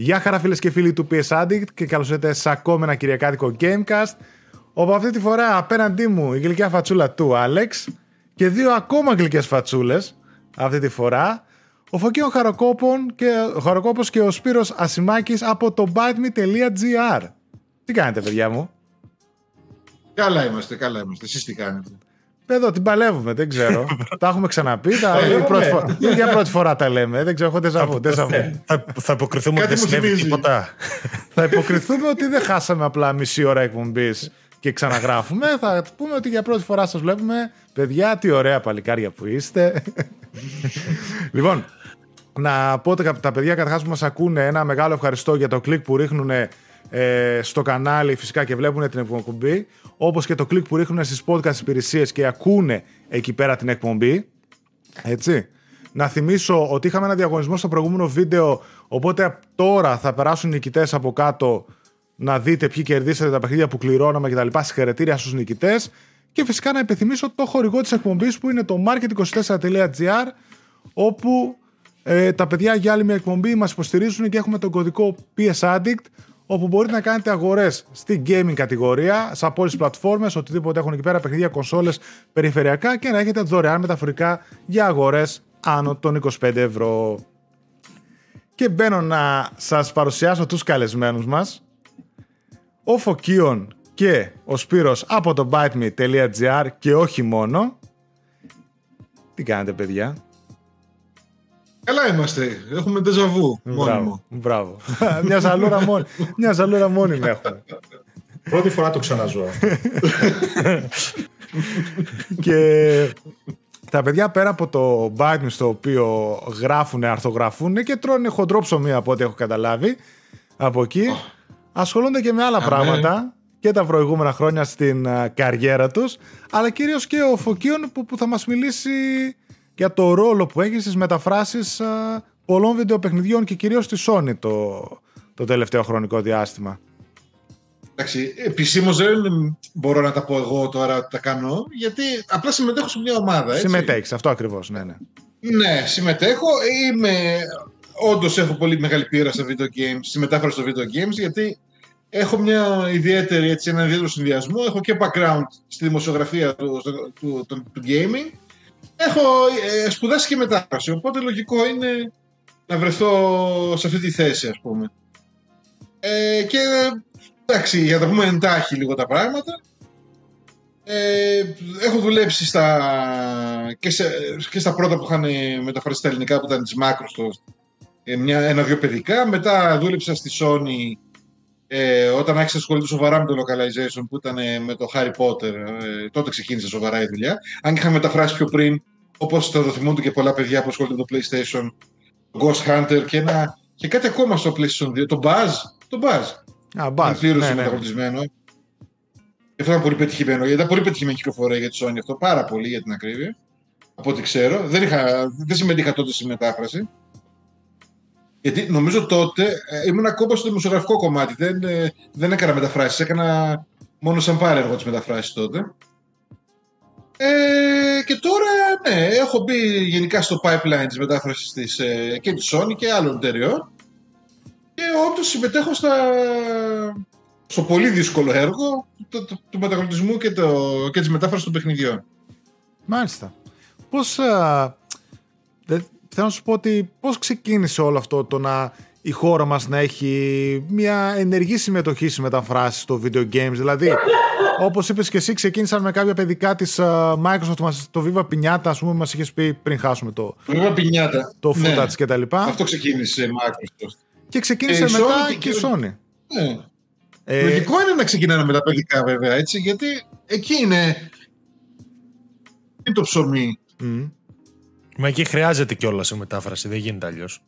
Γεια χαρά φίλες και φίλοι του PS Addict και καλώς ήρθατε σε ακόμα ένα κυριακάτικο Gamecast όπου αυτή τη φορά απέναντί μου η γλυκιά φατσούλα του Άλεξ και δύο ακόμα γλυκές φατσούλες αυτή τη φορά ο Φωκίων Χαροκόπων και, ο Χαροκόπος και ο Σπύρος Ασημάκης από το biteme.gr Τι κάνετε παιδιά μου; Καλά είμαστε, καλά είμαστε. Εσείς τι κάνετε; Εδώ την παλεύουμε, δεν ξέρω. τα έχουμε ξαναπεί. Τα... η πρώτη φορά... για πρώτη φορά τα λέμε. Δεν ξέρω, έχω τεζαβού. θα, θα υποκριθούμε ότι δεν συνέβη τίποτα. θα υποκριθούμε ότι δεν χάσαμε απλά μισή ώρα εκπομπής και ξαναγράφουμε. θα πούμε ότι για πρώτη φορά σας βλέπουμε. Παιδιά, τι ωραία παλικάρια που είστε. λοιπόν, να πω ότι τα παιδιά καταρχάς που μας ακούνε ένα μεγάλο ευχαριστώ για το κλικ που ρίχνουν ε, στο κανάλι φυσικά και βλέπουν την εκπομπή όπως και το κλικ που ρίχνουν στις podcast υπηρεσίες και ακούνε εκεί πέρα την εκπομπή. Έτσι. Να θυμίσω ότι είχαμε ένα διαγωνισμό στο προηγούμενο βίντεο, οπότε τώρα θα περάσουν νικητές από κάτω να δείτε ποιοι κερδίσατε τα παιχνίδια που κληρώναμε κτλ. Συγχαρητήρια στους νικητές. Και φυσικά να επιθυμίσω το χορηγό της εκπομπής που είναι το market24.gr όπου ε, τα παιδιά για άλλη μια εκπομπή μας υποστηρίζουν και έχουμε τον κωδικό PS Addict όπου μπορείτε να κάνετε αγορές στην gaming κατηγορία, σε από όλε τι πλατφόρμες, οτιδήποτε έχουν εκεί πέρα, παιχνίδια, κονσόλες, περιφερειακά και να έχετε δωρεάν μεταφορικά για αγορές άνω των 25 ευρώ. Και μπαίνω να σας παρουσιάσω τους καλεσμένους μας. Ο Φωκίων και ο Σπύρος από το biteme.gr και όχι μόνο. Τι κάνετε παιδιά; Καλά είμαστε. Έχουμε ντεζαβού. Μπράβο. μπράβο. μια ζαλούρα μόνη. Μια ζαλούρα μόνη με έχουμε. Πρώτη φορά το ξαναζώ. και τα παιδιά πέρα από το Biden στο οποίο γράφουν, αρθογραφούν και τρώνε χοντρό ψωμί από ό,τι έχω καταλάβει από εκεί, ασχολούνται και με άλλα πράγματα και τα προηγούμενα χρόνια στην καριέρα τους, αλλά κυρίως και ο Φωκίων που, που θα μας μιλήσει για το ρόλο που έχεις στις μεταφράσεις πολλών βιντεοπαιχνιδιών και κυρίως στη Sony το, το τελευταίο χρονικό διάστημα. Εντάξει, επισήμως δεν μπορώ να τα πω εγώ τώρα ότι τα κάνω, γιατί απλά συμμετέχω σε μια ομάδα. Συμμετέχεις, αυτό ακριβώς, ναι, ναι. Ναι, συμμετέχω. Είμαι. Όντως έχω πολύ μεγάλη πείρα στα video games, στη μετάφραση στο video games, γιατί έχω μια ιδιαίτερη, έτσι, ένα ιδιαίτερο συνδυασμό. Έχω και background στη δημοσιογραφία του, του, του, του gaming Έχω ε, σπουδάσει και μετάφραση, οπότε λογικό είναι να βρεθώ σε αυτή τη θέση, ας πούμε. Ε, και εντάξει, για να τα πούμε εντάχει λίγο τα πράγματα, ε, έχω δουλέψει στα, και, σε, και στα πρώτα που είχαν μεταφράσει στα ελληνικά που ήταν της Microsoft, ε, ένα-δύο παιδικά. Μετά δούλεψα στη Sony ε, όταν άρχισα να ασχολείται σοβαρά με το localization που ήταν με το Harry Potter, ε, τότε ξεκίνησε σοβαρά η δουλειά. Αν και είχα μεταφράσει πιο πριν, όπως το θυμούνται και πολλά παιδιά που ασχολούνται με το PlayStation, το Ghost Hunter και, ένα, και κάτι ακόμα στο PlayStation 2, το Buzz. Το Buzz. Α, Buzz. Πλήρω ναι, μεταγλωτισμένο. Και αυτό ήταν πολύ πετυχημένο. Γιατί ήταν πολύ πετυχημένη κυκλοφορία για τη Sony αυτό. Πάρα πολύ για την ακρίβεια. Από ό,τι ξέρω. Δεν, είχα, δεν συμμετείχα τότε στη μετάφραση. Γιατί νομίζω τότε ε, ήμουν ακόμα στο δημοσιογραφικό κομμάτι. Δεν, ε, δεν έκανα μεταφράσεις. Έκανα μόνο σαν πάρεργο τις μεταφράσεις τότε. Ε, και τώρα, ναι, έχω μπει γενικά στο pipeline της μετάφρασης της, ε, και της Sony και άλλων εταιριών και όντως συμμετέχω στα, στο πολύ δύσκολο έργο του, του, του μεταγλωτισμού και, το, και της μετάφρασης των παιχνιδιών. Μάλιστα. Πώς, α, θέλω να σου πω ότι πώς ξεκίνησε όλο αυτό το να η χώρα μας να έχει μια ενεργή συμμετοχή στις μεταφράσεις στο video games; Δηλαδή, όπως είπες και εσύ, ξεκίνησαν με κάποια παιδικά της uh, Microsoft, το Viva Pinata, ας πούμε, μας είχες πει πριν χάσουμε το, το Viva Pinata. το footage ναι. και τα λοιπά. Αυτό ξεκίνησε η Microsoft. Και ξεκίνησε ε, μετά Sony και η Sony. Ναι. Ε... Λογικό είναι να ξεκινάνε με τα παιδικά βέβαια, έτσι, γιατί εκεί είναι, το ψωμί. Mm. Μα εκεί χρειάζεται κιόλας η μετάφραση, δεν γίνεται αλλιώς.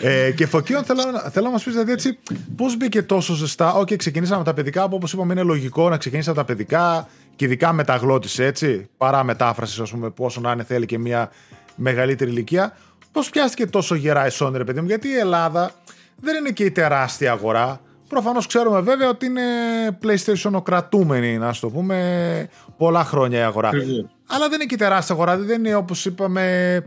Ε, και Φωκίων, θέλω, θέλω να μας πεις δηλαδή έτσι, πώς μπήκε τόσο ζεστά; OK, okay, ξεκινήσαμε από τα παιδικά, που όπως είπαμε είναι λογικό να ξεκινήσεις από τα παιδικά και ειδικά μεταγλώττιση έτσι, παρά μετάφρασης, ας πούμε, πόσο να είναι θέλει και μια μεγαλύτερη ηλικία. Πώς πιάστηκε τόσο γερά η Sony, ρε παιδί μου, γιατί η Ελλάδα δεν είναι και η τεράστια αγορά. Προφανώς ξέρουμε βέβαια ότι είναι PlayStation κρατούμενη, να το πούμε, πολλά χρόνια η αγορά. Αλλά δεν είναι και η τεράστια αγορά, δεν είναι όπως είπαμε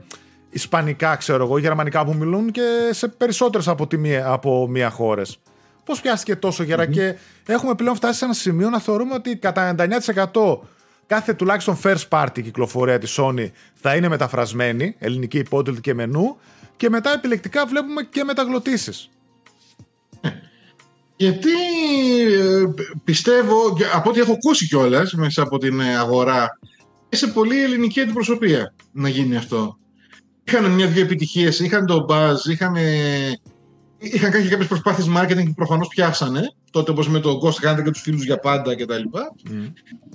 ισπανικά, ξέρω εγώ, γερμανικά που μιλούν και σε περισσότερες από, τη μία- από μία χώρες. Πώς πιάστηκε τόσο γερά και έχουμε πλέον φτάσει σε ένα σημείο να θεωρούμε ότι κατά 99% κάθε τουλάχιστον first party κυκλοφορία της Sony θα είναι μεταφρασμένη, ελληνική υπότιτλη και μενού, και μετά επιλεκτικά βλέπουμε και μεταγλωτήσεις. Γιατί ε, πιστεύω, και από ό,τι έχω ακούσει κιόλας μέσα από την ε, αγορά, σε πολύ ελληνική αντιπροσωπεία να γίνει αυτό. Είχαν μια-δυο επιτυχίες, είχαν τον buzz, είχαν, ε, είχαν κάνει κάποιες προσπάθειες marketing που προφανώς πιάσανε. Τότε όπως με το Ghost Hunter και τους φίλους για πάντα κτλ.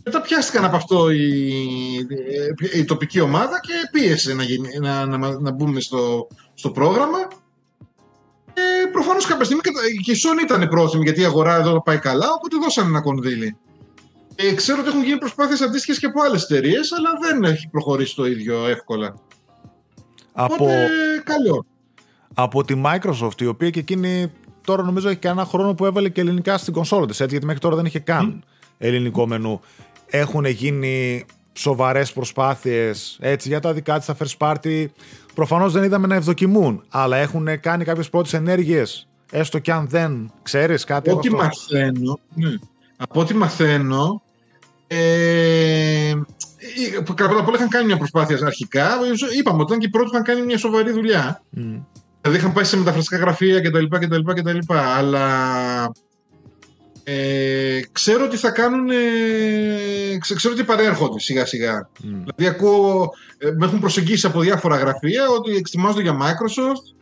Μετά πιάστηκαν από αυτό η, η, η τοπική ομάδα και πίεσε να, γίνει, να, να, να μπουν στο, στο πρόγραμμα. Ε, Προφανώς κάποια στιγμή κατα- και η Sony ήταν πρόθυμη γιατί η αγορά εδώ πάει καλά, οπότε δώσανε ένα κονδύλι. Ε, ξέρω ότι έχουν γίνει προσπάθειες αντίστοιχες και από άλλες εταιρείες, αλλά δεν έχει προχωρήσει το ίδιο εύκολα. Από, Οπότε καλό. από τη Microsoft, η οποία και εκείνη τώρα νομίζω έχει κανένα χρόνο που έβαλε και ελληνικά στην κονσόλα της, έτσι, γιατί μέχρι τώρα δεν είχε καν ελληνικό μενού. Έχουν γίνει σοβαρές προσπάθειες έτσι, για τα δικά της τα first party. Προφανώς δεν είδαμε να ευδοκιμούν, αλλά έχουν κάνει κάποιες πρώτες ενέργειες, έστω και αν δεν ξέρεις κάτι Από από ό,τι αυτό. μαθαίνω, ναι. από ό,τι μαθαίνω, ε, κατά απ' όλα είχαν κάνει μια προσπάθεια αρχικά. Είπαμε ότι ήταν και οι πρώτοι που είχαν κάνει μια σοβαρή δουλειά. Μμ. Δηλαδή είχαν πάει σε μεταφραστικά γραφεία κτλ. κτλ, κτλ αλλά ε, ξέρω ότι θα κάνουν. Ε, ξε- ξέρω ότι παρέρχονται σιγά σιγά. Μμ. Δηλαδή ακούω, ε, με έχουν προσεγγίσει από διάφορα γραφεία ότι εξετοιμάζονται για Microsoft.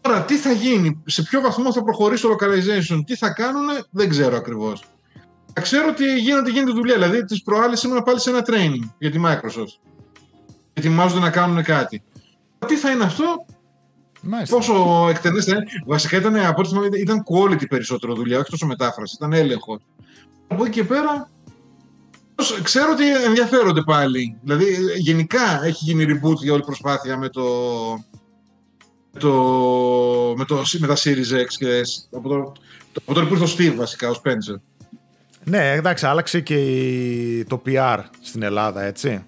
Τώρα τι θα γίνει, σε ποιο βαθμό θα προχωρήσει το localization, τι θα κάνουν, δεν ξέρω ακριβώς. Ξέρω ότι γίνεται, γίνεται δουλειά. Δηλαδή, τις προάλλες ήμουν πάλι σε ένα training για τη Microsoft. Ετοιμάζονται να κάνουν κάτι. Τι θα είναι αυτό, Μάλιστα. πόσο εκτενές θα είναι. Βασικά ήταν, από ό,τι θυμάμαι, ήταν quality περισσότερο δουλειά, όχι τόσο μετάφραση. Ήταν έλεγχος. Από εκεί και πέρα. Ξέρω ότι ενδιαφέρονται πάλι. Δηλαδή, γενικά έχει γίνει reboot για όλη η προσπάθεια με το. Με, το, με, το, με τα Series X και S. Από, το, από τότε που ήρθε ο Steve βασικά, ο Spencer. Ναι, εντάξει, άλλαξε και η- το PR στην Ελλάδα, έτσι.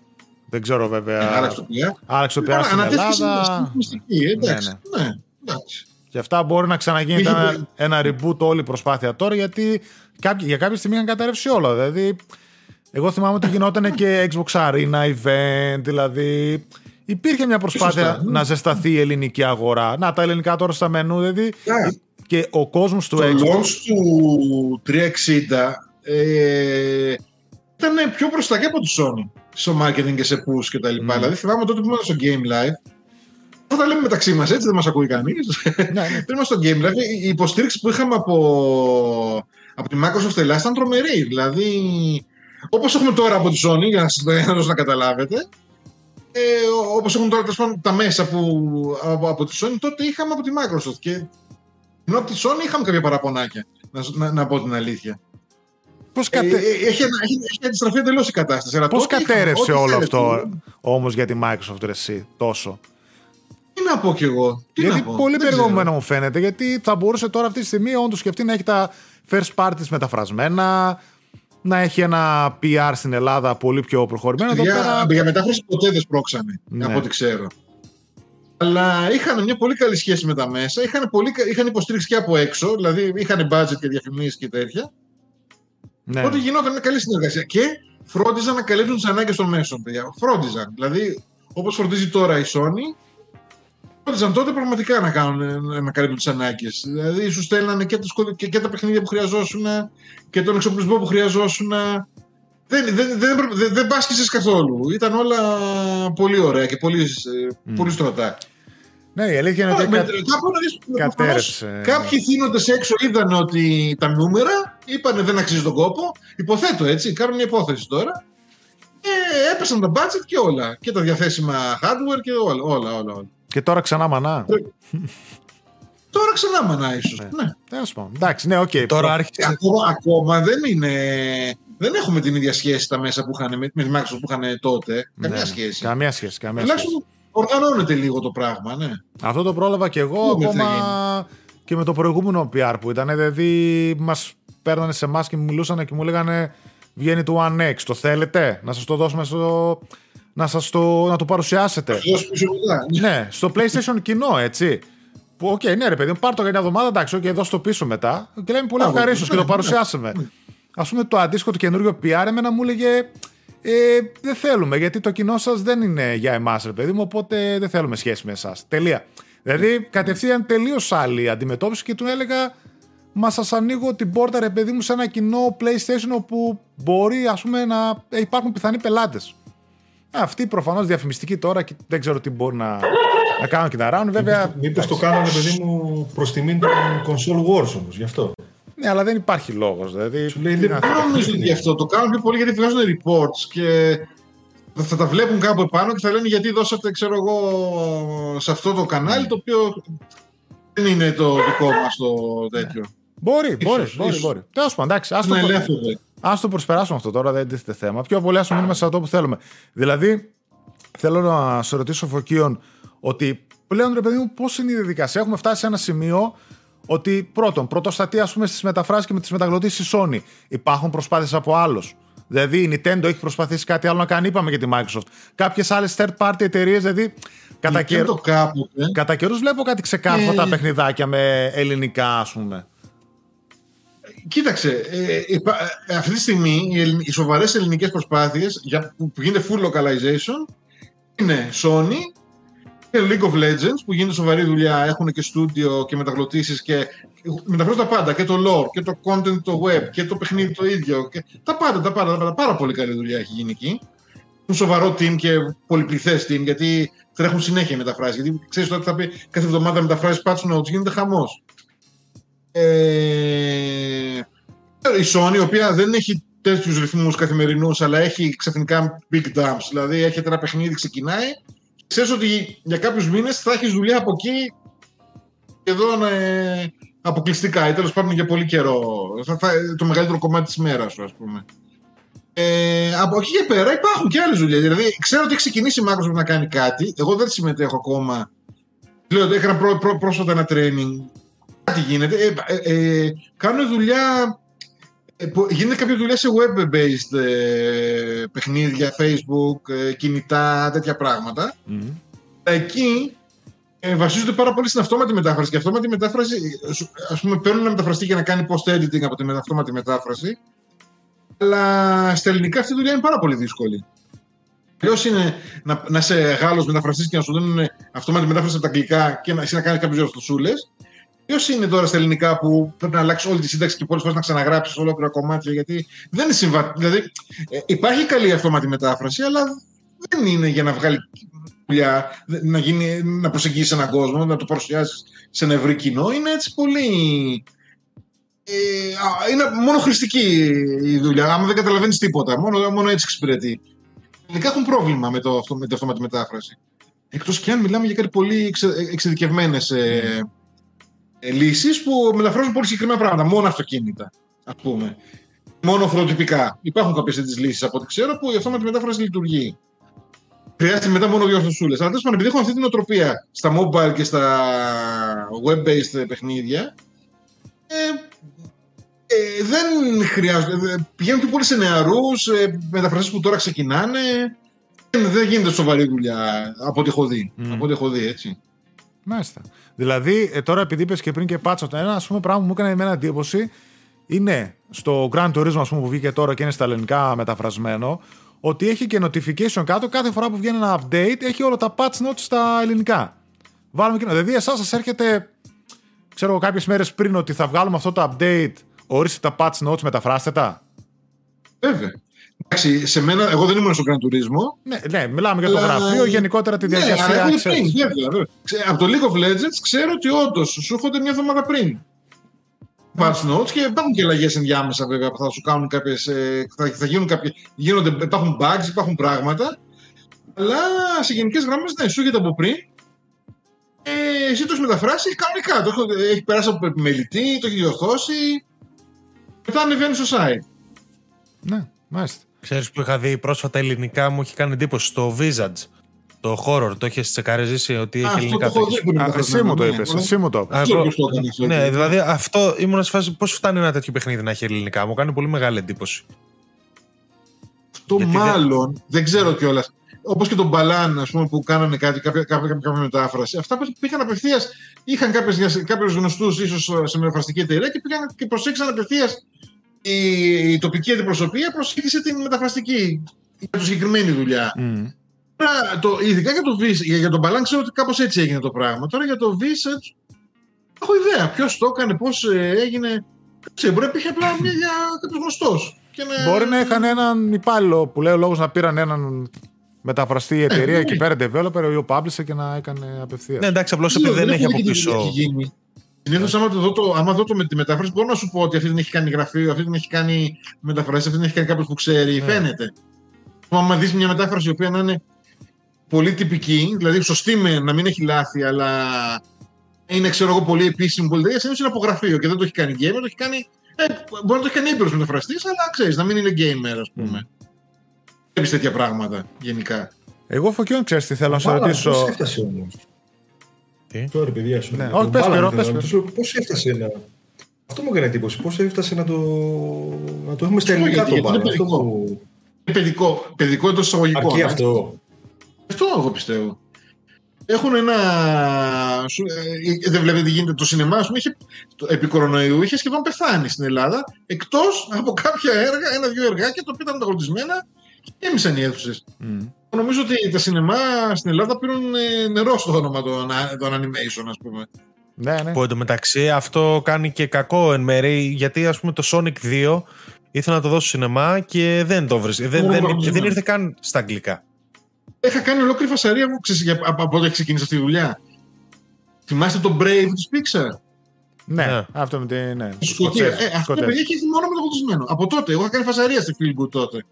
Δεν ξέρω βέβαια. Άλλαξε το PR. Άλλαξε το PR στην Ανατέθηκε στην- Ελλάδα. στην μυστική, εντάξει. Ναι, Ναι, εντάξει. Και αυτά μπορεί να ξαναγίνει Είχε ένα, πολύ- ένα reboot όλη η προσπάθεια τώρα, γιατί κάποιοι, για κάποια στιγμή είχαν καταρρεύσει όλα. Δηλαδή, εγώ θυμάμαι ότι γινόταν και Xbox Arena event, δηλαδή. Υπήρχε μια προσπάθεια Σωστά, ναι. να ζεσταθεί η ελληνική αγορά. Να, τα ελληνικά τώρα στα μενού, δηλαδή. Ναι. Και ο κόσμος του Το Xbox. launch του 360 ε, ήταν πιο μπροστά και από τη Sony στο marketing και σε push και τα λοιπά. Mm. Δηλαδή θυμάμαι τότε που ήμουν στο Game Live θα τα λέμε μεταξύ μας έτσι, δεν μας ακούει κανείς. ναι, ναι. Πριν ήμουν στο Game Live, η υποστήριξη που είχαμε από, από τη Microsoft Ελλάδα ήταν τρομερή. Δηλαδή, όπως έχουμε τώρα από τη Sony, για να σας για να το καταλάβετε, ε, όπως έχουν τώρα τέλος πάντων, τα μέσα που, από, από τη Sony, τότε είχαμε από τη Microsoft. Και ενώ από τη Sony είχαμε κάποια παραπονάκια, να, να, να πω την αλήθεια. Πώς, Ε, κατε... ε, έχει, έχει, έχει αντιστραφεί εντελώς η κατάσταση. αλλά Πώς τότε είχαμε κατέρευσε ό,τι όλο θέλετε. αυτό όμως για τη Microsoft ρε, εσύ τόσο; Τι να πω κι εγώ. Τι γιατί να πω. πολύ δεν περιεχόμενο ξέρω. μου φαίνεται. Γιατί θα μπορούσε τώρα αυτή τη στιγμή όντως σκεφτεί να έχει τα first parties μεταφρασμένα, να έχει ένα PR στην Ελλάδα πολύ πιο προχωρημένο. Εδώ Για, πέρα. για μετάφραση ποτέ δεν σπρώξανε, Ναι. από ό,τι ξέρω. Αλλά είχαν μια πολύ καλή σχέση με τα μέσα, είχαν, πολύ, κα- είχαν υποστήριξη και από έξω, δηλαδή είχαν budget και διαφημίσεις και τέτοια. Ναι. Οπότε γινόταν μια καλή συνεργασία. Και φρόντιζαν να καλύπτουν τις ανάγκες των μέσων, παιδιά. Φρόντιζαν. Δηλαδή, όπως φροντίζει τώρα η Sony, φρόντιζαν τότε πραγματικά να, κάνουν, να καλύπτουν τις ανάγκες. Δηλαδή, σου στέλνανε και, τις κωδι- και, και τα παιχνίδια που χρειαζόσουν και τον εξοπλισμό που χρειαζόσουν. Δεν, δεν, δεν, δεν, δεν πάσχισες καθόλου. Ήταν όλα πολύ ωραία και πολύ, ε, πολύ στρωτά. Ναι, η αλήθεια είναι Τώρα, ότι. με- κα- κάπου να δεις, προφανώς, κατέρευσε. Κάποιοι θύνοντες έξω είδαν ότι τα νούμερα είπανε δεν αξίζει τον κόπο. Υποθέτω έτσι, κάνω μια υπόθεση τώρα. Και έπεσαν τα budget και όλα. Και τα διαθέσιμα hardware και όλα. όλα, όλα, όλα. Και τώρα ξανά μανά. Τώρα ξανά μανά ίσως. Ναι. Ναι. Τέλος πάντων. Εντάξει, ναι, οκ. Τώρα Προ- άρχισε. Ακόμα, ακόμα δεν είναι. Δεν έχουμε την ίδια σχέση τα μέσα που είχαν με, με τη Microsoft που είχαν τότε. Καμία ναι, σχέση. Καμία σχέση. Καμία σχέση. Τουλάχιστον οργανώνεται λίγο το πράγμα, ναι. Αυτό το πρόλαβα και εγώ Πού ακόμα θα και με το προηγούμενο PR που ήταν. Δηλαδή, μας παίρνανε σε εμάς και μου μιλούσαν και μου λέγανε Βγαίνει το One X. Το θέλετε; Να σας το δώσουμε στο. να σας το, να το παρουσιάσετε. Δώσ' πίσω μετά. ναι, στο PlayStation κοινό, έτσι. Που, οκ, ναι, ρε παιδί μου, πάρ το για μια εβδομάδα, εντάξει, οκ, δώσ' το πίσω μετά. Και λέμε πολύ Α, ευχαρίστως ναι, και το ναι, παρουσιάσαμε. Ας πούμε, το αντίστοιχο του καινούριο PR, εμένα μου έλεγε. Ε, δεν θέλουμε, γιατί το κοινό σας δεν είναι για εμάς, ρε παιδί μου, οπότε δεν θέλουμε σχέση με εσάς. Τελεία. Δηλαδή, κατευθείαν τελείως άλλη αντιμετώπιση και του έλεγα, Μα σας ανοίγω την πόρτα, ρε παιδί μου, σε ένα κοινό PlayStation όπου μπορεί, ας πούμε, να ε, υπάρχουν πιθανοί πελάτες. Αυτοί προφανώς διαφημιστικοί τώρα και δεν ξέρω τι μπορεί να, να κάνουν και να ράνουν. Βέβαια, Μήπως το κάνανε, παιδί μου, προς τιμήν των console wars όμως, γι' αυτό. Ναι, αλλά δεν υπάρχει λόγος. Δηλαδή, Σου λέει, τι δεν να- Δεν νομίζω ότι γι' αυτό. Το κάνουν πιο πολύ γιατί βγάζουν reports και θα τα βλέπουν κάπου επάνω και θα λένε γιατί δώσατε, ξέρω εγώ, σε αυτό το κανάλι το οποίο δεν είναι το δικό μας το τέτοιο. Μπορεί, μπορεί, Ίσως, μπορεί. ίσως. μπορεί. Τέλος πάντων, εντάξει, ας το, Είναι προ- ελεύθερο. ας το προσπεράσουμε αυτό τώρα, δεν τίθεται θέμα. Πιο πολύ ας το μείνουμε σε αυτό που θέλουμε. Δηλαδή, θέλω να σε ρωτήσω, Φωκίων, ότι πλέον ρε παιδί μου, πώς είναι η διαδικασία; Έχουμε φτάσει σε ένα σημείο ότι πρώτον, πρωτοστατεί ας πούμε στις μεταφράσεις και με τις μεταγλωτήσεις Sony. Υπάρχουν προσπάθειες από άλλους. Δηλαδή η Nintendo έχει προσπαθήσει κάτι άλλο να κάνει, είπαμε για τη Microsoft. Κάποιες άλλες third party εταιρείες, δηλαδή κατά, Και καιρ... το κάποτε. κατά καιρούς βλέπω κάτι ξεκάρφωτα Ε. παιχνιδάκια με ελληνικά, ας πούμε. Κοίταξε, ε, υπά- ε, αυτή τη στιγμή οι, ελλην- οι σοβαρές ελληνικές προσπάθειες για, που, που γίνεται full localization είναι Sony και League of Legends που γίνεται σοβαρή δουλειά, έχουν και στούντιο και μεταγλωτήσεις και μεταφράζουν τα πάντα και το lore και το content το web και το παιχνίδι το ίδιο και τα πάντα, τα πάντα, τα πάντα. πάρα πολύ καλή δουλειά έχει γίνει εκεί. Έχουν σοβαρό team και πολυπληθές team γιατί τρέχουν συνέχεια οι μεταφράσεις γιατί ξέρεις ότι θα πει κάθε εβδομάδα μεταφράσεις patch notes γίνεται χαμός. Ε, η Sony, η οποία δεν έχει τέτοιους ρυθμούς καθημερινούς, αλλά έχει ξαφνικά big dumps. Δηλαδή, έχετε ένα παιχνίδι, ξεκινάει. Ξέρεις ότι για κάποιους μήνες θα έχεις δουλειά από εκεί σχεδόν ε, αποκλειστικά ή τέλος πάντων για πολύ καιρό. Θα, θα, το μεγαλύτερο κομμάτι της μέρας σου, ας πούμε. Ε, από εκεί και πέρα υπάρχουν και άλλες δουλειές. Δηλαδή, ξέρω ότι έχει ξεκινήσει η Microsoft να κάνει κάτι. Εγώ δεν συμμετέχω ακόμα. Λέω ότι έκανα πρό, πρό, πρόσφατα ένα training. Κάτι γίνεται. Ε, ε, ε, κάνουν δουλειά. Ε, που- γίνεται κάποια δουλειά σε web-based ε, παιχνίδια, facebook, ε, κινητά, τέτοια πράγματα. Μμμ. Εκεί ε, βασίζονται πάρα πολύ στην αυτόματη μετάφραση. Και η αυτόματη μετάφραση, ε, σου- ας πούμε, παίρνουν ένα μεταφραστή για να κάνει post-editing από την αυτόματη μετάφραση. Αλλά στα ελληνικά αυτή η δουλειά είναι πάρα πολύ δύσκολη. Αλλιώς είναι να, να είσαι Γάλλος μεταφραστής και να σου δίνουν αυτόματη μετάφραση από τα αγγλικά και να, εσύ να κάνεις κάποιες διορθωσούλε. Ποιος είναι τώρα στα ελληνικά που πρέπει να αλλάξει όλη τη σύνταξη και πολλές φορές να ξαναγράψεις ολόκληρα κομμάτια, γιατί δεν είναι συμβατή. Δηλαδή, ε, υπάρχει καλή αυτόματη μετάφραση, αλλά δεν είναι για να βγάλει δουλειά, να, γίνει, να προσεγγίσεις έναν κόσμο, να το παρουσιάσεις σε ένα ευρύ κοινό. Είναι έτσι πολύ. Ε, α, είναι μόνο χρηστική η δουλειά. Άμα δεν καταλαβαίνεις τίποτα, μόνο, μόνο έτσι εξυπηρετεί. Τελικά έχουν πρόβλημα με, το, αυτό- με την αυτόματη μετάφραση. Εκτός και αν μιλάμε για κάτι πολύ εξε, εξειδικευμένες ε, ε, λύσεις που μεταφράζουν πολύ συγκεκριμένα πράγματα. Μόνο αυτοκίνητα, ας πούμε. Μόνο χωροτυπικά. Υπάρχουν κάποιες τέτοιες λύσεις από ό,τι ξέρω που η αυτόματη μετάφραση λειτουργεί. Χρειάζεται μετά μόνο δύο ορθοσούλε. Αλλά τέλος πάντων, επειδή έχουμε αυτή την οτροπία στα mobile και στα web-based παιχνίδια, ε, ε, δεν χρειάζονται. ε, Πηγαίνουν πιο πολύ σε νεαρούς, ε, μεταφραστές που τώρα ξεκινάνε. Δεν, δεν γίνεται σοβαρή δουλειά από ό,τι έχω δει. Μμ. Από ό,τι έχω δει, έτσι. Μάλιστα. Δηλαδή, ε, τώρα επειδή είπες και πριν και πάτσα το ένα, ας πούμε, πράγμα που μου έκανε εμένα εντύπωση είναι στο Grand Turismo, ας πούμε, που βγήκε τώρα και είναι στα ελληνικά μεταφρασμένο, ότι έχει και notification κάτω κάθε φορά που βγαίνει ένα update, έχει όλα τα patch notes στα ελληνικά. Βάλουμε και Δηλαδή, εσάς σας έρχεται, ξέρω εγώ, κάποιες μέρες πριν ότι θα βγάλουμε αυτό το update, ορίστε τα patch notes, μεταφράστε τα. Βέβαια. Εντάξει, σε μένα, εγώ δεν ήμουν στο Grand Turismo. Ναι, ναι, μιλάμε για το Αλλά- γραφείο, γενικότερα τη Ναι, διαδικασία. αλλά είναι ξέρεις. πριν, βέβαια, βέβαια. Ξέ- Από το League of Legends ξέρω ότι όντως σου έρχονται μια εβδομάδα πριν. Patch notes και υπάρχουν και αλλαγές ενδιάμεσα βέβαια που θα σου κάνουν κάποιες. Θα, θα γίνουν κάποιες, γίνονται, υπάρχουν bugs, υπάρχουν πράγματα. Αλλά σε γενικές γραμμές ναι, σου έρχεται από πριν. Ε, εσύ το έχει μεταφράσει κανονικά. Το έχει, έχει περάσει από επιμελητή, το έχει διορθώσει. Μετά ανεβαίνει στο site. Ναι, μάλιστα. Ξέρεις που είχα δει πρόσφατα ελληνικά μου έχει κάνει εντύπωση στο Visage. Το horror, το έχεις τσεκαριζήσει ότι έχει Α, αυτό ελληνικά. το έχω έχεις- δει. που είναι Α, εσύ μου το μεταφρασμένο, είπες. ναι. Εσύ μου το είπες. Α, Δεν ξέρω προ- ποιος το έκανε αυτό. Ναι, δηλαδή αυτό ήμουν σε φάση πώς φτάνει ένα τέτοιο παιχνίδι να έχει ελληνικά. Μου κάνει πολύ μεγάλη εντύπωση. Αυτό Γιατί δεν- μάλλον, δεν, ξέρω κιόλας. όπως και τον Μπαλάν, ας πούμε, που κάνανε κάτι, κάποια, κάποια, κάποια μετάφραση, αυτά που πήγαν απευθείας, είχαν κάποιους γνωστούς ίσως σε μεταφραστική εταιρεία και πήγαν και προσέξαν απευθείας η, η τοπική αντιπροσωπεία προσέγγισε την μεταφραστική για τη συγκεκριμένη δουλειά. Μμ. Τώρα, το, ειδικά για, το Vis- για, για τον Μπαλάν ξέρω ότι κάπως έτσι έγινε το πράγμα. Τώρα για το Visage έχω ιδέα ποιος το έκανε, πώς έγινε. Δεν ξέρω, μπορεί να υπήρχε απλά μια για κάποιος γνωστός. Μπορεί να είχαν έναν υπάλληλο που λέει ο λόγος να πήραν έναν μεταφραστή εταιρεία εκεί πέρα, developer, ο publisher και να έκανε απευθείας. Ναι, εντάξει, απλώς επειδή δεν έχει από πίσω. Συνήθως, άμα, το δω το, άμα δω το με τη μετάφραση, μπορώ να σου πω ότι αυτή την έχει κάνει γραφείο, αυτή την έχει κάνει μεταφράση, αυτή την έχει κάνει κάποιος που ξέρει. Ναι. Φαίνεται. Άμα δεις μια μετάφραση η οποία να είναι πολύ τυπική, δηλαδή σωστή με να μην έχει λάθη, αλλά είναι ξέρω εγώ πολύ επίσημη, πολύ τέτοια, συνήθως είναι από γραφείο και δεν το έχει κάνει gamer, το έχει κάνει. Ε, μπορεί να το έχει κάνει έμπειρο μεταφραστής, αλλά ξέρεις, να μην είναι gamer, ας πούμε. Βλέπει τέτοια πράγματα γενικά. Εγώ φωκιόν ξέρεις τι θέλω να σε Μπάλα, ρωτήσω. Πώς έφτασε όμως. Τι; Τώρα, παιδιά σου. Ναι, τον όχι, πες, Μπάλα Σπύρο, ήθελα πες, να ρωτήσω, Πώς έφτασε να... Αυτό μου έκανε εντύπωση. Πώς έφτασε να το, να το έχουμε στα Αυτό ελληνικά γιατί, το γιατί μπάλα. είναι Αυτό παιδικό. μου... Είναι παιδικό, παιδικό εντός εισαγωγικών. Αρκεί ε. αυτό. Αυτό εγώ πιστεύω. Έχουν ένα. σου- ε, δεν βλέπετε τι γίνεται. Το σινεμά, ας πούμε, είχε, το, επί κορονοϊού είχε σχεδόν πεθάνει στην Ελλάδα. Εκτός από κάποια έργα, ένα-δύο εργάκια τα οποία ήταν μεταγλωτισμένα και έμειναν οι αίθουσες. Μμ. Νομίζω ότι τα σινεμά στην Ελλάδα πήραν ε, νερό στο όνομα των, α- των animation, ας πούμε. Ναι, ναι. Που εντωμεταξύ αυτό κάνει και κακό εν μέρει γιατί ας πούμε το Sonic 2 ήθελα να το δώσω στο σινεμά και δεν το βρει. Δεν, δεν, δεν ήρθε καν στα αγγλικά. Είχα κάνει ολόκληρη φασαρία μου ξέρεις, για- από, από όταν ξεκίνησε αυτή η δουλειά. Θυμάστε το Brave της Pixar; Ναι, Ναι. αυτό με τη. Ναι, Στη Σκωτία. Σκοτσέζοι, Ε, αυτό το Σκοτέζοι. παιδί έχει έρθει μόνο μεταγλωτισμένο. Από τότε. Εγώ είχα κάνει φασαρία στη Feel Good τότε.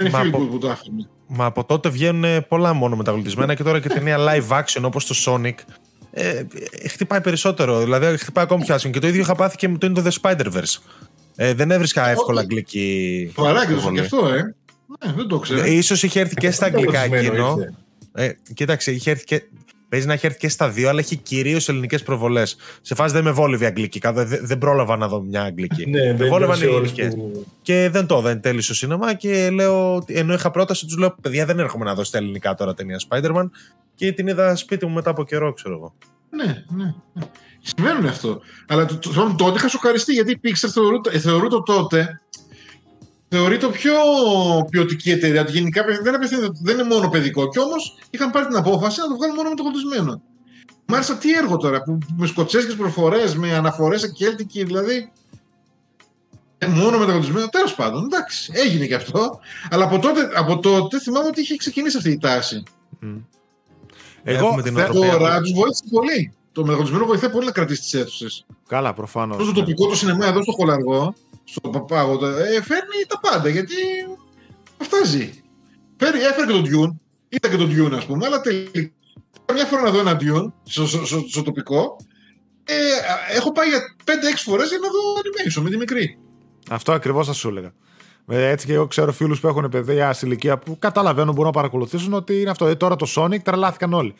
Δεν είναι Μα Feel από- Good που το άφηνε. Μα από τότε βγαίνουν πολλά μόνο μεταγλωτισμένα και τώρα και ταινία live action όπως το Sonic ε, ε, χτυπάει περισσότερο. Δηλαδή χτυπάει ακόμη πιο άσχημα. Και το ίδιο είχα πάθει και με το είναι το The Spider-Verse. Ε, δεν έβρισκα εύκολα αγγλική. Σοβαρά και το προβολή. και αυτό, ε. Ναι, δεν το ξέρω. Ε, Ίσως είχε έρθει και στα αγγλικά Μεταγλωτισμένο εκείνο. ήρθε. Ε, κοίταξε, είχε έρθει και. Παίζει να έχει έρθει και στα δύο, αλλά έχει κυρίως ελληνικές προβολές. Σε φάση δεν με βόλευε η αγγλική. Δεν, δεν πρόλαβα να δω μια αγγλική. Ναι, με δεν βόλευαν ήταν οι σε ώρες ελληνικές. που... Και δεν το δεν τέλειωσε στο σινεμά και λέω. ότι- Ενώ είχα πρόταση, τους λέω: Παιδιά, δεν έρχομαι να δω στα ελληνικά τώρα ταινία Spider-Man. Και την είδα σπίτι μου μετά από καιρό, ξέρω εγώ. Ναι, ναι. ναι. Συμβαίνουν αυτό. Αλλά το, το, το, τότε είχα σοκαριστεί γιατί η Pixar θεωρούται, θεωρούται τότε θεωρείται το πιο ποιοτική εταιρεία. Ότι γενικά δεν, απευθύνεται- δεν είναι μόνο παιδικό. Και όμως είχαν πάρει την απόφαση να το βγάλουν μόνο μεταγλωτισμένο. Μ' άρεσε τι έργο τώρα, που, με σκοτσέσκες προφορές, με αναφορές σε κέλτικη, δηλαδή. Ε, μόνο μεταγλωτισμένο. Τέλος πάντων, εντάξει, έγινε και αυτό. Αλλά από τότε, από τότε θυμάμαι ότι είχε ξεκινήσει αυτή η τάση. Μμ. Έχουμε Εγώ. την θε- Ευρωπαία. Τώρα τους βοήθησε πολύ. Το μεταγλωτισμένο βοηθάει πολύ να κρατήσει τις αίθουσες. Καλά, προφανώς. Αυτό το τοπικό το σινεμά εδώ στο Χολαργό, στο Παπάγο, ε, φέρνει τα πάντα γιατί αυτά ζει. Φέρει, έφερε και τον Dune, είδα και τον Dune ας πούμε, αλλά τελικά μια φορά να δω ένα Dune στο, στο, στο, στο τοπικό, ε, έχω πάει για 5-6 φορές για να δω animation με τη μικρή. Αυτό ακριβώς θα σου έλεγα. Ε, Έτσι και εγώ ξέρω φίλους που έχουν παιδιά σε ηλικία που καταλαβαίνουν, μπορούν να παρακολουθήσουν ότι είναι αυτό. Ε, τώρα το Sonic τρελάθηκαν όλοι.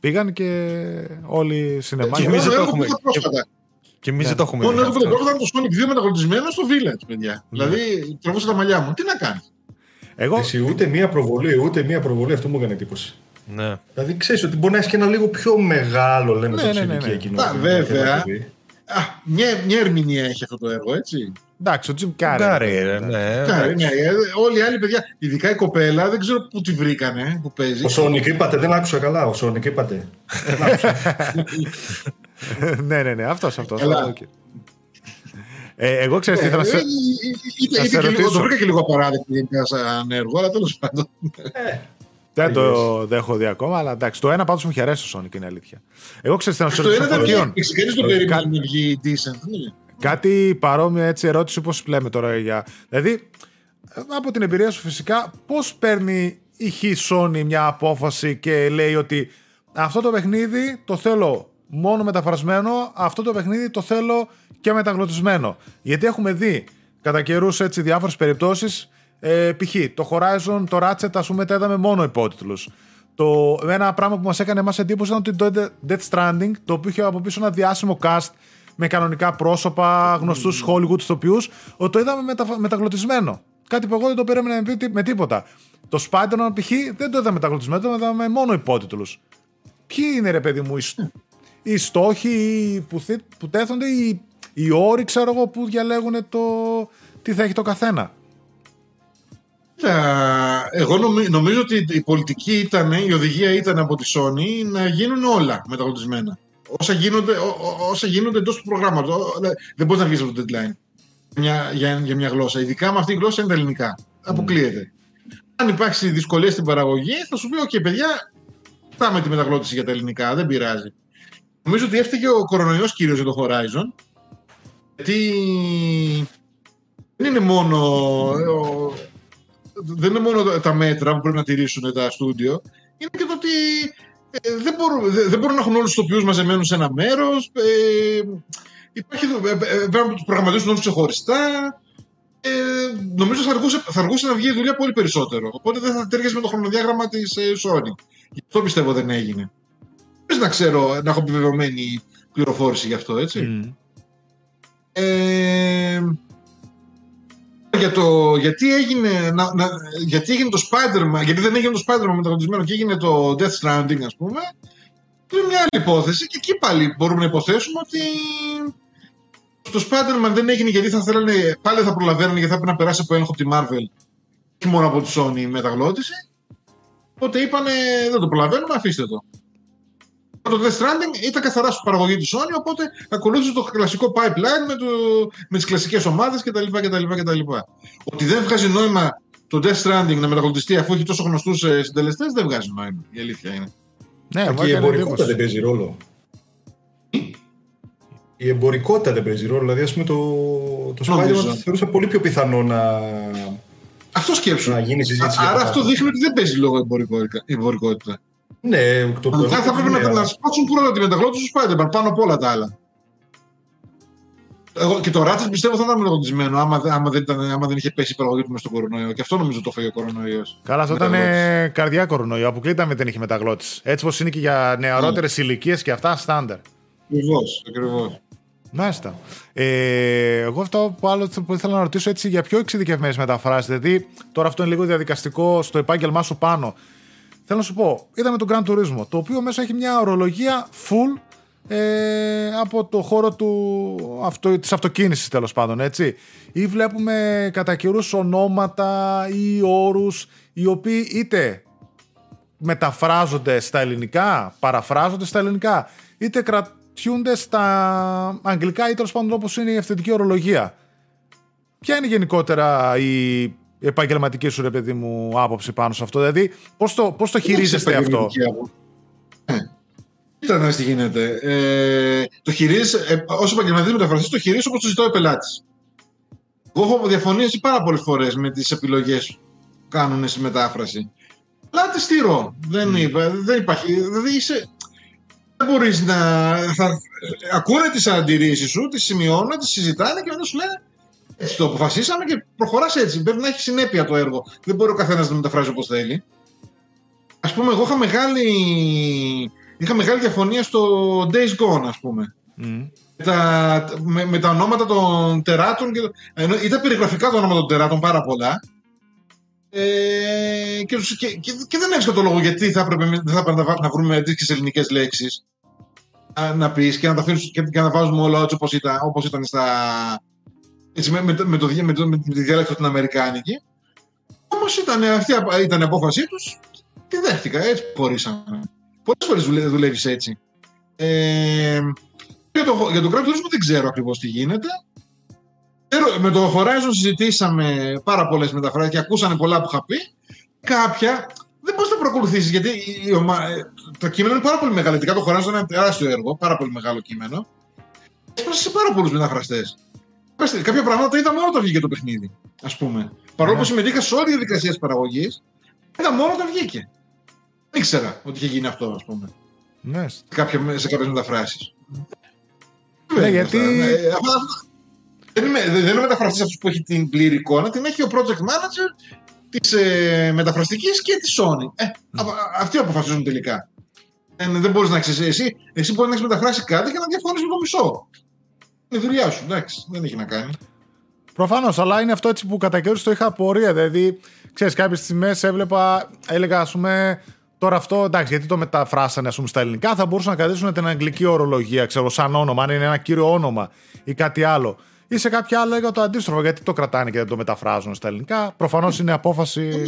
Πήγαν και όλοι σινεμά. Και και- εμείς δεν το έργο που έχουμε. είδα πρόσφατα. Και εμείς Ναι. δεν το έχουμε Το δει. έργο που αυτό. δεν ήταν το Sonic 2 μεταγλωτισμένο στο Village, παιδιά. Ναι. Δηλαδή, τραβούσα τα μαλλιά μου. Τι να κάνει. Εγώ, Εσύ, ούτε μία προβολή, ούτε μία προβολή, αυτό μου έκανε εντύπωση. Ναι. Δηλαδή ξέρεις ότι μπορεί να έχεις και ένα λίγο πιο μεγάλο, λέμε, Ναι, στο ναι, ναι, ηλικία ναι. εκείνο. Α, που βέβαια. θέλει να το δει. Α, μια, μια ερμηνεία έχει αυτό το έργο, έτσι. εντάξει, ο Jim Carrey. Carrey, ρε, ναι. Ναι, ναι, ε, όλοι οι άλλοι παιδιά, ειδικά η κοπέλα, δεν ξέρω πού τη βρήκανε, που παίζει. Ο Sonic είπατε, δεν άκουσα καλά. Ο Sonic είπατε. Δεν άκουσα. ναι, ναι, ναι, αυτός αυτός. Καλά. Ε, εγώ ξέρω τι Ε, ήθελα να σε. ε, είτε- να είτε σε και λίγο- ρωτήσω. Το βρήκα και λίγο απαράδεκτο γενικά σαν έργο, αλλά τέλος πάντων. Δεν το δεν έχω δει ακόμα, αλλά εντάξει. Το ένα πάντως μου είχε αρέσει το Sonic, είναι αλήθεια. Εγώ ξέρω τι θέλω να σε Το ένα ρωτήσω. ήταν Φωτιών. μια Κανείς τον Ε, περίμενε κα- να βγει decent. ναι. Κάτι παρόμοια έτσι ερώτηση όπως λέμε τώρα για... Δηλαδή, από την εμπειρία σου φυσικά, πώς παίρνει η χ Sony μια απόφαση και λέει ότι αυτό το παιχνίδι το θέλω μόνο μεταφρασμένο, αυτό το παιχνίδι το θέλω και μεταγλωτισμένο. Γιατί έχουμε δει κατά καιρούς έτσι διάφορες περιπτώσεις, ε, π.χ. το Horizon, το Ratchet ας πούμε τα είδαμε μόνο υπότιτλους. Το, ένα πράγμα που μας έκανε εμάς εντύπωση ήταν ότι το Death Stranding, το οποίο είχε από πίσω ένα διάσημο cast με κανονικά πρόσωπα, γνωστούς Hollywood ηθοποιούς, ότι το είδαμε μετα, μεταγλωτισμένο. Κάτι που εγώ δεν το περίμενα με, τί- με τίποτα. Το Spider-Man π.χ. δεν το είδαμε μεταγλωτισμένο, το είδαμε μόνο υπότιτλους. Ποιοι είναι ρε παιδί μου οι, σ- οι στόχοι οι που, θέ- που τέθονται, οι, οι όροι ξέρω εγώ που διαλέγουν το τι θα έχει το καθένα. Κοίτα, Εγώ νομι- νομίζω ότι η πολιτική ήταν, η οδηγία ήταν από τη Sony να γίνουν όλα μεταγλωτισμένα. Όσα γίνονται, ό, ό, όσα γίνονται εντός του προγράμματος. Δεν μπορείς να βγεις από το deadline μια, για, για μια γλώσσα. Ειδικά με αυτή η γλώσσα είναι τα ελληνικά. Αποκλείεται. Αν υπάρξει δυσκολία στην παραγωγή, θα σου πει: OK, παιδιά, πάμε τη μεταγλώτηση για τα ελληνικά. Δεν πειράζει. Νομίζω ότι έφταιγε ο κορονοϊός κυρίως για το Horizon. Γιατί δεν είναι μόνο. ο- δεν είναι μόνο τα μέτρα που πρέπει να τηρήσουν τα στούντιο, είναι και το ότι ε, δεν, μπορούν, δεν, δεν μπορούν να έχουν όλους τους τοπιούς μαζεμένους σε ένα μέρος. Ε, υπάρχει, ε, ε, πρέπει να τους προγραμματίσουν όλους ξεχωριστά. Ε, νομίζω θα αργούσε, θα αργούσε να βγει η δουλειά πολύ περισσότερο. Οπότε δεν θα τέριαζε με το χρονοδιάγραμμα της ε, Sony. Γι' αυτό πιστεύω δεν έγινε. Χωρίς να ξέρω, να έχω επιβεβαιωμένη πληροφόρηση γι' αυτό, έτσι. Μμ. Ε, για το γιατί έγινε, να, να, γιατί έγινε το Spider-Man, γιατί δεν έγινε το Spider-Man μεταγοντισμένο και έγινε το Death Stranding, ας πούμε, είναι μια άλλη υπόθεση και εκεί πάλι μπορούμε να υποθέσουμε ότι το Spider-Man δεν έγινε γιατί θα θέλανε, πάλι θα προλαβαίνανε γιατί θα πρέπει να περάσει από έλεγχο από τη Marvel και μόνο από τη Sony η μεταγλώτηση. Οπότε είπανε δεν το προλαβαίνουμε, αφήστε το. Το Death Stranding ήταν καθαρά στην παραγωγή της Sony, οπότε ακολούθησε το κλασικό pipeline με, το, με τις κλασικές ομάδες κτλ, κτλ, κτλ. Ότι δεν βγάζει νόημα το Death Stranding να μεταγλωτιστεί αφού έχει τόσο γνωστούς συντελεστές, δεν βγάζει νόημα. Η αλήθεια είναι. Ναι, μου και η έκανε εμπορικότητα εντύπωση. δεν παίζει ρόλο. Η εμπορικότητα δεν παίζει ρόλο. Δηλαδή, ας πούμε, το, το Νομίζω. Spider-Man θεωρούσα πολύ πιο πιθανό να, Αυτό σκέψου. να γίνει συζήτηση. Α- για Άρα το αυτό πράγμα. δείχνει ότι δεν παίζει λόγο εμπορικότητα. Εμπορικότητα. Ναι, το Αντικά θα πρέπει να, να σπάσουν πρώτα τη μεταγλώτηση του Spider-Man πάνω από όλα τα άλλα. Εγώ, και το Ratchet πιστεύω θα ήταν μεταγλωτισμένο άμα, δεν- άμα, δεν, ήταν, άμα δεν είχε πέσει η παραγωγή του μέσα στον κορονοϊό. Και αυτό νομίζω το φέγει ο κορονοϊός. Καλά, αυτό ήταν Μεταγλώτηση. ε, καρδιά κορονοϊό. Αποκλείται δεν είχε μεταγλώτηση. Έτσι όπως είναι και για νεαρότερες ηλικίες και αυτά, στάνταρ. Ακριβώς. Ακριβώς. Μάλιστα. Ε, εγώ αυτό που άλλο που ήθελα να ρωτήσω έτσι για πιο εξειδικευμένες μεταφράσεις. Δηλαδή, τώρα αυτό είναι λίγο διαδικαστικό στο επάγγελμά σου πάνω. Θέλω να σου πω, είδαμε τον Grand Turismo, το οποίο μέσα έχει μια ορολογία full ε, από το χώρο του, αυτο, της αυτοκίνησης τέλος πάντων, έτσι. Ή βλέπουμε κατά καιρούς ονόματα ή όρους οι οποίοι είτε μεταφράζονται στα ελληνικά, παραφράζονται στα ελληνικά, είτε κρατιούνται στα αγγλικά ή τέλος πάντων όπως είναι η ευθυντική ορολογία. Ποια είναι γενικότερα η επαγγελματική σου, ρε παιδί μου, άποψη πάνω σε αυτό. Δηλαδή, πώς το, πώς το χειρίζεστε Δεν αυτό; έχει επαγγελματική άποψη. Ε, Κοίτα να δεις τι γίνεται. Ε, το χειρίζεσαι, ε, ως επαγγελματής μεταφραστής, το χειρίζεσαι όπως το ζητάει ο πελάτης. Εγώ έχω διαφωνήσει πάρα πολλές φορές με τις επιλογές που κάνουν στη μετάφραση. Αλλά τη στηρώ. Δεν, είπα, δεν υπάρχει. Δηλαδή είσαι, δεν μπορείς να... Θα, ακούνε τις αντιρρήσεις σου, τις σημειώνουν, τις συζητάνε και μετά σου λένε έτσι το αποφασίσαμε και προχωράς έτσι. Πρέπει να έχει συνέπεια το έργο. Δεν μπορεί ο καθένας να μεταφράζει όπως θέλει. Ας πούμε, εγώ είχα μεγάλη, είχα μεγάλη διαφωνία στο Days Gone, ας πούμε. Μμ. Με τα, με, με τα ονόματα των τεράτων. Και, το- ενώ ήταν περιγραφικά τα ονόματα των τεράτων πάρα πολλά. Ε, και, τους- και, και, και δεν έβρισκα το λόγο γιατί θα έπρεπε, δεν θα έπρεπε να, βά- να βρούμε αντίστοιχες ελληνικές λέξεις να πεις και να τα αφήνεις και, και να τα βάζουμε όλα έτσι όπως ήταν, όπως ήταν στα. Έτσι, με, με, το- με, το, με, το, με τη διάλεκτο την Αμερικάνικη. Όμως ήταν, αυτή ήταν η απόφασή τους. Τη δέχτηκα, έτσι χωρίσαμε. Πολλές φορές δουλεύεις έτσι. Ε, για το, για το Grand Turismo δεν ξέρω ακριβώς τι γίνεται. Ξέρω, με το Horizon συζητήσαμε πάρα πολλές μεταφράσει και ακούσανε πολλά που είχα πει. Κάποια δεν μπορεί να προκολουθήσεις γιατί η, η ομα... ε, το κείμενο είναι πάρα πολύ μεγάλο. Ειδικά το Horizon είναι ένα τεράστιο έργο, πάρα πολύ μεγάλο κείμενο. Έσπασε σε πάρα πολλούς μεταφραστές. Κάποια πράγματα τα είδα μόνο όταν βγήκε το παιχνίδι, ας πούμε. Παρόλο Ναι. που συμμετείχα σε όλη τη διαδικασία τη παραγωγής, είδα μόνο όταν βγήκε. Δεν ήξερα ότι είχε γίνει αυτό, ας πούμε Ναι. κάποια, σε κάποιες μεταφράσεις. Ναι, γιατί- Δεν είμαι, δεν δεν είμαι μεταφραστή αυτό που έχει την πλήρη εικόνα, την έχει ο project manager της ε, μεταφραστικής και της Sony. Ε, α- αυτοί αποφασίζουν τελικά. Ε, δεν μπορείς να ξέρεις εσύ. Εσύ μπορεί να έχεις μεταφράσει κάτι και να διαφωνείς με το μισό. Είναι η δουλειά σου, εντάξει. Δεν έχει να κάνει. Προφανώς, αλλά είναι αυτό έτσι που κατά καιρούς το είχα απορία. Δηλαδή, ξέρεις, κάποιες στιγμές έβλεπα, έλεγα, ας πούμε, τώρα αυτό εντάξει, γιατί το μεταφράσανε ας πούμε, στα ελληνικά, θα μπορούσαν να κρατήσουν την αγγλική ορολογία, ξέρω, σαν όνομα, αν είναι ένα κύριο όνομα ή κάτι άλλο. Ή σε κάποια άλλα έλεγα το αντίστροφο, γιατί το κρατάνε και δεν το μεταφράζουν στα ελληνικά. Προφανώς είναι απόφαση.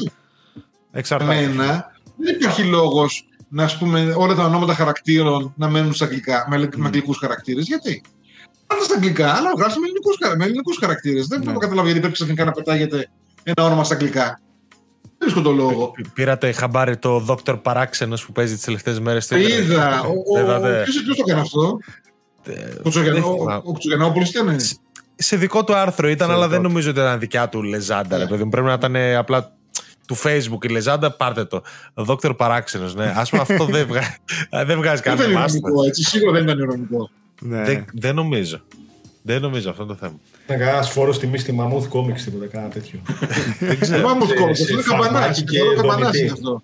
Εξαρτάται. Εμένα δεν υπάρχει λόγος να ας πούμε όλα τα ονόματα χαρακτήρων να μένουν στα αγγλικά, με, mm. με αγγλικούς χαρακτήρες. Γιατί; Πάντα στα αγγλικά, αλλά γράψτε με ελληνικούς χαρακτήρες. Δεν μπορώ να καταλάβω γιατί πρέπει ξαφνικά να πετάγεται ένα όνομα στα αγγλικά. Δεν βρίσκω τον λόγο. Πήρατε χαμπάρι το Dr. Παράξενος που παίζει τις τελευταίες μέρες. Είδα. Ποιο το έκανε αυτό; Ο Κουτσογεννόπουλο ήταν; Σε δικό του άρθρο ήταν, αλλά δεν νομίζω ότι ήταν δικιά του λεζάντα. Ναι. Πρέπει να ήταν απλά του Facebook η Λεζάντα, πάρτε το. Δόκτωρ Παράξενος, ναι. Α πούμε αυτό δεν, βγα... δεν βγάζει κανένα Δεν ήταν ηρωνικό, έτσι. Σίγουρα δεν ήταν ηρωνικό. Ναι. Δεν, δεν νομίζω. Δεν νομίζω αυτό το θέμα. Ήταν κανένα φόρο τιμή στη Μαμούθ Κόμιξ τίποτα, κανένα τέτοιο. δεν ξέρω. Μαμούθ Κόμιξ, αυτό είναι καμπανάκι και καμπανάκι αυτό.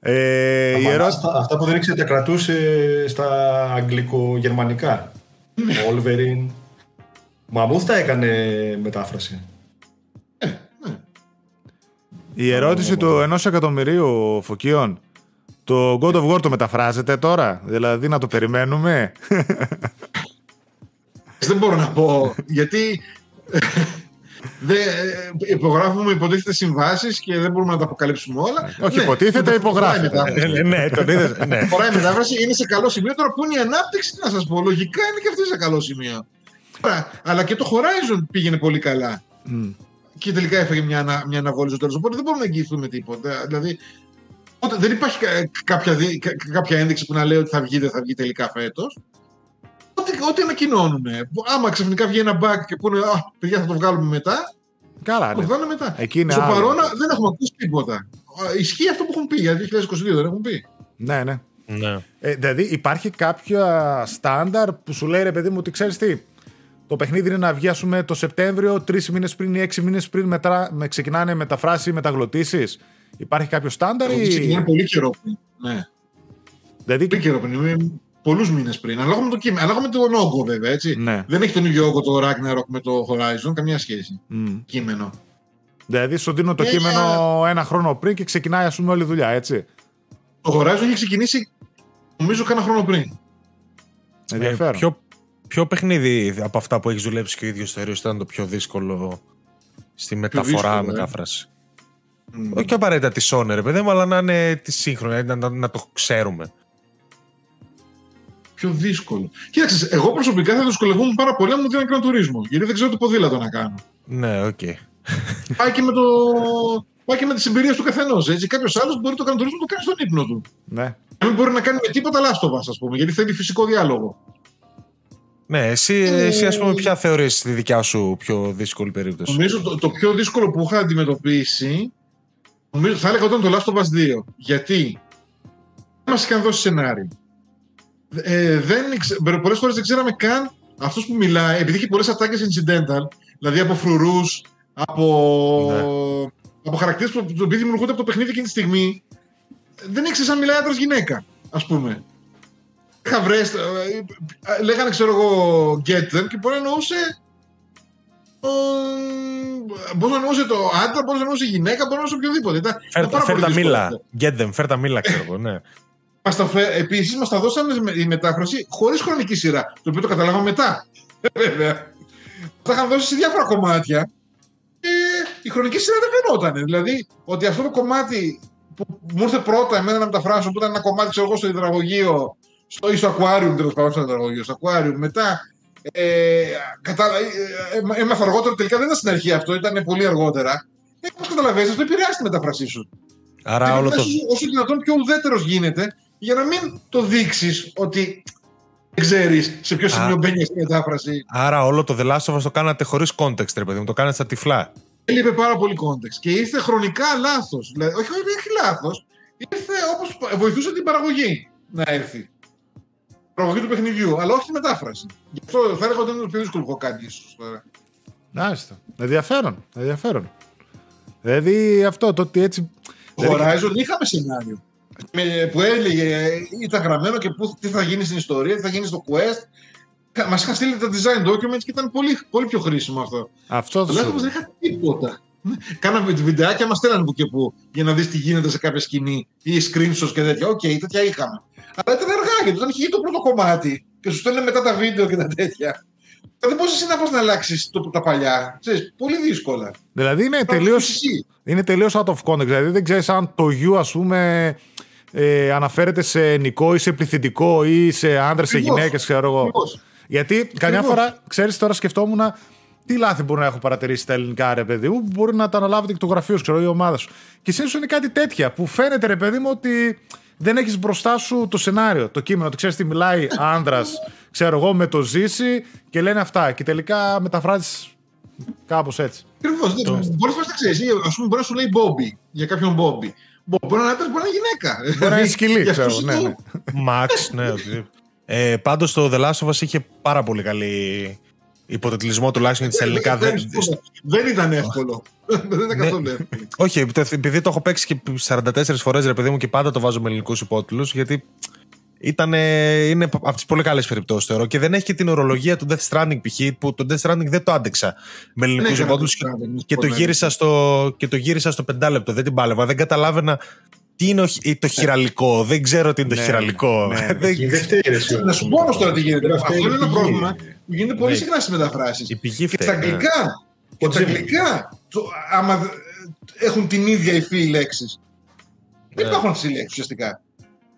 Ε, η ερώτηση... αυτά, αυτά που δεν ήξερε τα κρατούσε στα αγγλικογερμανικά. Ναι. Wolverine. Μαμούθ τα έκανε μετάφραση. Η ερώτηση του ενός εκατομμυρίου φωκίων. Το God of War το μεταφράζεται τώρα, δηλαδή να το περιμένουμε; Δεν μπορώ να πω, γιατί δεν, υπογράφουμε υποτίθεται συμβάσεις και δεν μπορούμε να τα αποκαλύψουμε όλα. Όχι, ναι, υποτίθεται υπογράφεται. ναι, το είδες, ναι. Φοράει η μετάφραση, είναι σε καλό σημείο. Τώρα που είναι η ανάπτυξη, τι να σας πω, λογικά είναι και αυτή σε καλό σημείο. Αλλά και το Horizon πήγαινε πολύ καλά. Mm. Και τελικά έφαγε μια, μια αναβόλη στο τέλος. Οπότε δεν μπορούμε να εγγυηθούμε τίποτα. Δηλαδή, Οπότε δεν υπάρχει κάποια, κάποια ένδειξη που να λέει ότι θα βγει, δεν θα βγει τελικά φέτος. Ό,τι, ό,τι ανακοινώνουν. Άμα ξαφνικά βγει ένα bug και πούνε Α, παιδιά, θα το βγάλουμε μετά. Καλά, θα ναι. το βγάλουμε μετά. Εκεί είναι Στο άλλο. παρόν δεν έχουμε ακούσει τίποτα. Ισχύει αυτό που έχουν πει για 2022, δεν έχουν πει; Ναι, ναι. ναι. Ε, δηλαδή υπάρχει κάποια στάνταρ που σου λέει ρε παιδί μου ότι ξέρεις τι. Το παιχνίδι είναι να βγει ας πούμε, το Σεπτέμβριο, τρεις μήνες πριν ή έξι μήνες πριν μετρά, με, ξεκινάνε μεταφράσεις ή μεταγλωτήσεις. Υπάρχει κάποιο στάνταρ Αυτό ή. ξεκινάει πολύ καιρό πριν. Ναι. Δηλαδή, Πολύ καιρό πριν. Πολλούς μήνες πριν. Ανάλογα με, το κείμενο, ανάλογα με τον όγκο, βέβαια. Έτσι. Ναι. Δεν έχει τον ίδιο όγκο το Ragnarok με το Horizon, καμία σχέση. Μμ. Κείμενο. δηλαδή σου δίνω το Ναι, κείμενο ένα χρόνο πριν και ξεκινάει ας πούμε όλη η δουλειά, έτσι. Το Horizon έχει ξεκινήσει, νομίζω, κάνα χρόνο πριν. Ενδιαφέρον. Ε, ποιο, ποιο παιχνίδι από αυτά που έχεις δουλέψει και ο ίδιος θεωρείς ήταν το πιο δύσκολο στη μεταφορά, δύσκολο, ε. μετάφρασης; Μμ. Όχι απαραίτητα τη Sony, ρε παιδί μου, αλλά να είναι τη σύγχρονη, να, να, να το ξέρουμε. Πιο δύσκολο. Κοίταξε, εγώ προσωπικά θα δυσκολευόμουν πάρα πολύ αν μου δίναν Gran Turismo. Γιατί δεν ξέρω το ποδήλατο να κάνω. Ναι, οκ. Πάει και με, το... Πάει και με τις εμπειρίες του καθενός. Κάποιος άλλος μπορεί το Gran Turismo να το κάνει στον ύπνο του. Ναι. Δεν μπορεί να κάνει με τίποτα Last of Us, ας πούμε, γιατί θέλει φυσικό διάλογο. Ναι, εσύ, εσύ ας πούμε ποια θεωρείς τη δικιά σου πιο δύσκολη περίπτωση; Νομίζω το, το πιο δύσκολο που είχα αντιμετωπίσει νομίζω, θα έλεγα ότι ήταν το Last of Us 2. Γιατί; Δεν μας είχαν δώσει σενάριο. Ε, δεν, ήξε- πολλές φορές δεν ξέραμε καν αυτός που μιλάει, επειδή είχε πολλές ατάκες incidental, δηλαδή από φρουρούς, από, Ναι. από χαρακτήρες που, που επειδή δημιουργούνται από το παιχνίδι εκείνη τη στιγμή, δεν ήξερε αν μιλάει άντρας γυναίκα, ας πούμε. Είχα βρέσει, ε, ε, λέγανε ξέρω εγώ get them και μπορεί να εννοούσε Μπορεί να εννοούσε το άντρα, μπορεί να εννοούσε γυναίκα, μπορεί να εννοούσε οποιοδήποτε. Ήταν, ήταν Φέρ, πάρα φέρ πολύ τα δύσκολο μήλα. αυτό. Get them, φέρ τα μήλα, ξέρω εγώ, ναι. Μας τα φε... Επίσης μας τα δώσανε με- η μετάφραση χωρίς χρονική σειρά, το οποίο το καταλάβαμε μετά. Βέβαια. Μας τα είχαν δώσει σε διάφορα κομμάτια και η χρονική σειρά δεν φαινόταν. Δηλαδή ότι αυτό το κομμάτι που μου ήρθε πρώτα εμένα να μεταφράσω, που ήταν ένα κομμάτι ξέρω εγώ στο υδραγωγείο, στο, ή στο aquarium τέλος πάντων, στο υδραγωγείο, στο aquarium, μετά ε, κατα... ε, ε, έμαθα αργότερα, τελικά δεν ήταν στην αρχή αυτό, ήταν πολύ αργότερα. Ε, Πώ καταλαβαίνεις, αυτό επηρεάζει τη μεταφρασή σου. Άρα Πρέπει όλο να το, είσαι όσο δυνατόν πιο ουδέτερος γίνεται για να μην το δείξεις ότι δεν ξέρεις σε ποιο σημείο Α. μπαίνει αυτή η μετάφραση. άρα όλο το The Last of Us το κάνατε χωρίς context, ρε παιδί μου, το κάνατε στα τυφλά. Έλειπε πάρα πολύ context και ήρθε χρονικά λάθος. Δηλαδή, όχι, όχι, όχι λάθος. Ήρθε όπως βοηθούσε την παραγωγή να έρθει. Η παραγωγή του παιχνιδιού, αλλά όχι τη μετάφραση. Γι' αυτό θα έλεγα ότι είναι το πιο δύσκολο που έχω κάνει ίσως τώρα. Μάλιστα. Ενδιαφέρον. Ενδιαφέρον. Δηλαδή αυτό το ότι έτσι. Το Horizon είχαμε σενάριο. Με, που έλεγε, ήταν γραμμένο και που, τι θα γίνει στην ιστορία, τι θα γίνει στο quest. Μα είχαν στείλει τα design documents και ήταν πολύ, πολύ πιο χρήσιμο αυτό. Αυτό Το λάθο δεν είχα τίποτα. Κάτι βιντεάκια μας στέλνανε που και που για να δεις τι γίνεται σε κάποια σκηνή ή screenshots και τέτοια. Οκ, τέτοια είχαμε. Αλλά ήταν αργά γιατί όταν είχε γίνει το πρώτο κομμάτι και σου στέλνουν μετά τα βίντεο και τα τέτοια. Δεν μπορεί εσύ να πας να αλλάξεις τα παλιά. Ξέρεις, πολύ δύσκολα. Δηλαδή είναι Πρέπει να τελείω το πεις εσύ. είναι τελείως out of context. Δηλαδή δεν ξέρεις αν το you, ας πούμε, ε, αναφέρεται σε ενικό ή σε πληθυντικό ή σε άντρες, σε Ακριβώς. γυναίκες, ξέρω εγώ. Ακριβώς. Γιατί καμιά Ακριβώς. φορά, ξέρεις, τώρα σκεφτόμουν τι λάθη μπορεί να έχω παρατηρήσει στα ελληνικά, ρε παιδί μου, που μπορεί να τα αναλάβετε και το γραφείο σου, ξέρω, η ομάδα σου. Και συνήθω είναι κάτι τέτοια που φαίνεται, ρε παιδί μου, ότι δεν έχεις μπροστά σου το σενάριο, το κείμενο. Το ξέρεις τι μιλάει άντρα, ξέρω εγώ, με το ζήσει και λένε αυτά. Και τελικά μεταφράζεις κάπως έτσι. Ακριβώς. Πολλέ φορέ δεν ξέρεις. Α πούμε, μπορεί να σου λέει Bobby για κάποιον Bobby. Μπο- Μπορεί να είναι άντρας, μπορεί να είναι γυναίκα. Μπορεί να είναι σκυλί, Για ξέρω. αυτούς Ναι, το- ναι. Max, ναι. οτιδήποτε. Ε, Πάντως το The Last of Us είχε πάρα πολύ καλή υποτιτλισμό τουλάχιστον για τις ελληνικά. Δεν, Δεν- δεν- δεν ήταν εύκολο. Δεν ήταν Ναι. καθόλου εύκολο. Όχι, επί- επειδή το έχω παίξει και 44 φορές ρε παιδί μου και πάντα το βάζω με ελληνικούς υπότιτλους, γιατί ήταν, είναι από τις πολύ καλές περιπτώσεις θεωρώ. Και δεν έχει και την ορολογία του Death Stranding π.χ. που το Death Stranding δεν το άντεξα με ελληνικούς έκανα υπότιτλους Death Stranding, και, το ναι. γύρισα στο, και το γύρισα στο πεντάλεπτο. Δεν την πάλευα. Δεν καταλάβαινα τι είναι ο χ- το χειραλικό; Δεν ξέρω τι είναι το Ναι, χειραλικό. ναι. Δεν- Η δεύτερη εσύ, Να σου πω όμως τώρα τι γίνεται. Τώρα αυτή Αυτό είναι ένα η πηγή. πρόβλημα που γίνεται πολύ Ναι. συχνά στις μεταφράσεις. Η πηγή Και φταίει, στα ναι. αγγλικά. Και στα Jimmy. αγγλικά, το- άμα δε- έχουν την ίδια υφή οι λέξεις. Δεν Ναι. υπάρχουν αυτέ οι λέξεις ουσιαστικά.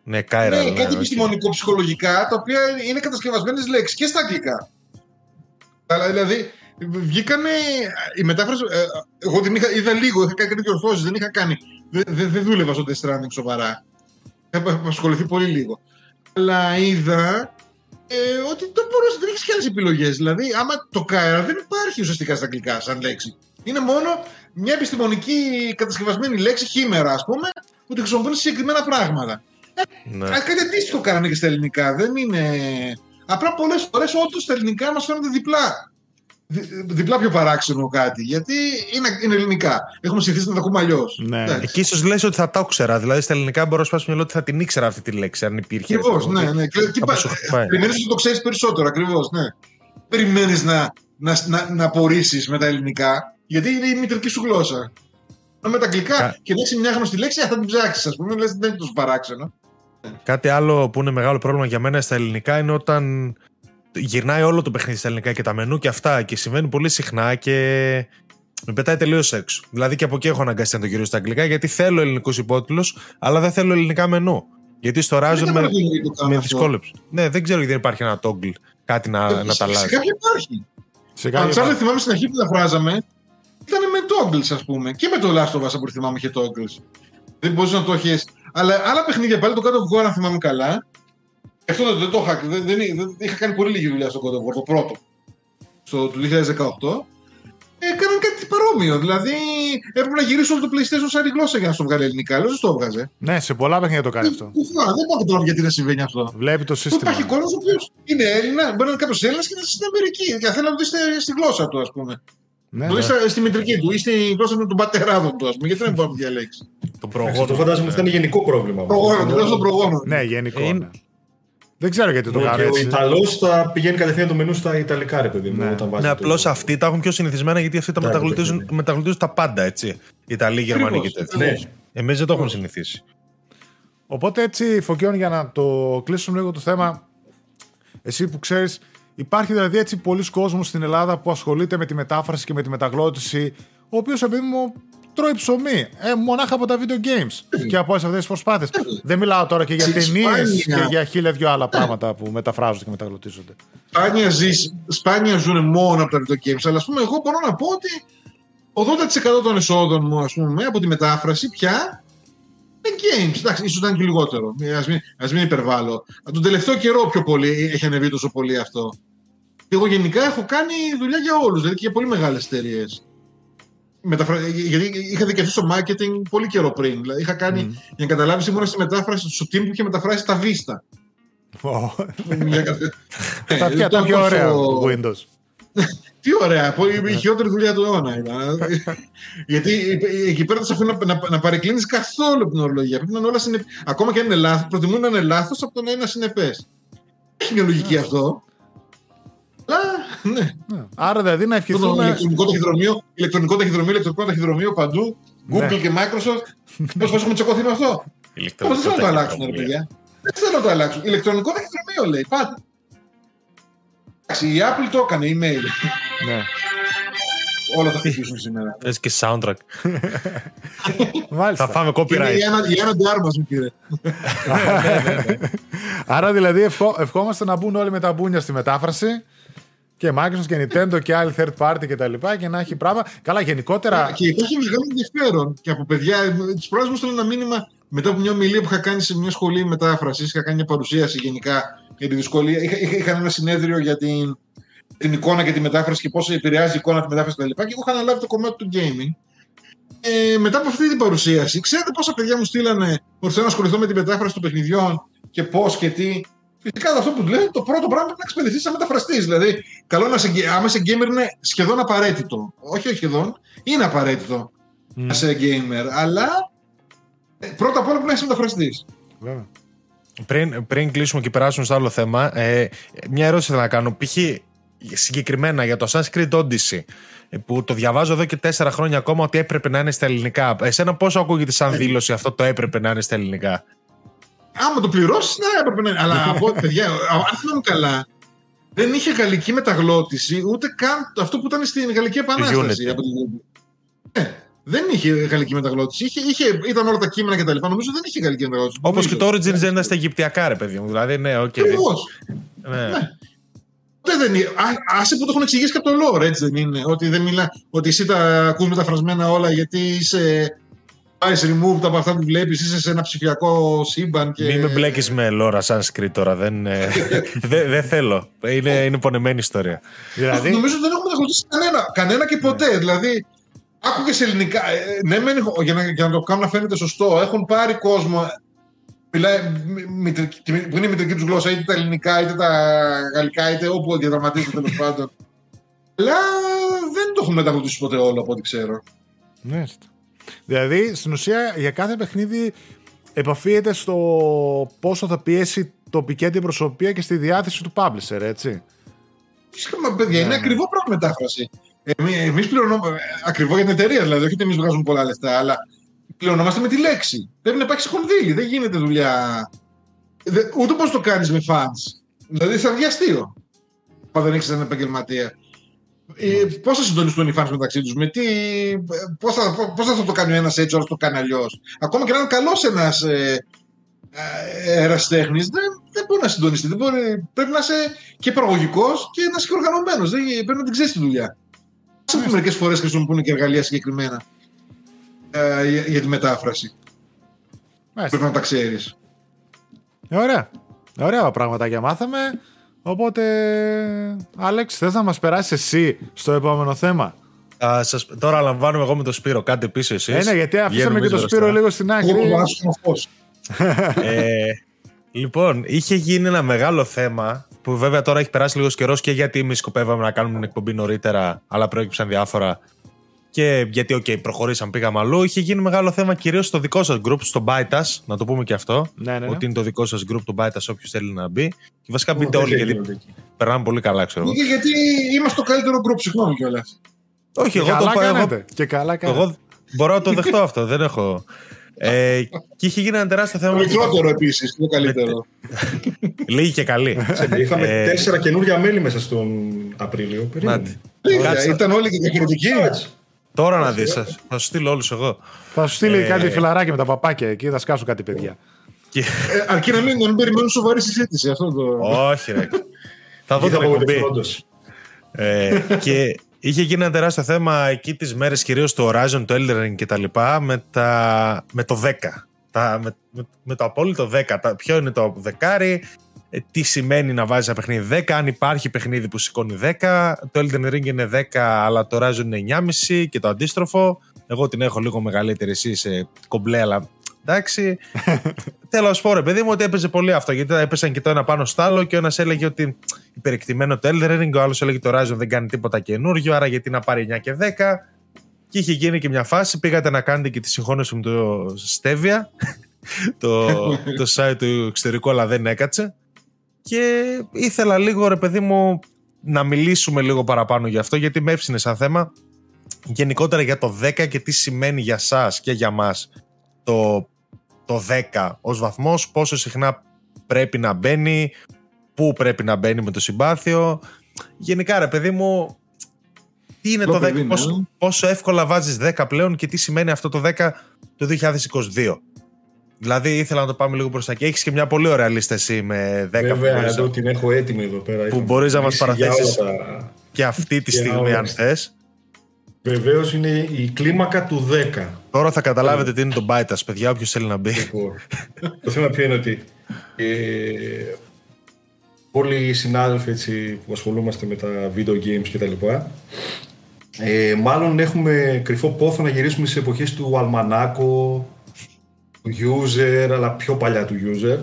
Ναι, Κάιρα. Είναι ναι, κάτι όχι. επιστημονικό ψυχολογικά τα οποία είναι κατασκευασμένες λέξεις και στα αγγλικά. Αλλά δηλαδή βγήκανε η μετάφραση. ε, εγώ την είχα, είδα λίγο, είχα κάνει κάτι διορθώσεις, δεν είχα κάνει. Δεν, δεν, δεν δούλευα στο Death Stranding σοβαρά. Έχω ασχοληθεί πολύ λίγο. Αλλά είδα ε, ότι δεν μπορούσε, δεν έχει και άλλες επιλογές. Δηλαδή, άμα το Κάιρα δεν υπάρχει ουσιαστικά στα αγγλικά σαν λέξη. Είναι μόνο μια επιστημονική κατασκευασμένη λέξη, χήμερα ας πούμε, που τη χρησιμοποιούν σε συγκεκριμένα πράγματα. Ναι. Α, κάτι αντίστοιχο κάνανε και στα ελληνικά. Δεν είναι. Απλά πολλές φορές όντως στα ελληνικά μας φαίνονται διπλά. Δι, διπλά πιο παράξενο κάτι. Γιατί είναι, είναι ελληνικά. Έχουμε συνηθίσει να τα ακούμε αλλιώς. Ναι. Εκεί ίσως λες ότι θα το ήξερα. Δηλαδή στα ελληνικά μπορώ να σπάσω μυαλό ότι θα την ήξερα αυτή τη λέξη, αν υπήρχε. Ακριβώς, ναι, ναι. Και, τι Κάπως πα- σου χτυπάει. Περιμένεις ότι το ξέρεις περισσότερο, ακριβώς, ναι. Περιμένεις να, να, να, να απορρίσεις με τα ελληνικά, γιατί είναι η μητρική σου γλώσσα. Ενώ με τα αγγλικά Κα- και λέξει μια γνωστή λέξη, α, θα την ψάξεις, ας πούμε, λες, δεν είναι τόσο παράξενο. Κάτι άλλο που είναι μεγάλο πρόβλημα για μένα στα ελληνικά είναι όταν γυρνάει όλο το παιχνίδι στα ελληνικά και τα μενού και αυτά και συμβαίνει πολύ συχνά και με πετάει τελείως έξω. Δηλαδή και από εκεί έχω αναγκαστεί να το γυρίσω στα αγγλικά γιατί θέλω ελληνικούς υπότιτλους, αλλά δεν θέλω ελληνικά μενού. Γιατί στο Horizon Δεν με, καταλαβαίνω γιατί το κάνουν με αυτό. δυσκόλεψε. Ναι, δεν ξέρω γιατί δεν υπάρχει ένα toggle, κάτι να, να τα Σε αλλάζει. κάποια υπάρχει. Σε Αν κάποια... δεν θυμάμαι στην αρχή που τα φράζαμε, ήταν με toggles, ας πούμε. Και με το Last of Us, από ό,τι θυμάμαι, είχε toggles. Δεν μπορούσες να το έχεις. Αλλά άλλα παιχνίδια πάλι, το God of War, αν θυμάμαι καλά. Αυτό δεν, δεν το είχα. Δεν, δεν, δεν- είχα κάνει πολύ λίγη δουλειά στο God of War, το πρώτο. Στο του 2018. Ε, έκαναν κάτι παρόμοιο. Δηλαδή έπρεπε να γυρίσω όλο το PlayStation σε άλλη γλώσσα για να στο βγάλει ελληνικά. Λέω, δεν το έβγαζε. Ναι, σε πολλά παιχνίδια το κάνει αυτό. Κουφά, δεν πάω τώρα γιατί να συμβαίνει αυτό. Βλέπει το Που σύστημα. υπάρχει κόσμος ο οποίος είναι Έλληνα, μπορεί να είναι κάποιος Έλληνας και να ζει στην Αμερική. Και θέλει να το δεις στη- στη γλώσσα του, ας πούμε. Ναι, Το ναι. είσαι στη μητρική του ή στη γλώσσα των πατεράδων του, ας πούμε. Γιατί δεν μπορεί να διαλέξεις. Το Αυτό προγόνο. το φαντάζομαι ότι θα είναι γενικό πρόβλημα. Προγόνο, τη γλώσσα των προγόνων. Ναι, γενικό. Είναι- ναι. Δεν ξέρω γιατί το Ναι, κάνω και ο έτσι. Ιταλός θα πηγαίνει κατευθείαν το μενού στα Ιταλικά, ρε παιδί μου. Ναι. όταν βάζει Ναι, το- απλώς αυτοί τα έχουν πιο συνηθισμένα γιατί αυτοί τα Τα μεταγλωτίζουν, έχουν, μεταγλωτίζουν τα πάντα, έτσι. Ιταλοί, Γερμανοί και Ακριβώς, τέτοια. Ναι. Εμείς δεν το έχουμε συνηθίσει. Οπότε έτσι, Φωκιών, για να το κλείσουμε λίγο το θέμα, εσύ που ξέρεις, υπάρχει δηλαδή έτσι πολλοί κόσμος στην Ελλάδα που ασχολείται με τη μετάφραση και με τη μεταγλώτηση, ο οποίος επειδή μου τρώει ψωμί, ε, μονάχα από τα video games και από όλες αυτές τις προσπάθειες. Δεν μιλάω τώρα και για Στην ταινίες Ισπάνια. και για χίλια δυο άλλα πράγματα που μεταφράζονται και μεταγλωτίζονται. Σπάνια, ζεις, σπάνια ζουν μόνο από τα video games. Αλλά ας πούμε, εγώ μπορώ να πω ότι 80% των εσόδων μου, ας πούμε, από τη μετάφραση πια είναι games. Εντάξει, ίσως ήταν και λιγότερο. Α μην, ας μην υπερβάλλω. Τον τελευταίο καιρό πιο πολύ έχει ανεβεί τόσο πολύ αυτό. Και εγώ γενικά έχω κάνει δουλειά για όλους, δηλαδή και για πολύ μεγάλες εταιρείες. Μεταφρα... Γιατί είχα δικαιωθεί στο marketing πολύ καιρό πριν. Δηλαδή είχα κάνει, για να καταλάβεις, ήμουν στη μετάφραση στο team που είχε μεταφράσει τα Vista. Μια καθε- Τα Ε, αυτιά ήταν το πιο τόσο- ωραίο Windows. Τι ωραία, πολύ- η χειρότερη δουλειά του αιώνα ήταν. Γιατί εκεί πέρα δεν σε αφήνουν να, να, να παρεκκλίνεις καθόλου από την ορολογία. Πρέπει να είναι όλα συνεπ... Ακόμα και αν είναι λάθος, προτιμούν να είναι λάθος από το να είναι ασυνεπέ. Έχει μια λογική αυτό. Ναι. Ναι. Άρα δηλαδή να Αυτό το ευχηθούμε. ηλεκτρονικό ταχυδρομείο, ηλεκτρονικό ταχυδρομείο, ηλεκτρονικό ταχυδρομείο παντού. Ναι. Google και Microsoft. Πώ πώς έχουμε τσακωθεί με αυτό; Όμω Ηλεκτρονικό δεν θέλω να το αλλάξουν, ρε ταχυδρομείο. παιδιά; Δεν θέλω να το αλλάξουν. Ηλεκτρονικό ταχυδρομείο λέει πάντα. Εντάξει, η Apple το έκανε, email. Ναι. Όλα θα χτυπήσουν σήμερα. Θες και soundtrack. Μάλιστα. Θα φάμε Και είναι copyright. η Άννα- η Άννα Ντάρ μας μου πήρε. Άρα δηλαδή ευχό, ευχόμαστε να μπουν όλοι με τα μπούνια στη μετάφραση και Microsoft και Nintendo και άλλοι third party και τα λοιπά και να έχει πράγμα. Καλά, γενικότερα. Και υπάρχει μεγάλο ενδιαφέρον και από παιδιά. Τη προάλλη μου στέλνουν ένα μήνυμα μετά από μια ομιλία που είχα κάνει σε μια σχολή μετάφρασης. Είχα κάνει μια παρουσίαση γενικά για τη δυσκολία. Είχα, είχα, είχα ένα συνέδριο για την, την εικόνα και τη μετάφραση και πώς επηρεάζει η εικόνα τη μετάφραση κτλ. Και, και εγώ είχα αναλάβει το κομμάτι του gaming. Ε, μετά από αυτή την παρουσίαση, ξέρετε πόσα παιδιά μου στείλανε ότι θέλω να ασχοληθώ με τη μετάφραση των παιχνιδιών και πώς και τι. Φυσικά αυτό που λένε, το πρώτο πράγμα είναι να εξυπηρετήσεις σαν μεταφραστής. Δηλαδή, καλό να σε, άμα είσαι gamer είναι σχεδόν απαραίτητο. Όχι, όχι σχεδόν, είναι απαραίτητο Μμ, να είσαι gamer. Αλλά ε, πρώτα απ' όλα πρέπει να είσαι μεταφραστής. βέβαια. Πριν, πριν κλείσουμε και περάσουμε στο άλλο θέμα, ε, μια ερώτηση θέλω να κάνω. Π.χ. συγκεκριμένα για το Assassin's Creed Odyssey, ε, που το διαβάζω εδώ και τέσσερα χρόνια ακόμα ότι έπρεπε να είναι στα ελληνικά. Εσένα πόσο ακούγεται σαν δήλωση αυτό το έπρεπε να είναι στα ελληνικά; Άμα το πληρώσεις, ναι, έπρεπε να είναι. Αλλά από παιδιά, αν θυμάμαι καλά, δεν είχε γαλλική μεταγλώτηση ούτε καν αυτό που ήταν στην Γαλλική Επανάσταση. Unity. Από την... Ναι, δεν είχε γαλλική μεταγλώτηση. Είχε, είχε, ήταν όλα τα κείμενα κτλ. Νομίζω δεν είχε γαλλική μεταγλώτηση. Όπως και το Νομίζω. Origins δεν ήταν στα Αιγυπτιακά, ρε παιδί μου. Δηλαδή, ναι, οκ. Ακριβώς. Ναι. Ποτέ δεν είναι. Α- Άσε που το έχουν εξηγήσει και από το lore, έτσι δεν είναι. Ότι, δεν μιλά, ότι εσύ τα ακούς μεταφρασμένα όλα γιατί είσαι. Πάει removed από αυτά που βλέπεις, είσαι σε ένα ψηφιακό σύμπαν. Και... Μην με μπλέκεις με Λόρα Sanskrit τώρα. Δεν, ε, δεν, δεν θέλω. Είναι, είναι πονεμένη ιστορία. Δηλαδή. Νομίζω ότι δεν έχουμε μεταγλωτήσει κανένα, κανένα και ποτέ. Δηλαδή, άκουγε σε ελληνικά. Ε, ναι, μεν, έχω- για, να, για να το κάνω να φαίνεται σωστό, έχουν πάρει κόσμο. Μιλάει, μη- μητρική- τη- που είναι η μητρική τους γλώσσα, είτε τα ελληνικά, είτε τα γαλλικά, είτε όπου διαδραματίζονται τέλος πάντων. Αλλά δεν το έχουν μεταγλωτήσει ποτέ όλο από ό,τι ξέρω. Ναι. Δηλαδή, στην ουσία, για κάθε παιχνίδι επαφίεται στο πόσο θα πιέσει τοπική αντιπροσωπεία και στη διάθεση του publisher, έτσι. Φυσικά, μα, παιδιά, είναι Ναι, ναι. ακριβό πράγμα μετάφραση. Εμεί πληρωνόμαστε. Ακριβό για την εταιρεία δηλαδή, όχι ότι εμείς βγάζουμε πολλά λεφτά, αλλά πληρωνόμαστε με τη λέξη. Πρέπει να υπάρχει κονδύλι, δεν γίνεται δουλειά. Δε, ούτε πώ το κάνεις με fans. Δηλαδή θα βγει αστείο. Αν δεν έχεις έναν επαγγελματία. Ε, πώς θα συντονιστούν οι fans μεταξύ τους, με τι. Πώς θα, πώς θα το κάνει ο ένας έτσι, ο άλλος το κάνει αλλιώς. Ακόμα και να είναι καλός ένας ε, ε, ερασιτέχνη, δεν, δεν μπορεί να συντονιστεί. Δεν μπορεί, πρέπει να είσαι και παραγωγικός και να είσαι και οργανωμένος. Πρέπει να την ξέρεις τη δουλειά. Σε που μερικές φορές χρησιμοποιούν και εργαλεία συγκεκριμένα ε, για, για τη μετάφραση. Μάλιστα. Πρέπει να τα ξέρεις. Ε, Ωραία. Ωραία πραγματάκια μάθαμε. Οπότε, Άλεξ, θες να μας περάσεις εσύ στο επόμενο θέμα; Α, σας, τώρα λαμβάνουμε εγώ με το Σπύρο. Κάντε πίσω εσείς. Ε, ναι, γιατί αφήσαμε και το Σπύρο λίγο στην Εγώ άκρη. που βάζω φω. ε, λοιπόν, είχε γίνει ένα μεγάλο θέμα που βέβαια τώρα έχει περάσει λίγος καιρός και γιατί εμείς σκοπεύαμε να κάνουμε την εκπομπή νωρίτερα, αλλά προέκυψαν διάφορα. Και γιατί, οκ, προχωρήσαμε, πήγαμε αλλού. Είχε γίνει μεγάλο θέμα κυρίως στο δικό σας group, στο Bytas, να το πούμε και αυτό. Ναι, ναι, ναι. Ότι είναι το δικό σας group, το Bytas, όποιος θέλει να μπει. Και βασικά Ω, μπείτε δεν όλοι, γιατί γίνονται εκεί. περνάμε πολύ καλά, ξέρω εγώ. Γιατί είμαστε το καλύτερο group, συγγνώμη κιόλας. Όχι, Και εγώ το καλά πω. Εγώ, κάνετε. Και καλά κάνετε. εγώ μπορώ να το δεχτώ αυτό, δεν έχω. Ε, και είχε γίνει ένα τεράστιο θέμα. Το μικρότερο επίσης, το καλύτερο. Λίγη και καλή. Είχαμε Ε, τέσσερα καινούργια μέλη μέσα στον Απρίλιο. Περίμενε. Νάτι. Αλήθεια, Κάτσε. Ήταν όλοι και διαφορετικοί. Κάτσε. Τώρα να δεις, θα θα σου στείλω όλους εγώ. Θα σου στείλει Ε, κάτι φιλαράκι με τα παπάκια εκεί, θα σκάσουν κάτι παιδιά. Και... Ε, αρκεί να μην, να μην περιμένουν σοβαρή συζήτηση. Αυτό το... Όχι ρε. θα δω Εκεί την θα εκπομπή. απογοητευτούν όντως. ε, και είχε γίνει ένα τεράστιο θέμα εκεί τις μέρες κυρίως το Horizon, το Elden Ring και τα λοιπά με, τα, με το 10. Τα, με, με, με το απόλυτο 10. Τα, ποιο είναι το δεκάρι, ε, τι σημαίνει να βάζεις ένα παιχνίδι 10, αν υπάρχει παιχνίδι που σηκώνει 10. Το Elden Ring είναι 10, αλλά το Horizon είναι 9,5 και το αντίστροφο. Εγώ την έχω λίγο μεγαλύτερη, εσύ είσαι κομπλέ, αλλά εντάξει. Θέλω να σου πω, ρε παιδί μου, ότι έπαιζε πολύ αυτό. Γιατί έπεσαν και το ένα πάνω στο άλλο και ο ένας έλεγε ότι υπερεκτημένο το Elden Ring, ο άλλος έλεγε το Horizon δεν κάνει τίποτα καινούριο, άρα γιατί να πάρει 9 και 10. Και είχε γίνει και μια φάση, πήγατε να κάνετε και τη συγχώνευση με το Stevia, το, το site του εξωτερικού, αλλά δεν έκατσε. Και ήθελα λίγο, ρε παιδί μου, να μιλήσουμε λίγο παραπάνω γι' αυτό, γιατί με έψινε σαν θέμα γενικότερα για το 10 και τι σημαίνει για σας και για μας το, το 10 ως βαθμός, πόσο συχνά πρέπει να μπαίνει, πού πρέπει να μπαίνει με το συμπάθειο. Γενικά ρε παιδί μου, τι είναι το 10, πόσο, πόσο εύκολα βάζεις 10 πλέον και τι σημαίνει αυτό το 10 το 2022. Δηλαδή ήθελα να το πάμε λίγο προς τα εκεί. Έχεις και μια πολύ ωραία λίστα εσύ με 10 Βέβαια, που εδώ την έχω έτοιμη εδώ πέρα. Που μπορείς να μας παραθέσεις τα... και αυτή τη στιγμή, αν θες. Βεβαίως είναι η κλίμακα του 10. Τώρα θα καταλάβετε τι είναι το bypass, παιδιά, όποιος θέλει να μπει. Λοιπόν, το θέμα ποιο είναι ότι ε, όλοι οι συνάδελφοι έτσι, που ασχολούμαστε με τα video games κτλ. Ε, μάλλον έχουμε κρυφό πόθο να γυρίσουμε σε εποχές του Αλμανάκο, του User, αλλά πιο παλιά του User,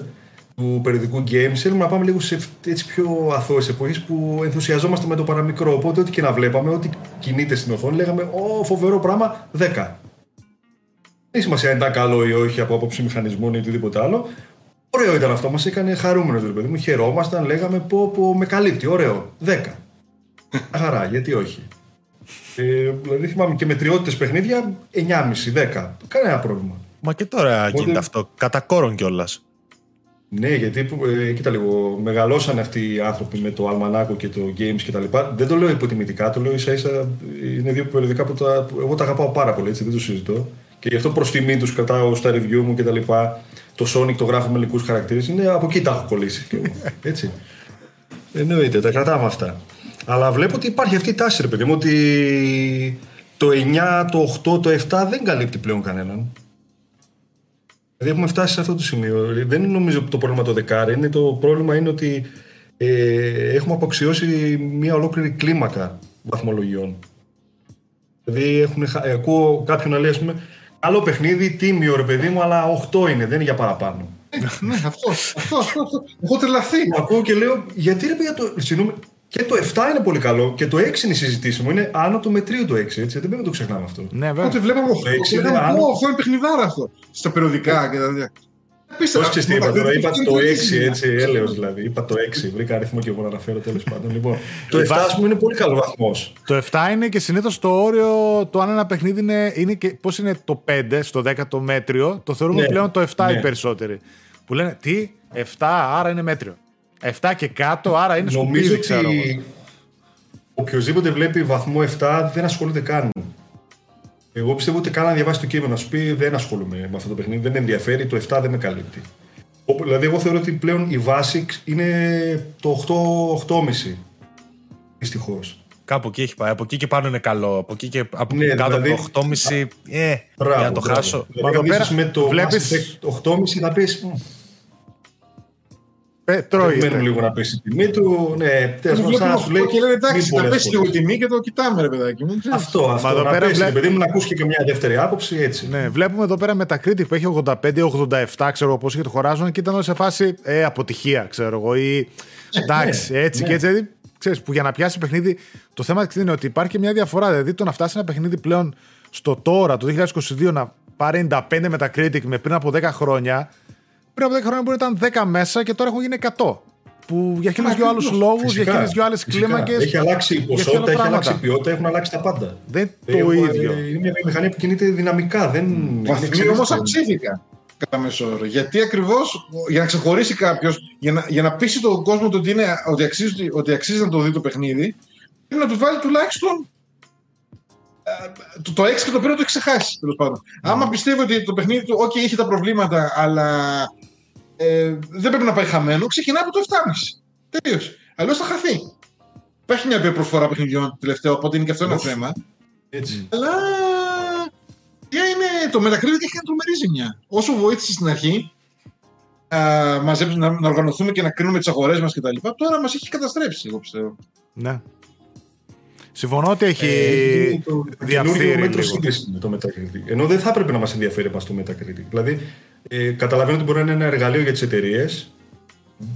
του περιοδικού Games. Θέλουμε να πάμε λίγο σε έτσι πιο αθώες εποχές που ενθουσιαζόμαστε με το παραμικρό. Οπότε ό,τι και να βλέπαμε, ό,τι κινείται στην οθόνη, λέγαμε «Ω, φοβερό πράγμα, 10». Δεν σημασία αν ήταν καλό ή όχι από άποψη μηχανισμών ή οτιδήποτε άλλο. Ωραίο ήταν αυτό, μας έκανε χαρούμενος το παιδί μου. Χαιρόμασταν, λέγαμε πω, πω με καλύπτει. Ωραίο. 10. Χαρά, γιατί όχι. Ε, δηλαδή θυμάμαι και με τριότητε παιχνίδια 9,5-10. Κανένα πρόβλημα. Μα και τώρα Οπότε... γίνεται αυτό. Κατά κόρον κιόλας. Ναι, γιατί ε, κοίτα λίγο, μεγαλώσαν αυτοί οι άνθρωποι με το Αλμανάκο και το Games και τα λοιπά. Δεν το λέω υποτιμητικά, το λέω ίσα ίσα. Είναι δύο περιοδικά που, τα, που εγώ τα αγαπάω πάρα πολύ, έτσι, δεν το συζητώ. Και γι' αυτό προς τιμή τους κρατάω στα review μου και τα λοιπά. Το Sonic το γράφω με ελληνικού χαρακτήρες. Είναι από εκεί τα έχω κολλήσει. Και εγώ, έτσι. Εννοείται, τα κρατάμε αυτά. Αλλά βλέπω ότι υπάρχει αυτή η τάση, ρε παιδί μου, ότι το 9, το 8, το 7 δεν καλύπτει πλέον κανέναν. Δηλαδή έχουμε φτάσει σε αυτό το σημείο. Δεν νομίζω ότι το πρόβλημα το δεκάρι είναι. Το πρόβλημα είναι ότι ε, έχουμε αποξιώσει μια ολόκληρη κλίμακα βαθμολογιών. Δηλαδή έχουν, ακούω κάποιον να λέει, ας πούμε, Άλλο παιχνίδι, τίμιο ρε παιδί μου, αλλά 8 είναι, δεν είναι για παραπάνω. Ε, ναι, αυτό, αυτό, αυτό, αυτό. Έχω τρελαθεί. Ακούω και λέω, γιατί ρε παιδιά το. Συγγνώμη, και το 7 είναι πολύ καλό και το 6 είναι συζητήσιμο. Είναι άνω του μετρίου το 6, έτσι. Δεν πρέπει να το ξεχνάμε αυτό. Ναι, βέβαια. Τότε βλέπαμε 8. Είναι άνω... αυτό είναι παιχνιδάρα αυτό. Στα περιοδικά και τα τέτοια. Πώ ξέρεις τι είπα τώρα, είπα το 6 έτσι, έλεος δηλαδή. Είπα το 6, βρήκα αριθμό και εγώ να αναφέρω τέλος πάντων. Λοιπόν, το 7 ας πούμε είναι πολύ καλός βαθμός. Το 7 είναι και συνήθως το όριο το αν ένα παιχνίδι είναι, είναι και πώς είναι το 5 στο 10ο μέτριο, το θεωρούμε ναι, πλέον το 7 ναι. οι περισσότεροι. Που λένε τι, 7 άρα είναι μέτριο. 7 και κάτω άρα είναι σκουπίδι, ξέρω ότι οποιοδήποτε βλέπει βαθμό 7 δεν ασχολείται καν εγώ πιστεύω ότι καν να διαβάσει το κείμενο, να σου πει δεν ασχολούμαι με αυτό το παιχνίδι, δεν με ενδιαφέρει, το 7 δεν με καλύπτει. Δηλαδή, εγώ θεωρώ ότι πλέον η βάση είναι το 8-8,5. Δυστυχώς. Κάπου εκεί έχει πάει. Από εκεί και πάνω είναι καλό. Από εκεί και από ναι, κάτω δηλαδή, από το 8,5. Ε, μπράβο, για να το μπράβο. χάσω. Δηλαδή, Μα εδώ πέρα με το βλέπεις... 8,5 θα πεις ε, τρώει. Περιμένουμε λίγο να πέσει η τιμή του. Ναι, τέλος πάντων, σου λέει. Και λέει εντάξει, να πέσει λίγο η τιμή και το κοιτάμε, ρε παιδάκι μου. Αυτό, αυτό. Μα εδώ πέρα πέσει, παιδί μου, να ακούσει και μια δεύτερη άποψη, έτσι. Ναι, βλέπουμε εδώ πέρα με τα Critic που έχει 85-87, ξέρω πώς και το χωράζουν και ήταν σε φάση ε, αποτυχία, ξέρω εγώ. Ή ναι, εντάξει, έτσι ναι. και έτσι. Ξέρεις, που για να πιάσει παιχνίδι, το θέμα είναι ότι υπάρχει και μια διαφορά. Δηλαδή το να φτάσει ένα παιχνίδι πλέον στο τώρα, το 2022, να πάρει 95 με τα Critic με πριν από 10 χρόνια, πριν από 10 χρόνια μπορεί να ήταν 10 μέσα και τώρα έχουν γίνει 100. Που για χίλιους δυο άλλους λόγους, για χίλιε δυο άλλες κλίμακες. Έχει αλλάξει η ποσότητα, έχει αλλάξει η ποιότητα, έχουν αλλάξει τα πάντα. Δεν είναι το ίδιο. Είναι μια βιομηχανία που κινείται δυναμικά. Δεν Βαθμοί όμως αυξήθηκαν κατά μέσο όρο. Γιατί ακριβώς για να ξεχωρίσει κάποιος, για να, για να πείσει τον κόσμο ότι, είναι, ότι, αξίζει, ότι αξίζει να το δει το παιχνίδι, πρέπει να του βάλει τουλάχιστον ε, το, το 6 και το 5 το έχει ξεχάσει τέλος πάντων. Mm. Άμα πιστεύει ότι το παιχνίδι του, OK, έχει τα προβλήματα, αλλά ε, δεν πρέπει να πάει χαμένο, ξεκινάει από το 7,5. Τελείως. Αλλιώς θα χαθεί. Υπάρχει μια προσφορά παιχνιδιών τελευταίο, οπότε είναι και αυτό ένα θέμα. Έτσι. Αλλά. Ποια είναι το Metacritic έχει ένα τρομερή ζημιά. Όσο βοήθησε στην αρχή α, να, να οργανωθούμε και να κρίνουμε τις αγορές μας κτλ. Τώρα μας έχει καταστρέψει, εγώ πιστεύω. Ναι. Συμφωνώ ότι έχει ε, διαφθείρει μέτρο σύγκριση με το Metacritic. Ενώ δεν θα έπρεπε να μας ενδιαφέρει μα το Metacritic. Δηλαδή, ε, καταλαβαίνω ότι μπορεί να είναι ένα εργαλείο για τις εταιρείες.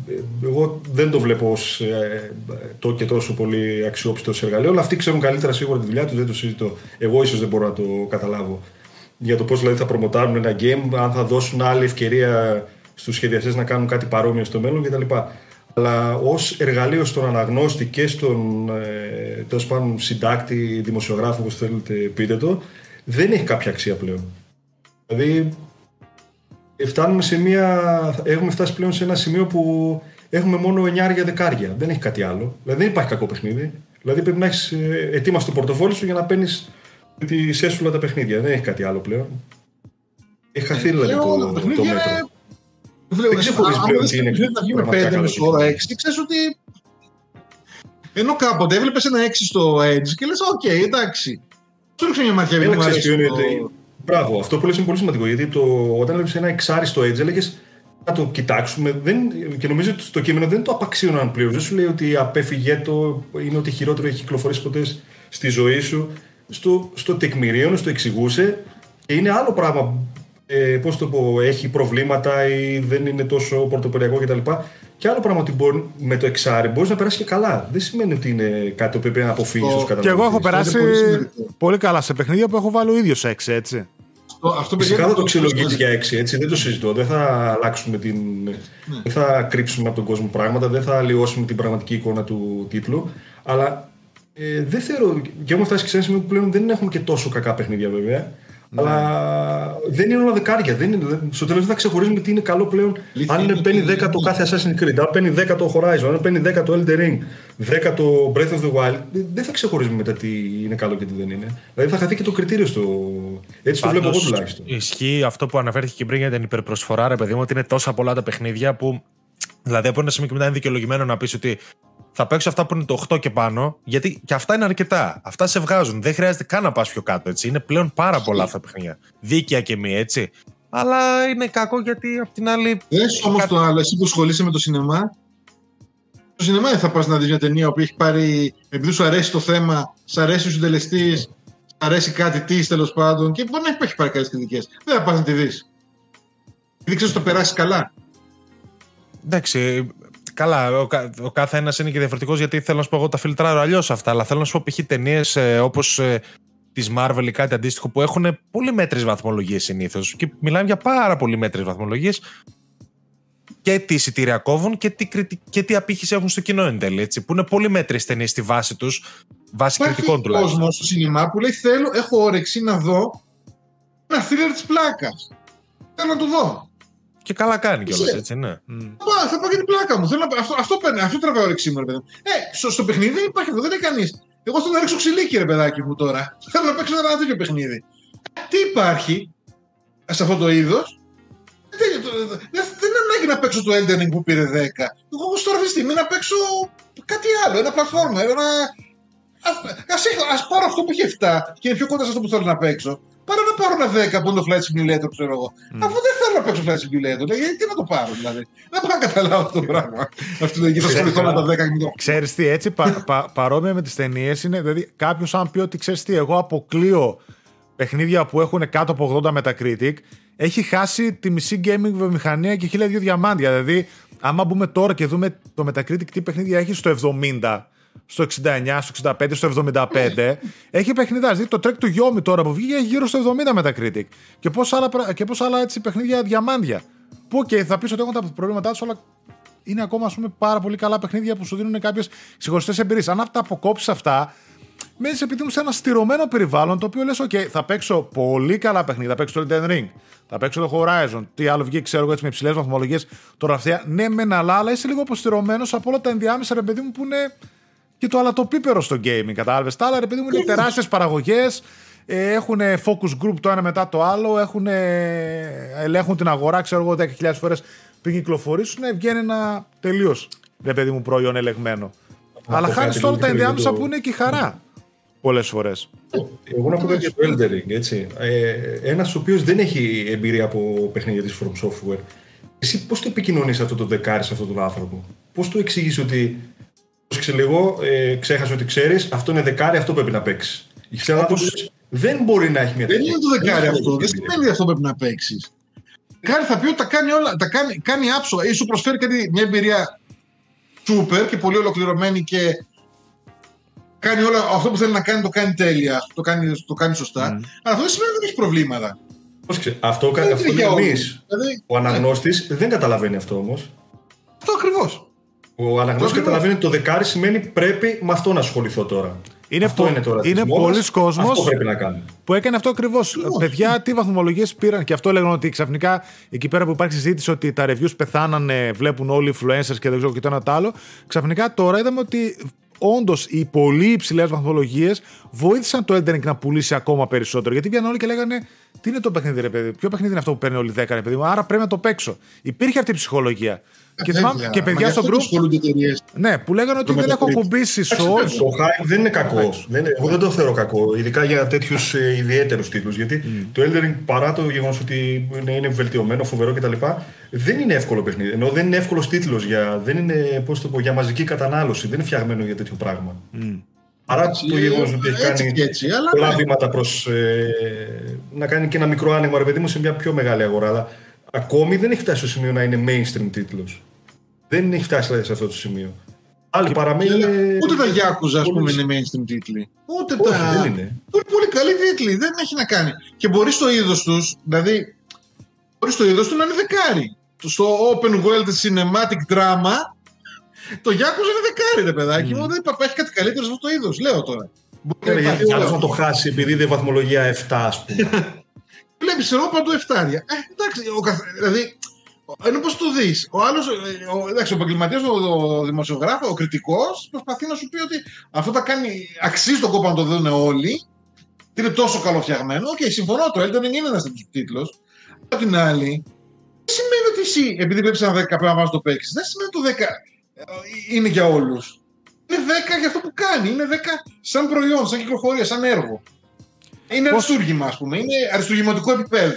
Ε, εγώ δεν το βλέπω ως ε, το και τόσο πολύ αξιόπιστος σε εργαλείο, αλλά αυτοί ξέρουν καλύτερα σίγουρα τη δουλειά τους, δεν το συζητώ. Εγώ ίσως δεν μπορώ να το καταλάβω. Για το πώς δηλαδή θα προμοτάρουν ένα game, αν θα δώσουν άλλη ευκαιρία στους σχεδιαστές να κάνουν κάτι παρόμοιο στο μέλλον κτλ. αλλά ως εργαλείο στον αναγνώστη και στον ε, τέλος πάντων συντάκτη, δημοσιογράφο, όπως θέλετε πείτε το, δεν έχει κάποια αξία πλέον. Δηλαδή, φτάνουμε σε μια, έχουμε φτάσει πλέον σε ένα σημείο που έχουμε μόνο 9 δεκάρια. Δεν έχει κάτι άλλο. Δηλαδή δεν υπάρχει κακό παιχνίδι. Δηλαδή πρέπει να έχεις ετοίμαστο το πορτοφόλι σου για να παίρνεις τη σέσουλα τα παιχνίδια. Δεν έχει κάτι άλλο πλέον. Έχει χαθεί δηλαδή το, το, το μέτρο. Δεν ξεχωρίζει πλέον τι είναι. Να βγει με 5 μισό ώρα 6, ξέρεις ότι. Ενώ κάποτε έβλεπες ένα 6 στο Edge και λες: Οκ, εντάξει. Σου ρίξε μια ματιά γιατί μου αρέσει. Μπράβο, αυτό που λες είναι πολύ σημαντικό. Γιατί το, όταν έβλεπες ένα εξάρι στο Edge, έλεγες να το κοιτάξουμε. Δεν, και νομίζω ότι το κείμενο δεν το απαξίωναν πλήρως. Δεν σου λέει ότι απέφυγε το, είναι ότι χειρότερο έχει κυκλοφορήσει ποτέ στη ζωή σου. Στο, στο τεκμηρίωνο, στο εξηγούσε. Και είναι άλλο πράγμα. Ε, Πώς το πω, έχει προβλήματα ή δεν είναι τόσο πορτοποριακό κτλ. Και άλλο πράγμα ότι μπορεί, με το εξάρι μπορείς να περάσεις και καλά. Δεν σημαίνει ότι είναι κάτι που πρέπει να αποφύγεις ως Και εγώ έχω περάσει πολύ, πολύ, καλά σε παιχνίδια που έχω βάλει ο ίδιος 6, έτσι. Αυτό, Φυσικά θα το ξυλογήσει για 6, έτσι. Δεν το συζητώ. Δεν θα αλλάξουμε την. Ναι. Δεν θα κρύψουμε από τον κόσμο πράγματα. Δεν θα αλλοιώσουμε την πραγματική εικόνα του τίτλου. Αλλά ε, δεν θεωρώ. Και έχουμε φτάσει σε ένα σημείο που πλέον δεν έχουμε και τόσο κακά παιχνίδια βέβαια. Ναι. Αλλά δεν είναι όλα δεκάρια. Δεν είναι, στο τέλος δεν θα ξεχωρίζουμε τι είναι καλό πλέον. αν είναι παίρνει 10 το κάθε Assassin's Creed, αν παίρνει 10 το Horizon, αν παίρνει 10 το Elder Ring, 10 το Breath of the Wild, δεν θα ξεχωρίζουμε μετά τι είναι καλό και τι δεν είναι. Δηλαδή θα χαθεί και το κριτήριο στο. Έτσι το βλέπω εγώ τουλάχιστον. Ισχύει αυτό που αναφέρθηκε και πριν για την υπερπροσφορά, ρε παιδί μου, ότι είναι τόσα πολλά τα παιχνίδια που. Δηλαδή από ένα σημείο και μετά είναι δικαιολογημένο να πεις ότι θα παίξω αυτά που είναι το 8 και πάνω, γιατί και αυτά είναι αρκετά. Αυτά σε βγάζουν. Δεν χρειάζεται καν να πας πιο κάτω. Έτσι. Είναι πλέον πάρα πολλά αυτά τα παιχνίδια. Δίκαια και μη, έτσι. Αλλά είναι κακό γιατί απ' την άλλη. Δεν όμως το άλλο, εσύ που ασχολείσαι με το σινεμά. Στο σινεμά θα πας να δεις μια ταινία που έχει πάρει. Επειδή σου αρέσει το θέμα, σου αρέσει ο συντελεστής, σου αρέσει κάτι της τέλος πάντων και μπορεί να έχει πάρει καλές κριτικές. Δεν θα πας να τη δεις. Δεν ξέρεις το περάσεις καλά. Εντάξει, Καλά, ο, ο κάθε ένα είναι και διαφορετικός γιατί θέλω να σου πω εγώ τα φιλτράρω αλλιώς αυτά. Αλλά θέλω να σου πω π.χ. ταινίες ε, όπως ε, της Marvel ή κάτι αντίστοιχο που έχουν πολύ μέτρες βαθμολογίες συνήθως. Και μιλάμε για πάρα πολύ μέτρες βαθμολογίες. Και τις εισιτήρια κόβουν και τι, και τι απήχηση έχουν στο κοινό εν τέλει. Έτσι, που είναι πολύ μέτρες ταινίες στη βάση τους, βάση Υπάρχει κριτικών του. Υπάρχει κόσμος στο σινεμά που λέει: Θέλω, έχω όρεξη να δω ένα θρύλερ της πλάκας. Θέλω να το δω. Και καλά κάνει κιόλας, έτσι, ναι. Πά, θα πάω για την πλάκα μου. Θέλω να... Αυτό, αυτό, παίρνει, αυτό τραβάει όρεξή μου, ρε παιδί. Ε, στο, στο παιχνίδι δεν υπάρχει αυτό, δεν είναι κανείς. Εγώ θέλω να ρίξω ξυλίκι, ρε παιδάκι μου τώρα. Θέλω να παίξω ένα τέτοιο παιχνίδι. Τι υπάρχει σε αυτό το είδος; Δεν είναι ανάγκη να παίξω το Elden Ring που πήρε 10. Εγώ έχω τώρα αυτή τη στιγμή να παίξω κάτι άλλο, ένα πλατφόρμα, ένα. Α πάρω αυτό που έχει 7 και είναι πιο κοντά σε αυτό που θέλω να παίξω. Παρά να πάρω ένα 10 από το Flight Simulator, ξέρω εγώ. Mm. Αφού δεν θέλω να παίξω Flight Simulator, γιατί τι να το πάρω, δηλαδή. Δεν μπορώ να καταλάβω αυτό το πράγμα. Αυτό το θα ασχοληθώ με τα 10 και Ξέρεις τι, έτσι πα, πα, παρόμοια με τις ταινίες είναι, δηλαδή κάποιος αν πει ότι ξέρεις τι, εγώ αποκλείω παιχνίδια που έχουν κάτω από 80 Metacritic, έχει χάσει τη μισή gaming βιομηχανία και χίλια δύο διαμάντια. Δηλαδή, άμα μπούμε τώρα και δούμε το Metacritic τι παιχνίδια έχει στο 70 στο 69, στο 65, στο 75. έχει παιχνιδά. Δηλαδή το Trek to Yomi τώρα που βγήκε έχει γύρω στο 70 Metacritic. Και πόσα άλλα, και πόσα άλλα έτσι, παιχνίδια διαμάντια. Που και θα πεις ότι έχουν τα προβλήματά τους, αλλά είναι ακόμα ας πούμε, πάρα πολύ καλά παιχνίδια που σου δίνουν κάποιες ξεχωριστές εμπειρίες. Αν τα αποκόψεις αυτά, μένεις ρε παιδί μου σε ένα στειρωμένο περιβάλλον το οποίο λες: OK, θα παίξω πολύ καλά παιχνίδια. Θα παίξω το Elden Ring, θα παίξω το Horizon. Τι άλλο βγήκε, ξέρω εγώ έτσι με υψηλές βαθμολογίες. Τώρα αυτά, ναι, μεν αλλά, αλλά είσαι λίγο αποστηρωμένος από όλα τα ενδιάμεσα ρε παιδί μου που είναι και το αλατοπίπερο στο gaming. Κατάλαβες. Τα άλλα, ρε παιδί μου, είναι τεράστιες παραγωγές. Ε, έχουν focus group το ένα μετά το άλλο. Έχουν, ελέγχουν την αγορά, ξέρω εγώ, 10.000 φορές πριν κυκλοφορήσουν. Βγαίνει ένα τελείως ρε παιδί μου προϊόν ελεγμένο. Αλλά χάνεις τώρα τα ενδιάμεσα που είναι και η χαρά. Πολλές φορές. Εγώ να πω κάτι για το Eldering, έτσι. Ε, Ένας ο οποίος δεν έχει εμπειρία από παιχνίδια της From Software. Εσύ πώς το επικοινωνείς αυτό το δεκάρι σε αυτόν τον άνθρωπο, Πώς του εξηγείς ότι πρόσεξε λίγο, ε, ξέχασε ότι ξέρεις, αυτό είναι δεκάρι, αυτό πρέπει να παίξεις. Η δεν μπορεί να έχει μια τέτοια. Δεν είναι το δεκάρι αυτό, δεν σημαίνει ότι αυτό πρέπει να παίξεις. Δεκάρι θα πει ότι τα κάνει όλα, τα κάνει, κάνει άψογα ή σου προσφέρει κάτι, μια εμπειρία super και πολύ ολοκληρωμένη και κάνει όλα, αυτό που θέλει να κάνει το κάνει τέλεια, το κάνει, το κάνει σωστά. Mm. Αλλά αυτό δεν σημαίνει ότι δεν έχει προβλήματα. Πρόσεξε, αυτό, αυτό είναι εμείς. Δηλαδή, ο αναγνώστης ναι. δεν καταλαβαίνει αυτό όμως. Αυτό ακριβώς. Ο αναγνώστης ακριβώς. καταλαβαίνει ότι το δεκάρι σημαίνει πρέπει με αυτό να ασχοληθώ τώρα. Είναι αυτό πο- είναι τώρα. είναι πολλής κόσμος. Αυτό πρέπει να κάνει. Που έκανε αυτό ακριβώς. Παιδιά, τι βαθμολογίες πήραν; Και αυτό λέγανε ότι ξαφνικά εκεί πέρα που υπάρχει συζήτηση ότι τα reviews πεθάνανε, βλέπουν όλοι οι influencers και δεν ξέρω και το ένα το άλλο. Ξαφνικά τώρα είδαμε ότι όντως οι πολύ υψηλές βαθμολογίες βοήθησαν το Elden Ring να πουλήσει ακόμα περισσότερο. Γιατί βγαίνουν όλοι και λέγανε Τι είναι το παιχνίδι, ρε παιδί, Ποιο παιχνίδι είναι αυτό που παίρνει όλοι 10 ρε παιδί μου, Άρα πρέπει να το παίξω. Υπήρχε αυτή η ψυχολογία. Και, θυμάμαι, και παιδιά στο group. ασχολούνται εταιρείες. Ναι, που λέγανε ότι Το δεν έχω Metacritic. κουμπίσει Εντάξει, Souls. Το hype δεν είναι κακό. Δεν είναι- εγώ δεν το θεωρώ κακό. Ειδικά για τέτοιους ε, ιδιαίτερους τίτλους. Γιατί το Elden Ring παρά το γεγονός ότι είναι, είναι βελτιωμένο, φοβερό κτλ. Δεν είναι εύκολο παιχνίδι. Ενώ δεν είναι εύκολος τίτλος για, δεν είναι, πώς το πω, για μαζική κατανάλωση. Δεν είναι φτιαγμένο για τέτοιο πράγμα. Παρά το γεγονός ότι έχει Έτσι κάνει και έτσι, αλλά πολλά ναι. βήματα προς να κάνει και ένα μικρό άνοιγμα, ρε παιδί μου, σε μια πιο μεγάλη αγορά. Αλλά ακόμη δεν έχει φτάσει στο σημείο να είναι mainstream τίτλος. Δεν έχει φτάσει δηλαδή, σε αυτό το σημείο. Άλλοι παραμένει. Ούτε τα Yakuza, ας πολύ- πούμε, είναι mainstream τίτλοι. Ούτε Όχι, τα. δεν είναι. Πολύ, πολύ καλή τίτλοι. Δεν έχει να κάνει. Και μπορείς στο είδος τους, δηλαδή. Μπορείς στο είδος τους να είναι δεκάρι. Στο open world cinematic drama, το Yakuza είναι δεκάρι, ρε παιδάκι μου. Δεν υπάρχει κάτι καλύτερο σε αυτό το είδος. Λέω τώρα. Μπορεί να Ναι, υπάρχει γιατί άλλος όλο. να το χάσει επειδή είναι βαθμολογία 7, ας πούμε. Βλέπεις εγώ παντού εφτάρια. Ε, εντάξει, ο καθ... δηλαδή. Ενώ πώς το δεις. Ο άλλος, εντάξει, ο επαγγελματίας, ο, ο δημοσιογράφος, ο κριτικός, προσπαθεί να σου πει ότι αυτό τα κάνει. Αξίζει τον κόπο να το δουν όλοι. και Είναι τόσο καλοφτιαγμένο. Οκ, συμφωνώ. Το Elden Ring είναι ένας τέτοιος τίτλος. Από την άλλη, δεν σημαίνει ότι εσύ, επειδή βλέπεις ένα 10 πρέπει να βάζεις το παίξεις. Δεν σημαίνει ότι το 10 ε, είναι για όλους. Είναι 10 για αυτό που κάνει. Είναι 10 σαν προϊόν, σαν κυκλοφορία, σαν έργο. Είναι Πώς- αριστούργημα, ας πούμε. Είναι αριστούργηματικό επίπεδο.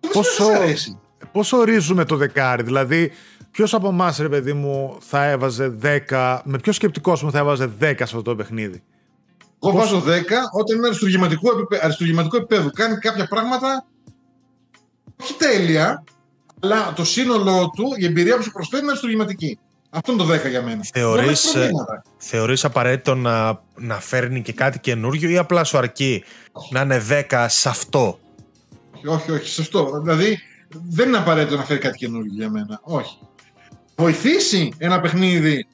Δεν Πόσο- σημαίνει ότι σας αρέσει. Πώς ορίζουμε το δεκάρι, δηλαδή, ποιος από εμάς, ρε παιδί μου, θα έβαζε 10, με ποιο σκεπτικό ας πούμε, θα έβαζε 10 σε αυτό το παιχνίδι; Εγώ βάζω 10 όταν είναι αριστούργηματικό επίπεδο, αριστούργηματικό επίπεδο. Κάνει κάποια πράγματα όχι τέλεια, αλλά το σύνολό του, η εμπειρία που σου προσφέρει είναι αριστούργηματική. Αυτό είναι το 10 για μένα. Θεωρείς, Δεν έχει προβλήματα. Θεωρείς απαραίτητο να, να φέρνει και κάτι καινούριο ή απλά σου αρκεί να είναι 10 σε αυτό; Όχι, όχι, σε αυτό. Δηλαδή, δεν είναι απαραίτητο να φέρει κάτι καινούργιο για μένα. Όχι. Βοηθήσει ένα παιχνίδι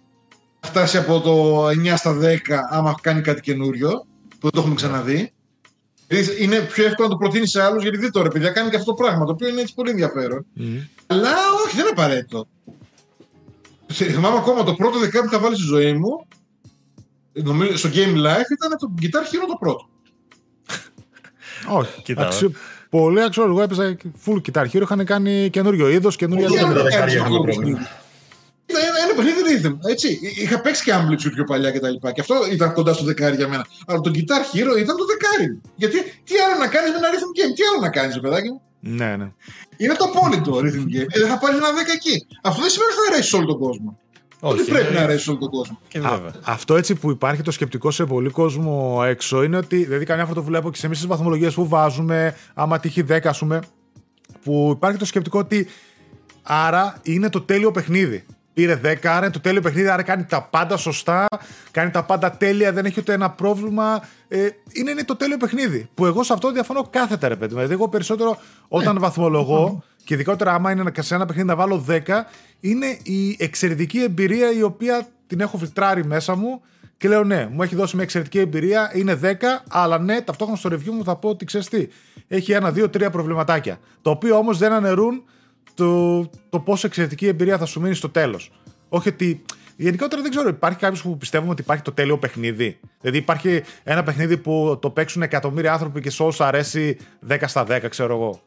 να φτάσει από το 9 στα 10 άμα κάνει κάτι καινούριο, που δεν το έχουμε ξαναδεί. Δηλαδή, Είναι πιο εύκολο να το προτείνει σε άλλους γιατί δείτε τώρα, παιδιά, κάνει και αυτό το πράγμα, το οποίο είναι έτσι πολύ ενδιαφέρον. Αλλά όχι, δεν είναι απαραίτητο. Θυμάμαι ακόμα το πρώτο δεκάδι που είχα βάλει στη ζωή μου, νομίζω, στο Game Life, ήταν το Guitar Hero το πρώτο. Όχι. Κοίτα, Αξιο... Πολύ αξιόλογο. Εγώ έπαιζα full guitar hero. Είχαν κάνει καινούριο είδος, καινούργια Όχι, Τι δεδομένα. με τα άλλο δεκάρια κάνεις έχουμε αυτό το πρόβλημα. παιχνίδι. Ήταν ένα, ένα παιχνίδι rhythm, έτσι. Είχα παίξει και Amplitude πιο παλιά και τα λοιπά. Και αυτό ήταν κοντά στο δεκάρι για μένα. Αλλά το Guitar Hero ήταν το δεκάρι. Γιατί τι άλλο να κάνεις με ένα rhythm game, τι άλλο να κάνεις, παιδάκι μου; Ναι, ναι. Είναι το απόλυτο rhythm game. Ε, δεν θα πάρεις ένα 10 εκεί. Αυτό δεν σημαίνει ότι θα αρέσει σε όλο τον κόσμο. Όχι, πρέπει είναι- να αρέσει σε όλο τον κόσμο. Και Α, βέβαια. αυτό έτσι που υπάρχει το σκεπτικό σε πολύ κόσμο έξω είναι ότι, δηλαδή, καμιά φορά το βλέπω και σε εμείς τις βαθμολογίες που βάζουμε, άμα τύχει 10, ας πούμε, που υπάρχει το σκεπτικό ότι άρα είναι το τέλειο παιχνίδι. Πήρε 10, άρα είναι το τέλειο παιχνίδι, άρα κάνει τα πάντα σωστά, κάνει τα πάντα τέλεια, δεν έχει ούτε ένα πρόβλημα. Ε, είναι, είναι το τέλειο παιχνίδι. Που εγώ σε αυτό διαφωνώ κάθετα, ρε παιδί. μου. Δηλαδή, εγώ περισσότερο όταν βαθμολογώ, και ειδικότερα άμα είναι σε ένα παιχνίδι να βάλω 10, είναι η εξαιρετική εμπειρία η οποία την έχω φιλτράρει μέσα μου και λέω ναι, μου έχει δώσει μια εξαιρετική εμπειρία, είναι 10, αλλά ναι, ταυτόχρονα στο review μου θα πω ότι ξέρεις τι, έχει ένα, δύο, τρία προβληματάκια. Τα οποία όμως δεν αναιρούν το, το πόσο εξαιρετική εμπειρία θα σου μείνει στο τέλος. Όχι ότι. Γενικότερα δεν ξέρω, υπάρχει κάποιος που πιστεύουμε ότι υπάρχει το τέλειο παιχνίδι; Δηλαδή υπάρχει ένα παιχνίδι που το παίξουν εκατομμύρια άνθρωποι και σε όσου αρέσει 10 στα 10, ξέρω εγώ.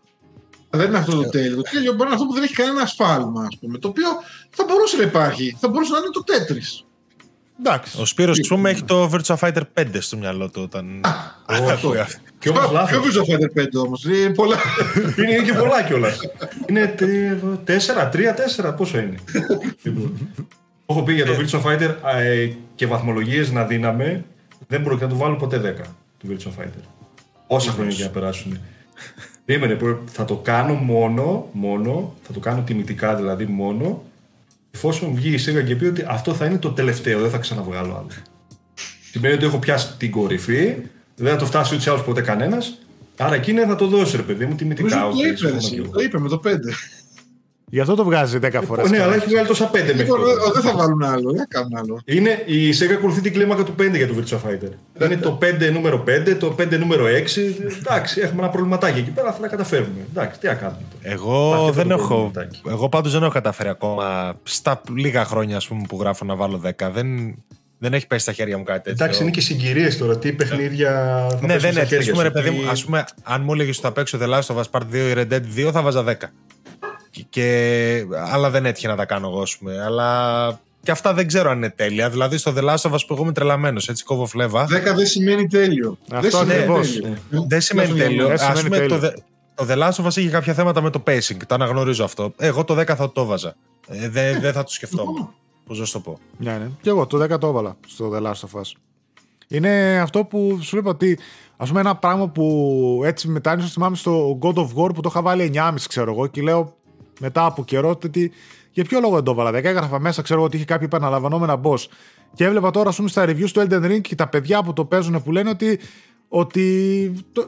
Δεν είναι αυτό το τέλειο. Το τέλειο μπορεί να είναι αυτό που δεν έχει κανένα ασφάλμα, ας πούμε. Το οποίο θα μπορούσε να υπάρχει. Θα μπορούσε να είναι το Tetris. Εντάξει. Ο Σπύρος, ας πούμε, έχει το Virtua Fighter 5 στο μυαλό του όταν... αυτό. Και όμως Ποιο λάθος. Virtua Fighter 5 όμως. Είναι πολλά. Είναι είναι και πολλά κιόλας. Είναι 4, 3, 4, πόσο είναι. Λοιπόν. Έχω πει για το Virtua Fighter ε, και βαθμολογίες να δίναμε, δεν πρόκειται να του βάλω ποτέ 10 του Virtua Fighter. Όσα χρόνια και να περάσουν. Περίμενε, προ- θα το κάνω μόνο, μόνο, θα το κάνω τιμητικά δηλαδή μόνο, εφόσον βγει η Sega και πει ότι αυτό θα είναι το τελευταίο, δεν θα ξαναβγάλω άλλο. Σημαίνει ότι έχω πιάσει την κορυφή, δεν θα το φτάσει ούτως ή άλλως ποτέ κανένας. Άρα εκείνη θα το δώσει, ρε παιδί μου, τιμητικά. Νομίζω οκ, το είπες. συμφωνώ εσύ. κι εγώ. Το είπε με το 5. Γι' αυτό το βγάζει 10 φορές. Ναι, αλλά έχει βγάλει τόσα 5 μέχρι Λοιπόν, τώρα. ε, Δεν θα βάλουν άλλο, δεν θα κάνουν άλλο. Είναι, η Sega ακολουθεί την κλίμακα του 5 για το Virtua Fighter. Είναι το 5 νούμερο 5, το 5 νούμερο 6. Εντάξει, έχουμε ένα προβληματάκι εκεί πέρα, θα τα καταφέρουμε. Εντάξει, τι να κάνουμε τώρα. Εγώ Υπάρχει αυτό δεν το έχω. προβληματάκι. Εγώ πάντως δεν έχω καταφέρει ακόμα στα λίγα χρόνια ας πούμε, που γράφω να βάλω 10. Δεν, δεν έχει πέσει στα χέρια μου κάτι τέτοιο. Εντάξει, είναι και συγκυρίες τώρα. Τι παιχνίδια. θα ναι, πέσουν δεν στα έτσι. Ας χέρια πούμε, ρε σου, παιδί τι- μου, ας πούμε, αν μου έλεγες ότι θα παίξω The Last of Us Part 2 ή Red Dead 2, θα βάζα 10. Και, και- αλλά δεν έτυχε να τα κάνω εγώ, ας πούμε. Αλλά και αυτά δεν ξέρω αν είναι τέλεια. Δηλαδή στο The Last of Us που εγώ είμαι τρελαμένος, έτσι κόβω φλέβα. 10 δεν σημαίνει τέλειο. Αυτό δεν σημαίνει ακριβώς. τέλειο. Δεν σημαίνει Δεν τέλειο. δεν σημαίνει Ας πούμε, τέλειο. το, The- το The Last of Us είχε κάποια θέματα με το pacing. Το αναγνωρίζω αυτό. Εγώ το 10 θα το έβαζα. Ε, δεν, δεν θα το σκεφτόμουν. Πώς να σου το πω. Ναι, ναι. Και εγώ το 10 το έβαλα στο The Last of Us. Είναι αυτό που σου είπα ότι ας πούμε ένα πράγμα που έτσι μετά ίσως θυμάμαι στο God of War που το είχα βάλει 9,5 ξέρω εγώ και λέω μετά από καιρό ότι για ποιο λόγο δεν το έβαλα 10. Έγραφα μέσα ξέρω εγώ ότι είχε κάποια επαναλαμβανόμενα boss. Και έβλεπα τώρα ας πούμε, στα reviews του Elden Ring και τα παιδιά που το παίζουν που λένε ότι, ότι το,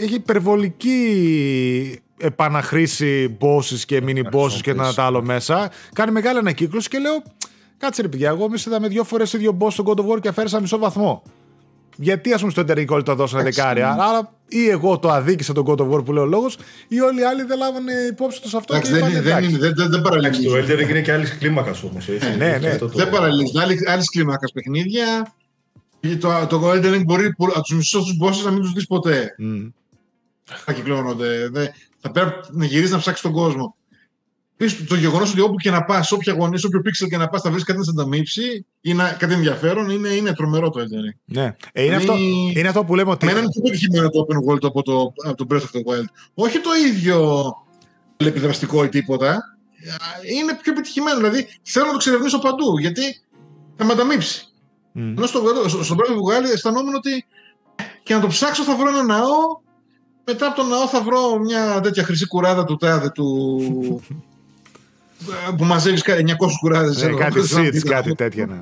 ε, έχει υπερβολική επαναχρήση bosses και mini bosses και ένα τα άλλο μέσα. Κάνει μεγάλη ανακύκλωση και λέω Κάτσε ρε παιδιά, εγώ εμείς είδαμε δύο φορές ίδιο boss στο God of War και αφαίρεσα μισό βαθμό. Γιατί ας πούμε στο Enter όλοι το δώσανε δεκάρια. Άρα ή εγώ το αδίκησα τον God of War που λέω λόγος, ή όλοι οι άλλοι δεν λάβανε υπόψη τους αυτό Εντάξει, και δεν, είπανε είναι- δεν, εντάξει. είναι- δεν, δεν, δεν Εντάξει, το παραλληλίζουν. Elden Ring είναι και άλλης κλίμακας όμως. ναι, ναι. Δεν παραλληλίζουν. Άλλη κλίμακας παιχνίδια. Και Το, το Elden Ring μπορεί από τους μισούς τους bosses να μην τους δεις ποτέ. Μμ. Θα κυκλώνονται. Δεν- θα πρέπει να γυρίσεις να ψάξεις τον κόσμο. Επίσης, το γεγονός ότι όπου και να πας, όποια γωνία, όποιο πίξελ και να πας, θα βρεις κάτι να σε ανταμείψει ή να, κάτι ενδιαφέρον, είναι, είναι τρομερό το Elden Ring. Ναι. Ε, είναι, Είναι- αυτό, είναι αυτό που λέμε ότι. Εμένα είναι πιο πετυχημένο το open world από το, από το Breath of the Wild. Όχι το ίδιο επιδραστικό ή τίποτα. Είναι πιο πετυχημένο. Δηλαδή θέλω να το εξερευνήσω παντού γιατί θα με ανταμείψει. Μμ. Ενώ στο, στο, στον Breath of the Wild αισθανόμουν ότι και να το ψάξω θα βρω ένα ναό. Μετά από το ναό θα βρω μια τέτοια χρυσή κουράδα του τάδε του. που μαζεύει 900 κουράδε. Ναι, κάτι seeds, κάτι τέτοια. Ναι. Ναι,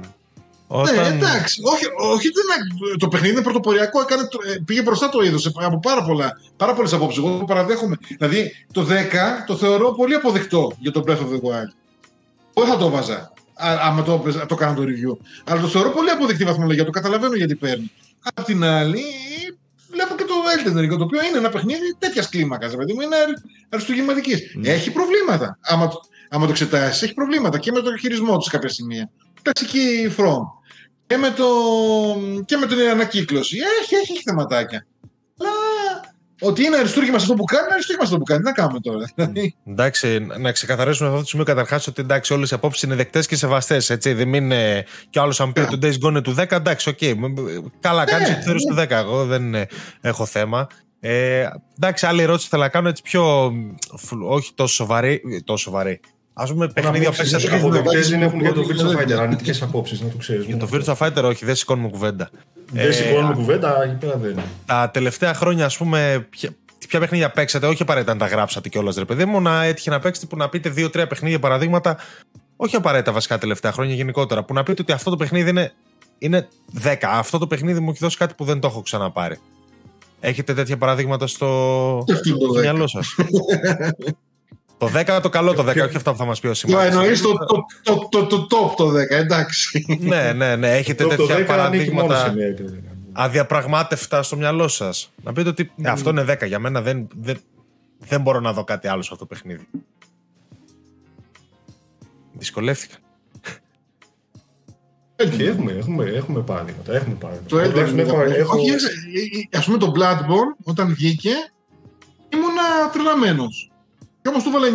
Όταν... εντάξει. Όχι, όχι δεν, το παιχνίδι είναι πρωτοποριακό. Έκανε, ε, πήγε μπροστά το είδος από πάρα, πολλά, πάρα πολλές απόψεις. Εγώ το παραδέχομαι. Δηλαδή το 10 το θεωρώ πολύ αποδεκτό για το Breath of the Wild. Δεν θα το βάζα. α- Άμα το, έπαιζα- το κάνω το review. Αλλά το θεωρώ πολύ αποδεκτή βαθμολογία. Το καταλαβαίνω γιατί παίρνει. Απ' την άλλη, βλέπω και το Elden Ring, το οποίο είναι ένα παιχνίδι τέτοιας κλίμακας. Δηλαδή είναι αριστουργηματική. Έχει προβλήματα. Άμα, το- άμα το εξετάσεις, έχει προβλήματα και με το χειρισμό τους σε κάποια σημεία. Κλασική From. Και με, το, και με την ανακύκλωση. Έχει, έχει, έχει θεματάκια. Αλλά ότι είναι αριστούργημα σε αυτό που κάνει, είναι αριστούργημα σε αυτό που κάνει. Τι να κάνουμε τώρα. Δηλαδή, Εντάξει, να ξεκαθαρίσουμε αυτό το σημείο καταρχάς ότι εντάξει, όλες οι απόψεις είναι δεκτές και σεβαστές. Δεν μην είναι. Κι άλλος αν πει ότι το Days Gone είναι του 10, εντάξει, οκ. Καλά, κάνεις ότι θεωρεί του 10. Εγώ δεν ε, έχω θέμα. Ε, εντάξει, άλλη ερώτηση θέλω να κάνω έτσι πιο. φλου- όχι τόσο σοβαρή. Τόσο σοβαρή. Ας πούμε, παιχνίδια που Απόψεις παίξατε. αποδεκτές να δεν έχουν για το βάζεις Virtua το- Fighter. Αρνητικές απόψεις, να το ξέρεις. Για το Virtua Fighter, όχι, δεν σηκώνουμε κουβέντα. Δεν σηκώνουμε κουβέντα, εκεί πέρα δεν. Τα τελευταία χρόνια, ας πούμε, ποια, ποια παιχνίδια παίξατε, όχι απαραίτητα να τα γράψατε κιόλας, ρε παιδί μου, να έτυχε να παίξετε που να πείτε δύο-τρία παιχνίδια παραδείγματα, όχι απαραίτητα βασικά τελευταία χρόνια γενικότερα, που να πείτε ότι αυτό το παιχνίδι είναι, είναι 10. Αυτό το παιχνίδι μου έχει δώσει κάτι που δεν το έχω ξαναπάρει. Έχετε τέτοια παραδείγματα στο, Και αυτό είναι το στο 10. μυαλό σας; το 10 το καλό το 10, όχι αυτά που θα μας πει ο Το Σιμάκης. εννοείς το, το, το, το, το top το 10, εντάξει. ναι, ναι, ναι. Έχετε Το το τέτοια 10 ανήκει μόνο παραδείγματα σε μια εταιρεία. αδιαπραγμάτευτα στο μυαλό σας. Να πείτε ότι «Ε, αυτό είναι 10. Για μένα δεν, δεν, δεν μπορώ να δω κάτι άλλο σε αυτό το παιχνίδι. Δυσκολεύτηκα. Όχι, έχουμε, έχουμε, έχουμε παραδείγματα. Έχουμε παραδείγματα. Το Εγώ Elden τουλάχιστον Ring. έχω- έχω- Όχι, ε, ας πούμε το Bloodborne όταν βγήκε ήμουνα τρελαμένος. Και όμως του βάλε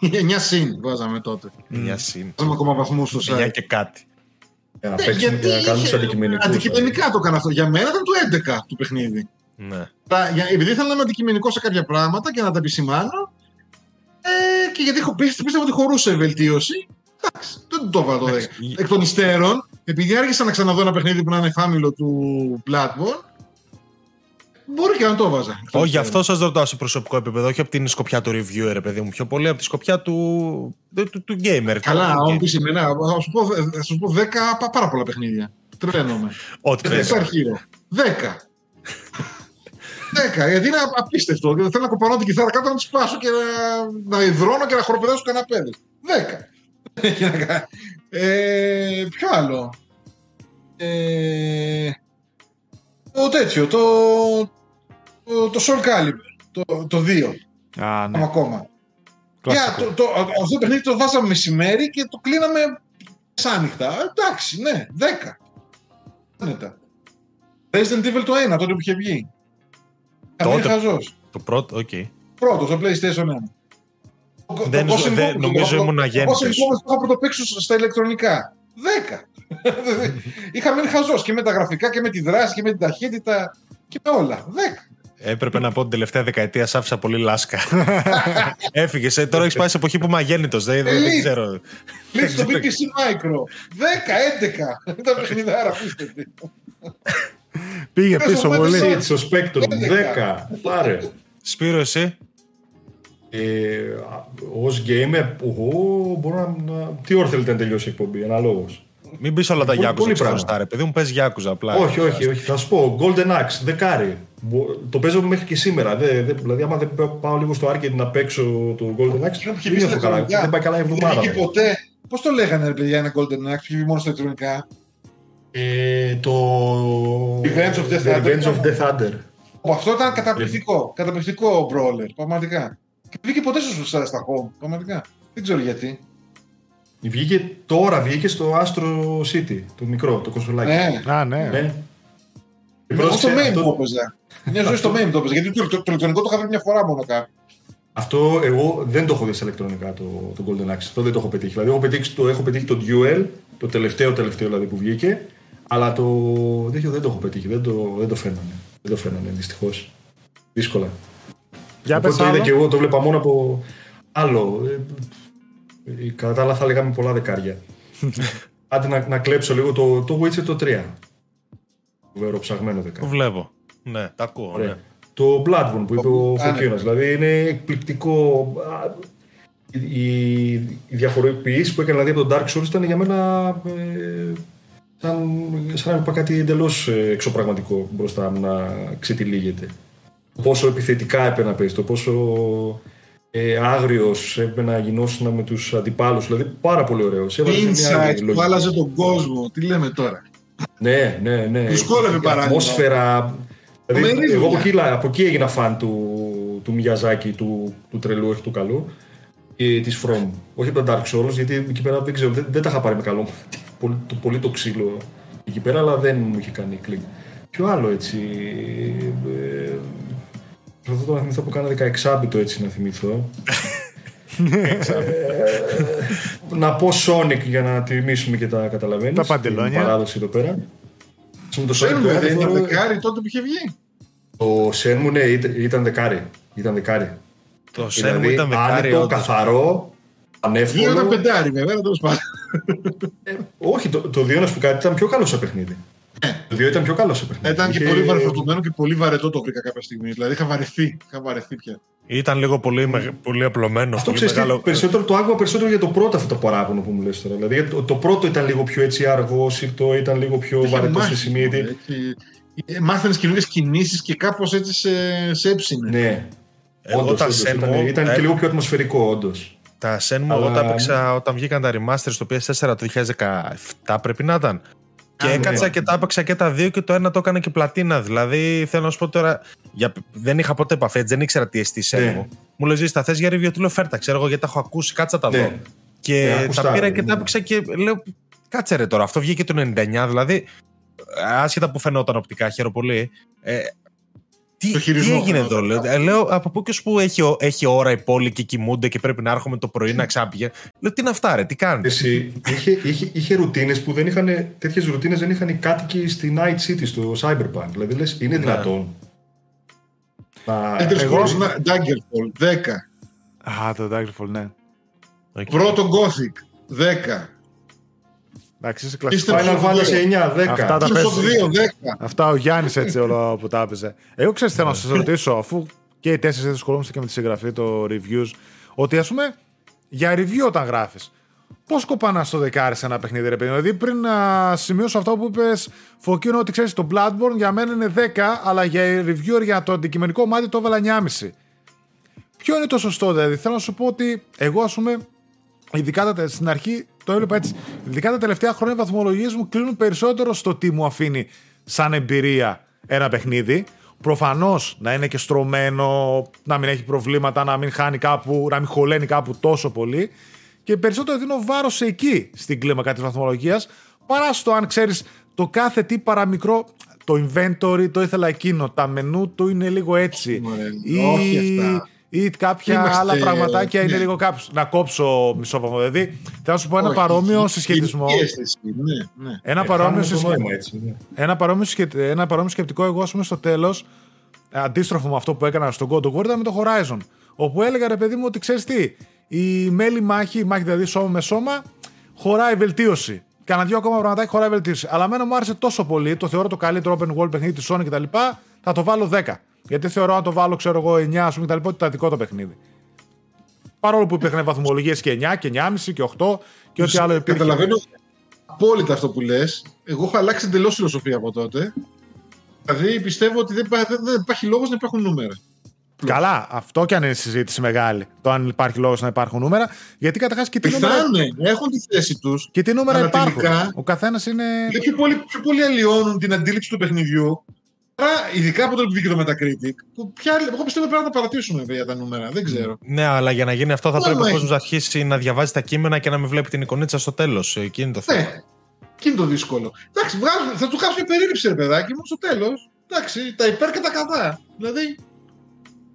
9,5. 9 συν βάζαμε τότε. Μια συν. Βάζαμε ακόμα βαθμούς στο site. Μια και κάτι. Για να Ναι, παίξουμε και να κάνουμε τους είχε- αντικειμενικούς. Αντικειμενικά το έκανα αυτό. Για μένα ήταν το 11 το παιχνίδι. Ναι. Τα- για- Επειδή ήθελα να είμαι αντικειμενικός σε κάποια πράγματα και να τα επισημάνω. Ε, και γιατί έχω πίστη, πίστευα ότι χωρούσε βελτίωση. Εντάξει, δεν το έβαλα το 10. Εντάξει, Εκ των υστέρων, επειδή άρχισα να ξαναδώ ένα παιχνίδι που να είναι φάμιλο του Bloodborne, μπορεί και να το έβαζα. εκ των Όχι, γι' υστέρων. αυτό σας ρωτάω σε προσωπικό επίπεδο, όχι από την σκοπιά του reviewer, ρε παιδί μου. Πιο πολύ από τη σκοπιά του, του, του, του gamer. Καλά, του αν gamer. πεις εμένα, θα σου πω, θα σου πω 10 πα- πάρα πολλά παιχνίδια. Τρελαίνομαι. Ό,τι Δεν θες. θα αρχίσω. 10. 10, γιατί είναι απίστευτο. Δηλαδή, θέλω να κοπανώ την κιθάρα κάτω να τη σπάσω και να, να υδρώνω και να χοροπηδάσω καναπέδε. 10. ε, ποιο άλλο; Ε, το τέτοιο, το, το, το Soul Calibur, το, το 2. Α, ναι. Ακόμα. Κλασικό. Για, το, το, αυτό το παιχνίδι το βάζαμε μεσημέρι και το κλείναμε μεσάνυχτα. Εντάξει, ναι, 10. Άνετα. Resident Evil το 1, τότε που είχε βγει. Τότε. Τότε. Χαζός. Το πρώτο, οκ. Πρώτος, στο PlayStation 1. Το- Δεν- το Ghost δεν- Involved, νομίζω το- ήμουν το αγέννητος. Ghosts 'n Goblins το είχα πρωτοπαίξει στα ηλεκτρονικά. 10. Είχα μείνει χαζός και με τα γραφικά και με τη δράση και με την ταχύτητα και με όλα. 10. Έπρεπε να πω την τελευταία δεκαετία σ' άφησα πολύ λάσκα. Έφυγες. Ε, τώρα έχεις πάει σε εποχή που είμαι αγέννητο. Δεν, δεν, δεν Elite. ξέρω. Λύση το BBC Micro. 10, 11. Ήταν παιχνιδάρα, πίστευτε. Πήγε Πες πίσω μου, πολύ. πες Έτσι, στο Spectrum, 10. Πάρε. Σπύρο, εσύ; Ε, Ω gamer, εγώ μπορώ να, να. Τι ώρα θέλετε να τελειώσει η εκπομπή, αναλόγως. Μην πεις όλα τα Πολύ- Γιάκουζα πολύ ξεχωριστά, πράγμα. ρε παιδί μου. Πες Γιάκουζα απλά. όχι, όχι, όχι. Θα σου πω. Golden Axe, δεκάρι. Μπο- Το παίζω μέχρι και σήμερα. Δεν, δεν, δηλαδή, άμα δεν πάω λίγο στο arcade να παίξω το Golden Axe, Εκείνο που είχε δεν βγει νιώθω καλά. ηλεκτρονικά. Δεν πάει καλά η εβδομάδα. Δεν βγήκε μου. ποτέ. Πώς το λέγανε, ρε παιδιά, ένα Golden Axe, είχε βγει μόνο στα ηλεκτρονικά; Ε, το. Revenge of Death The Thunder. Revenge of Death Thunder. Που αυτό ήταν καταπληκτικό. Καταπληκτικό brawler, πραγματικά. Και βγήκε ποτέ στο στα, στα home, πραγματικά. Δεν ξέρω γιατί. Βγήκε τώρα, βγήκε στο Astro City, το μικρό, το κονσολάκι. Ναι. Α, ναι. Ναι. Εγώ στο Πρόσεξε, main αυτό- το έπαιζα. Μια ζωή στο main το έπαιζα. Γιατί το, το, το ηλεκτρονικό το είχα βρει μια φορά μόνο κάπου. Αυτό εγώ δεν το έχω δει σε ηλεκτρονικά το, το Golden Axe. Αυτό δεν το έχω πετύχει. Δηλαδή, έχω πετύχει το, έχω πετύχει το Duel, το τελευταίο τελευταίο δηλαδή που βγήκε, αλλά το τέτοιο δεν το έχω πετύχει. Δεν το, δεν το φαίνανε. Δεν το φαίνανε δυστυχώς. Δύσκολα. Για Οπότε πες το είδα άλλο. και εγώ, το βλέπα μόνο από άλλο. Ε, ε, Κατά τα άλλα θα λέγαμε πολλά δεκάρια. Άντε να, να κλέψω λίγο το, το Witcher το 3. Βερό ψαγμένο Το δεκάρι. βλέπω. Ναι, τα ακούω. Ωραία. Ναι. Το Bloodborne που είπε ο Α, ναι. Φωκίωνας. Δηλαδή είναι εκπληκτικό. Α, Η, η διαφοροποίηση που έκανε δηλαδή από τον Dark Souls ήταν για μένα ε, σαν, σαν να είπα κάτι εντελώς εξωπραγματικό μπροστά μου να ξετυλίγεται. Το πόσο επιθετικά έπρεπε να παίζει, το πόσο ε, άγριος έπρεπε να γινώσουν με τους αντιπάλους. Δηλαδή πάρα πολύ ωραίος. Σε έβαζε σε μια άλλη Insight που λογική. άλλαζε τον κόσμο. Τι λέμε τώρα; Ναι, ναι, ναι. Τους κόλλευε Η παράλληλα. Ατμόσφαιρα. Δηλαδή, Μερίδιο, εγώ από ναι. εκεί, από εκεί έγινα φαν του, του Μιαζάκη, του, του τρελού, όχι του καλού. Και της From. Όχι από τα Dark Souls, γιατί εκεί πέρα δεν ξέρω, δεν, δεν τα είχα πάρει με καλό. πολύ, το, πολύ το ξύλο εκεί πέρα, αλλά δεν μου είχε κάνει κλικ. Ποιο άλλο έτσι. Ε, Προσπαθώ τώρα να θυμηθώ που κάνα 16 μπιτο έτσι να θυμηθώ. Ε, να πω Sonic για να τιμήσουμε και τα καταλαβαίνεις. Τα παντελόνια. Την παράδοση εδώ πέρα. Με το Sonic το Σέρνουμε, ένα δεν ήταν θεωρώ- δεκάρι τότε που είχε βγει. Το Shenmue ναι, ήταν- ήταν δεκάρι. Ήταν δεκάρι. Το Σεν μου ήταν δεκάρι. άνετο, όντως. καθαρό, Δύο ήταν ανεύκολο. πεντάρι, βέβαια, τέλο πάντων. Όχι, το, το 2 να σου πω κάτι ήταν πιο καλό σε παιχνίδι. Το 2 ήταν πιο καλό σε παιχνίδι. Ήταν και Είχε- πολύ βαρεθωτωμένο και πολύ βαρετό το βρήκα κάποια στιγμή. Δηλαδή είχα βαρεθεί. Είχα βαρεθεί πια. Ήταν λίγο πολύ, μεγ- πολύ απλωμένο. Αυτό πολύ ξέρεις τι, μεγάλο- περισσότερο το άκουγα περισσότερο για το πρώτο αυτό το παράπονο που μου λες τώρα. Δηλαδή γιατί το, το πρώτο ήταν λίγο πιο έτσι αργός, το ήταν λίγο πιο Είχε βαρετό σε μάχη, σημείο. γιατί- έτσι. Ε, Μάθαινες καινούριες κινήσεις και κάπως έτσι σε, σε έψινε. Ναι. Εγώ Όντως, τα όντως, Shenmue, ήταν, ήταν ε, και λίγο πιο ατμοσφαιρικό, όντως. Τα Shenmue εγώ Αλλά- τα έπαιξα όταν βγήκαν τα remaster στο PS4 το 2017 πρέπει να ήταν. Και ναι. έκατσα και τα έπαιξα και τα δύο και το ένα το έκανα και πλατίνα. Δηλαδή θέλω να σου πω τώρα. Για... Δεν είχα ποτέ επαφή, έτσι, δεν ήξερα τι εστί Ναι. Shenmue. Μου λέει τα θες για review, του λέω φέρτα. Ξέρω εγώ γιατί τα έχω ακούσει, κάτσα τα δω. Ναι. Και Ναι, τα ακουστάρω, πήρα και ναι. τα έπαιξα και λέω κάτσε ρε τώρα. Αυτό βγήκε το 99, δηλαδή άσχετα που φαινόταν οπτικά, χαίρομαι πολύ. Ε, τι, Το τι χειρισμός έγινε εδώ, φαινόταν. λέω. Ε, λέω από πού και ως που έχει, έχει ώρα η πόλη και κοιμούνται και πρέπει να έρχομαι το πρωί να ξάπηγε. Λέω τι είναι αυτά, ρε, τι κάνετε. Εσύ, είχε, είχε, είχε ρουτίνες που δεν είχαν. Τέτοιες ρουτίνες δεν είχαν οι κάτοικοι στη Night City, στο Cyberpunk. Δηλαδή λες, είναι Ναι. δυνατόν. Να, Elder εγώ- Scrolls να- Daggerfall 10. Α, το Daggerfall, ναι. Οκ. Πρώτο Gothic 10. Εντάξει, είσαι κλασικός. Είστε- Final Fantasy 9, 10. Αυτά τα Killzone παίζεις. 2 10. Αυτά ο Γιάννης έτσι όλο που τα έπαιζε. Εγώ ξέρω τι θέλω να σας ρωτήσω, αφού και οι τέσσερις ασχολούμαστε και με τη συγγραφή, το reviews, ότι ας πούμε για review όταν γράφεις, Πώς κοπανά το δεκάρι σε ένα παιχνίδι, ρε παιδί. Δηλαδή, πριν να σημειώσω αυτό που είπες, Φωκίνο, ότι ξέρεις το Bloodborne για μένα είναι 10, αλλά για reviewer για το αντικειμενικό μάτι το έβαλα 9,5. Ποιο είναι το σωστό, δηλαδή; Θέλω να σου πω ότι εγώ, ας πούμε, ειδικά τα, στην αρχή το έβλεπα έτσι. Ειδικά τα τελευταία χρόνια οι βαθμολογίες μου κλείνουν περισσότερο στο τι μου αφήνει σαν εμπειρία ένα παιχνίδι. Προφανώς να είναι και στρωμένο, να μην έχει προβλήματα, να μην χάνει κάπου, να μην χωλαίνει κάπου τόσο πολύ. Και περισσότερο δίνω βάρος εκεί στην κλίμακα της βαθμολογίας, παρά στο αν ξέρεις το κάθε τι παραμικρό. Το inventory το ήθελα εκείνο. Τα μενού του είναι λίγο έτσι. Μωρέ, όχι αυτά. Ή κάποια Είμαστε άλλα πραγματάκια είναι ναι. λίγο κάπου. Να κόψω μισό βαθμό. Δηλαδή, θέλω να σου πω ένα Όχι, παρόμοιο η- συσχετισμό. η αίσθηση, Ναι, ναι. Ένα Ε, παρόμοιο, χάνουμε το συσχε- νόημα έτσι, ναι. ένα, παρόμοιο σκε- ένα παρόμοιο σκεπτικό εγώ, ας πούμε, στο τέλος, αντίστροφο με αυτό που έκανα στο God of War, ήταν με το Horizon. Όπου έλεγα ρε παιδί μου ότι ξέρεις τι, η μέλη μάχη, η μάχη δηλαδή σώμα με σώμα, χωράει βελτίωση. Κάνα δύο ακόμα πραγματάκια χωράει βελτίωση. Αλλά εμένα μου άρεσε τόσο πολύ, το θεωρώ το καλύτερο open world παιχνίδι της Sony κτλ. Θα το βάλω 10. Γιατί θεωρώ αν το βάλω, ξέρω εγώ, 9 ας πούμε κτλ. ότι ήταν δικό το παιχνίδι. Παρόλο που υπήρχαν βαθμολογίες και 9 και 9,5 και 8 και ό,τι άλλο υπήρχε. Καταλαβαίνω απόλυτα αυτό που λες. Εγώ έχω αλλάξει εντελώς φιλοσοφία από τότε. Δηλαδή πιστεύω ότι δεν, υπά- δεν, δεν υπάρχει λόγος να υπάρχουν νούμερα. Καλά, αυτό κι αν είναι συζήτηση μεγάλη. Το αν υπάρχει λόγος να υπάρχουν νούμερα. Γιατί καταρχάς και τι νούμερα, Πιθάνε, έχουν τη θέση τους. και τι νούμερα Αλλά υπάρχουν. τελικά- Ο καθένας είναι. Και πιο πολύ, πιο πολύ αλλοιώνουν την αντίληψη του παιχνιδιού. Άρα, ειδικά από το που βγήκε το Metacritic, που πια, εγώ πιστεύω πρέπει να τα παρατήσουμε για τα νούμερα. Δεν ξέρω. Ναι, αλλά για να γίνει αυτό θα Μόνο πρέπει ο έχει. κόσμος να αρχίσει να διαβάζει τα κείμενα και να μην βλέπει την εικονίτσα στο τέλος. Εκεί είναι το θέμα. Ναι, και είναι το δύσκολο. Εντάξει, βγάζουν, θα του κάνουν μια περίληψη, ρε παιδάκι μου, στο τέλος. Εντάξει, τα υπέρ και τα κατά. Δηλαδή,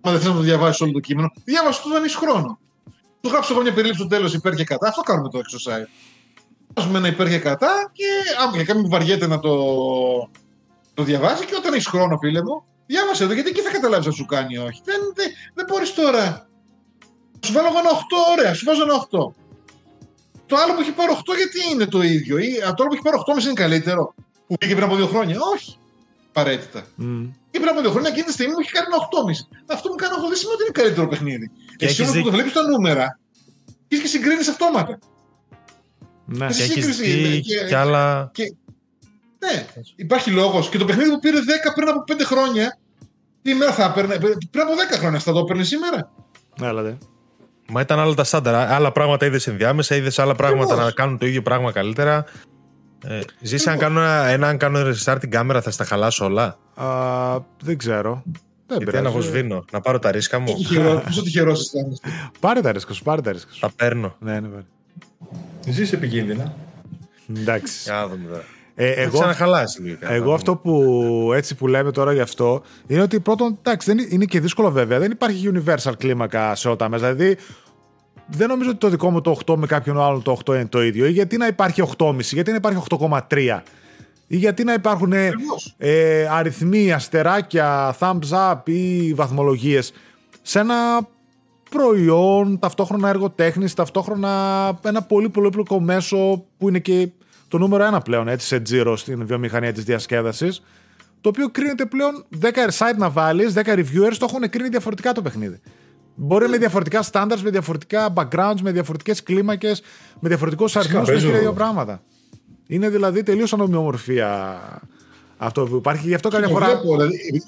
αν δεν θε να το διαβάσει όλο το κείμενο, διάβασε το όταν έχεις χρόνο. Του γράψω εγώ μια περίληψη στο τέλος υπέρ και κατά. Αυτό κάνουμε το έξω site. Βάζουμε ένα υπέρ και κατά και άμα για κάποιον που βαριέται να το, το διαβάσει και όταν έχεις χρόνο, φίλε μου, διάβασε εδώ γιατί εκεί θα καταλάβεις αν σου κάνει ή όχι. Δεν, δεν, δεν μπορείς τώρα. Σου βάλω εγώ ένα 8, ωραία, σου βάζω ένα 8. Το άλλο που έχει πάρει 8 γιατί είναι το ίδιο; Ή το άλλο που έχει πάρει 8 είναι καλύτερο. Που πήγε πριν από δύο χρόνια; Όχι. Απαραίτητα. Μμ. Και πριν από δύο χρόνια εκείνη τη στιγμή μου έχει κάνει ένα 8,5. Αυτό μου κάνει 8 δεν σημαίνει ότι είναι καλύτερο παιχνίδι. Και Εσύ έχεις όμως που το δίκιο. βλέπεις τα νούμερα και και συγκρίνεις αυτόματα. Ναι. Εσύ Και έχεις σύγκριση δει είναι και, και- άλλα. Ναι, υπάρχει λόγος. Και το παιχνίδι που πήρε 10 πριν από 5 χρόνια, σήμερα θα έπαιρνε; Πριν από 10 χρόνια θα το έπαιρνε σήμερα. Έλα, δε. Μα ήταν άλλα τα στάνταρ. Άλλα πράγματα είδες ενδιάμεσα, είδες άλλα πράγματα Ακριβώς. να κάνουν το ίδιο πράγμα καλύτερα. Ε, ζήσει αν κάνω ένα, ένα, αν κάνω restart την κάμερα θα στα χαλάσω όλα. Α, δεν ξέρω. Δεν Γιατί να πειράζει. σβήνω, να πάρω τα ρίσκα μου. Πόσο τυχερό αισθάνεσαι. Πάρε τα ρίσκα σου, πάρε τα ρίσκα σου. Τα παίρνω. Ναι, ναι, πάρε. Ζεις επικίνδυνα. Εντάξει. Για να δούμε τώρα. Ε, Θα εγώ, ξαναχαλάσει λίγο. να εγώ δούμε. αυτό που έτσι που λέμε τώρα γι' αυτό είναι ότι πρώτον, εντάξει, δεν είναι, είναι και δύσκολο βέβαια. Δεν υπάρχει universal κλίμακα σε όλα τα μέσα. Δηλαδή, δεν νομίζω ότι το δικό μου το 8 με κάποιον άλλον το 8 είναι το ίδιο. Ή γιατί να υπάρχει 8,5, γιατί να υπάρχει 8,3. Ή γιατί να υπάρχουν ε, Ακριβώς. ε, αριθμοί, αστεράκια, thumbs up ή βαθμολογίες σε ένα προϊόν, ταυτόχρονα έργο τέχνης, ταυτόχρονα ένα πολύ πολύπλοκο μέσο που είναι και το νούμερο ένα πλέον έτσι, σε τζίρο στην βιομηχανία της διασκέδασης το οποίο κρίνεται πλέον 10 site να βάλεις, 10 reviewers το έχουν κρίνει διαφορετικά το παιχνίδι. Μπορεί με διαφορετικά standards, με διαφορετικά backgrounds, με διαφορετικές κλίμακες, με διαφορετικούς αριθμούς, με παίζει χίλια δύο ρόλο. πράγματα. Είναι δηλαδή τελείως ανομοιομορφία αυτό που υπάρχει. Γι' αυτό καμιά Το φορά. βλέπω, δηλαδή, η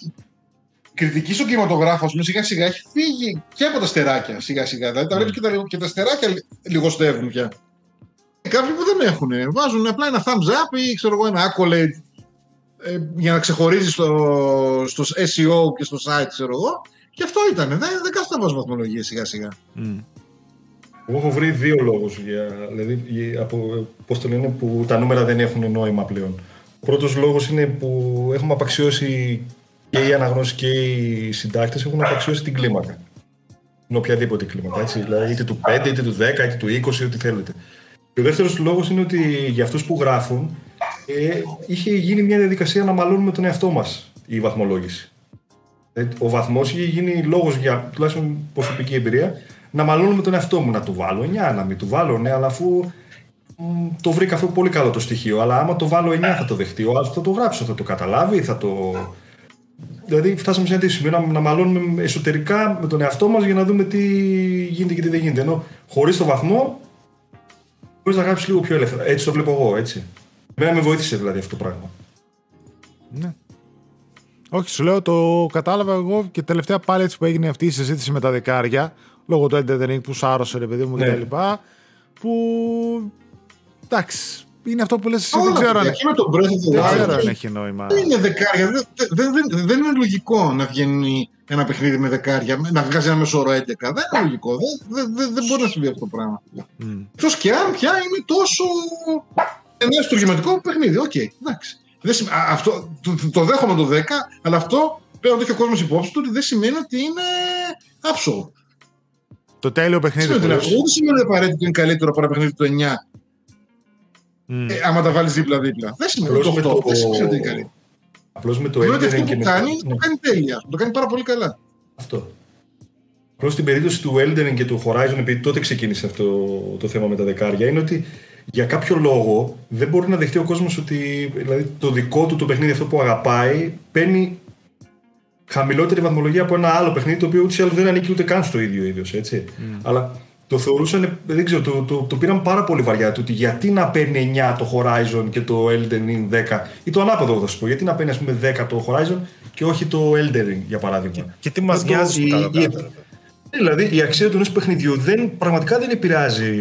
κριτική στον κινηματογράφος, ας πούμε, σιγά σιγά έχει φύγει και από τα στεράκια σιγά σιγά. Δηλαδή τα Ναι. βλέπει και τα, και τα στεράκια λι- λιγοστεύουν πια. Και κάποιοι που δεν έχουν, βάζουν απλά ένα thumbs up ή ξέρω εγώ ένα accolade ε, για να ξεχωρίζεις στο, στο SEO και στο site, ξέρω εγώ. Και αυτό ήταν. Δεν, δεν κάθεται να βάζω βαθμολογία σιγά σιγά. Μμ. Εγώ έχω βρει δύο λόγους για, δηλαδή, για- από, πώς το λένε, που τα νούμερα δεν έχουν νόημα πλέον. Ο πρώτος λόγος είναι που έχουμε απαξιώσει και οι αναγνώσεις και οι συντάκτες έχουν απαξιώσει την κλίμακα. Είναι οποιαδήποτε κλίμακα, έτσι. Δηλαδή είτε του 5, είτε του 10, είτε του 20, ό,τι θέλετε. Και ο δεύτερος λόγος είναι ότι για αυτούς που γράφουν ε, είχε γίνει μια διαδικασία να μαλώνουμε τον εαυτό μας η βαθμολόγηση. Ε, Ο βαθμός είχε γίνει λόγος για τουλάχιστον προσωπική εμπειρία να μαλώνω με τον εαυτό μου. Να του βάλω 9, να μην του βάλω ναι, αλλά αφού μ, το βρήκα αυτό πολύ καλό το στοιχείο. Αλλά άμα το βάλω 9 θα το δεχτεί. Ο άλλος θα το γράψει, θα το καταλάβει, θα το. Δηλαδή φτάσαμε σε ένα τέτοιο σημείο να, να μαλώνουμε εσωτερικά με τον εαυτό μας για να δούμε τι γίνεται και τι δεν γίνεται. Ενώ χωρίς το βαθμό Μπορείς να γράψεις λίγο πιο ελεύθερα. Έτσι το βλέπω εγώ, έτσι. Εμένα με βοήθησε δηλαδή αυτό το πράγμα. Ναι. Όχι, σου λέω, το κατάλαβα εγώ και τελευταία πάλι έτσι που έγινε αυτή η συζήτηση με τα δεκάρια, λόγω του Elden που σάρωσε ρε παιδί μου Ναι. κτλ. Που. εντάξει, είναι αυτό που λες εσύ, Όλα δεν ξέρω αν παιδιά, και με τον Breath of the δεν Wild, ξέρω αν δεν- έχει νόημα. Δεν είναι δεκάρια. Δεν, δεν, δεν, δεν είναι λογικό να βγαίνει ένα παιχνίδι με δεκάρια, με- να βγάζει ένα μεσόωρο 11. Δεν είναι λογικό. Δεν, δεν, δεν, δεν μπορεί να συμβεί αυτό το πράγμα. Μμ. Εκτό και αν πια είναι τόσο ένα αριστουργηματικό παιχνίδι. Οκ, εντάξει. Δεν σημα- α, αυτό, το, το- το δέχομαι το 10, αλλά αυτό πρέπει να το έχει ο κόσμος υπόψη του ότι δεν σημαίνει ότι είναι άψογο. Το τέλειο Δεν παιχνίδι σημαίνει που ότι είναι λες. άψογο. Δεν σημαίνει ότι απαραίτητο είναι καλύτερο από ένα παιχνίδι του 9, Μμ. ε, άμα τα βάλεις δίπλα-δίπλα. Δεν σημαίνει Απλώς το με 8. το- Δεν σημαίνει ότι είναι καλύτερο. Απλώς με το Σημαίνει ότι Elden αυτό Ring και που με κάνει, το... το κάνει τέλεια. Το κάνει πάρα πολύ καλά. Αυτό. Απλώς στην περίπτωση του Elden Ring και του Horizon, επειδή τότε ξεκίνησε αυτό το θέμα με τα δεκάρια, είναι ότι για κάποιο λόγο δεν μπορεί να δεχτεί ο κόσμος ότι δηλαδή, το δικό του το παιχνίδι, αυτό που αγαπάει, παίρνει χαμηλότερη βαθμολογία από ένα άλλο παιχνίδι το οποίο ούτως ή άλλως δεν ανήκει ούτε καν στο ίδιο είδος. έτσι. Αλλά το θεωρούσαν, δεν ξέρω, το, το, το πήραν πάρα πολύ βαριά του ότι γιατί να παίρνει 9 το Horizon και το Elden Ring 10 ή το ανάποδο θα σου πω. Γιατί να παίρνει, ας πούμε, 10 το Horizon και όχι το Elden Ring, για παράδειγμα. Και τι μας Το- νοιάζει η- στο η- κάτω-κάτω. Δηλαδή η αξία του ενός παιχνιδιού δεν, πραγματικά δεν επηρεάζει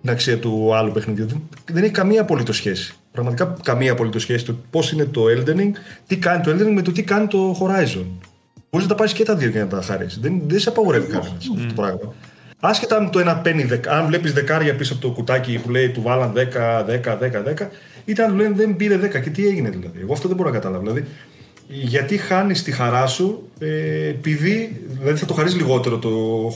την αξία του άλλου παιχνιδιού. Δεν, δεν έχει καμία απολύτως σχέση. Πραγματικά καμία απολύτως σχέση το πώς είναι το Elden Ring, τι κάνει το Elden Ring με το τι κάνει το Horizon. Μπορείς να τα πάρεις και τα δύο για να τα χαρίσεις. Δεν, δεν σε απαγορεύει κανένας αυτό το πράγμα. Άσχετα αν το ένα παίρνει, δεκ- αν βλέπεις δεκάρια πίσω από το κουτάκι που λέει του βάλαν 10, 10, 10, 10, ή αν λένε δεν πήρε 10 και τι έγινε δηλαδή. Εγώ αυτό δεν μπορώ να καταλάβω. Δηλαδή, γιατί χάνεις τη χαρά σου ε, επειδή δηλαδή θα το χαρίσει λιγότερο το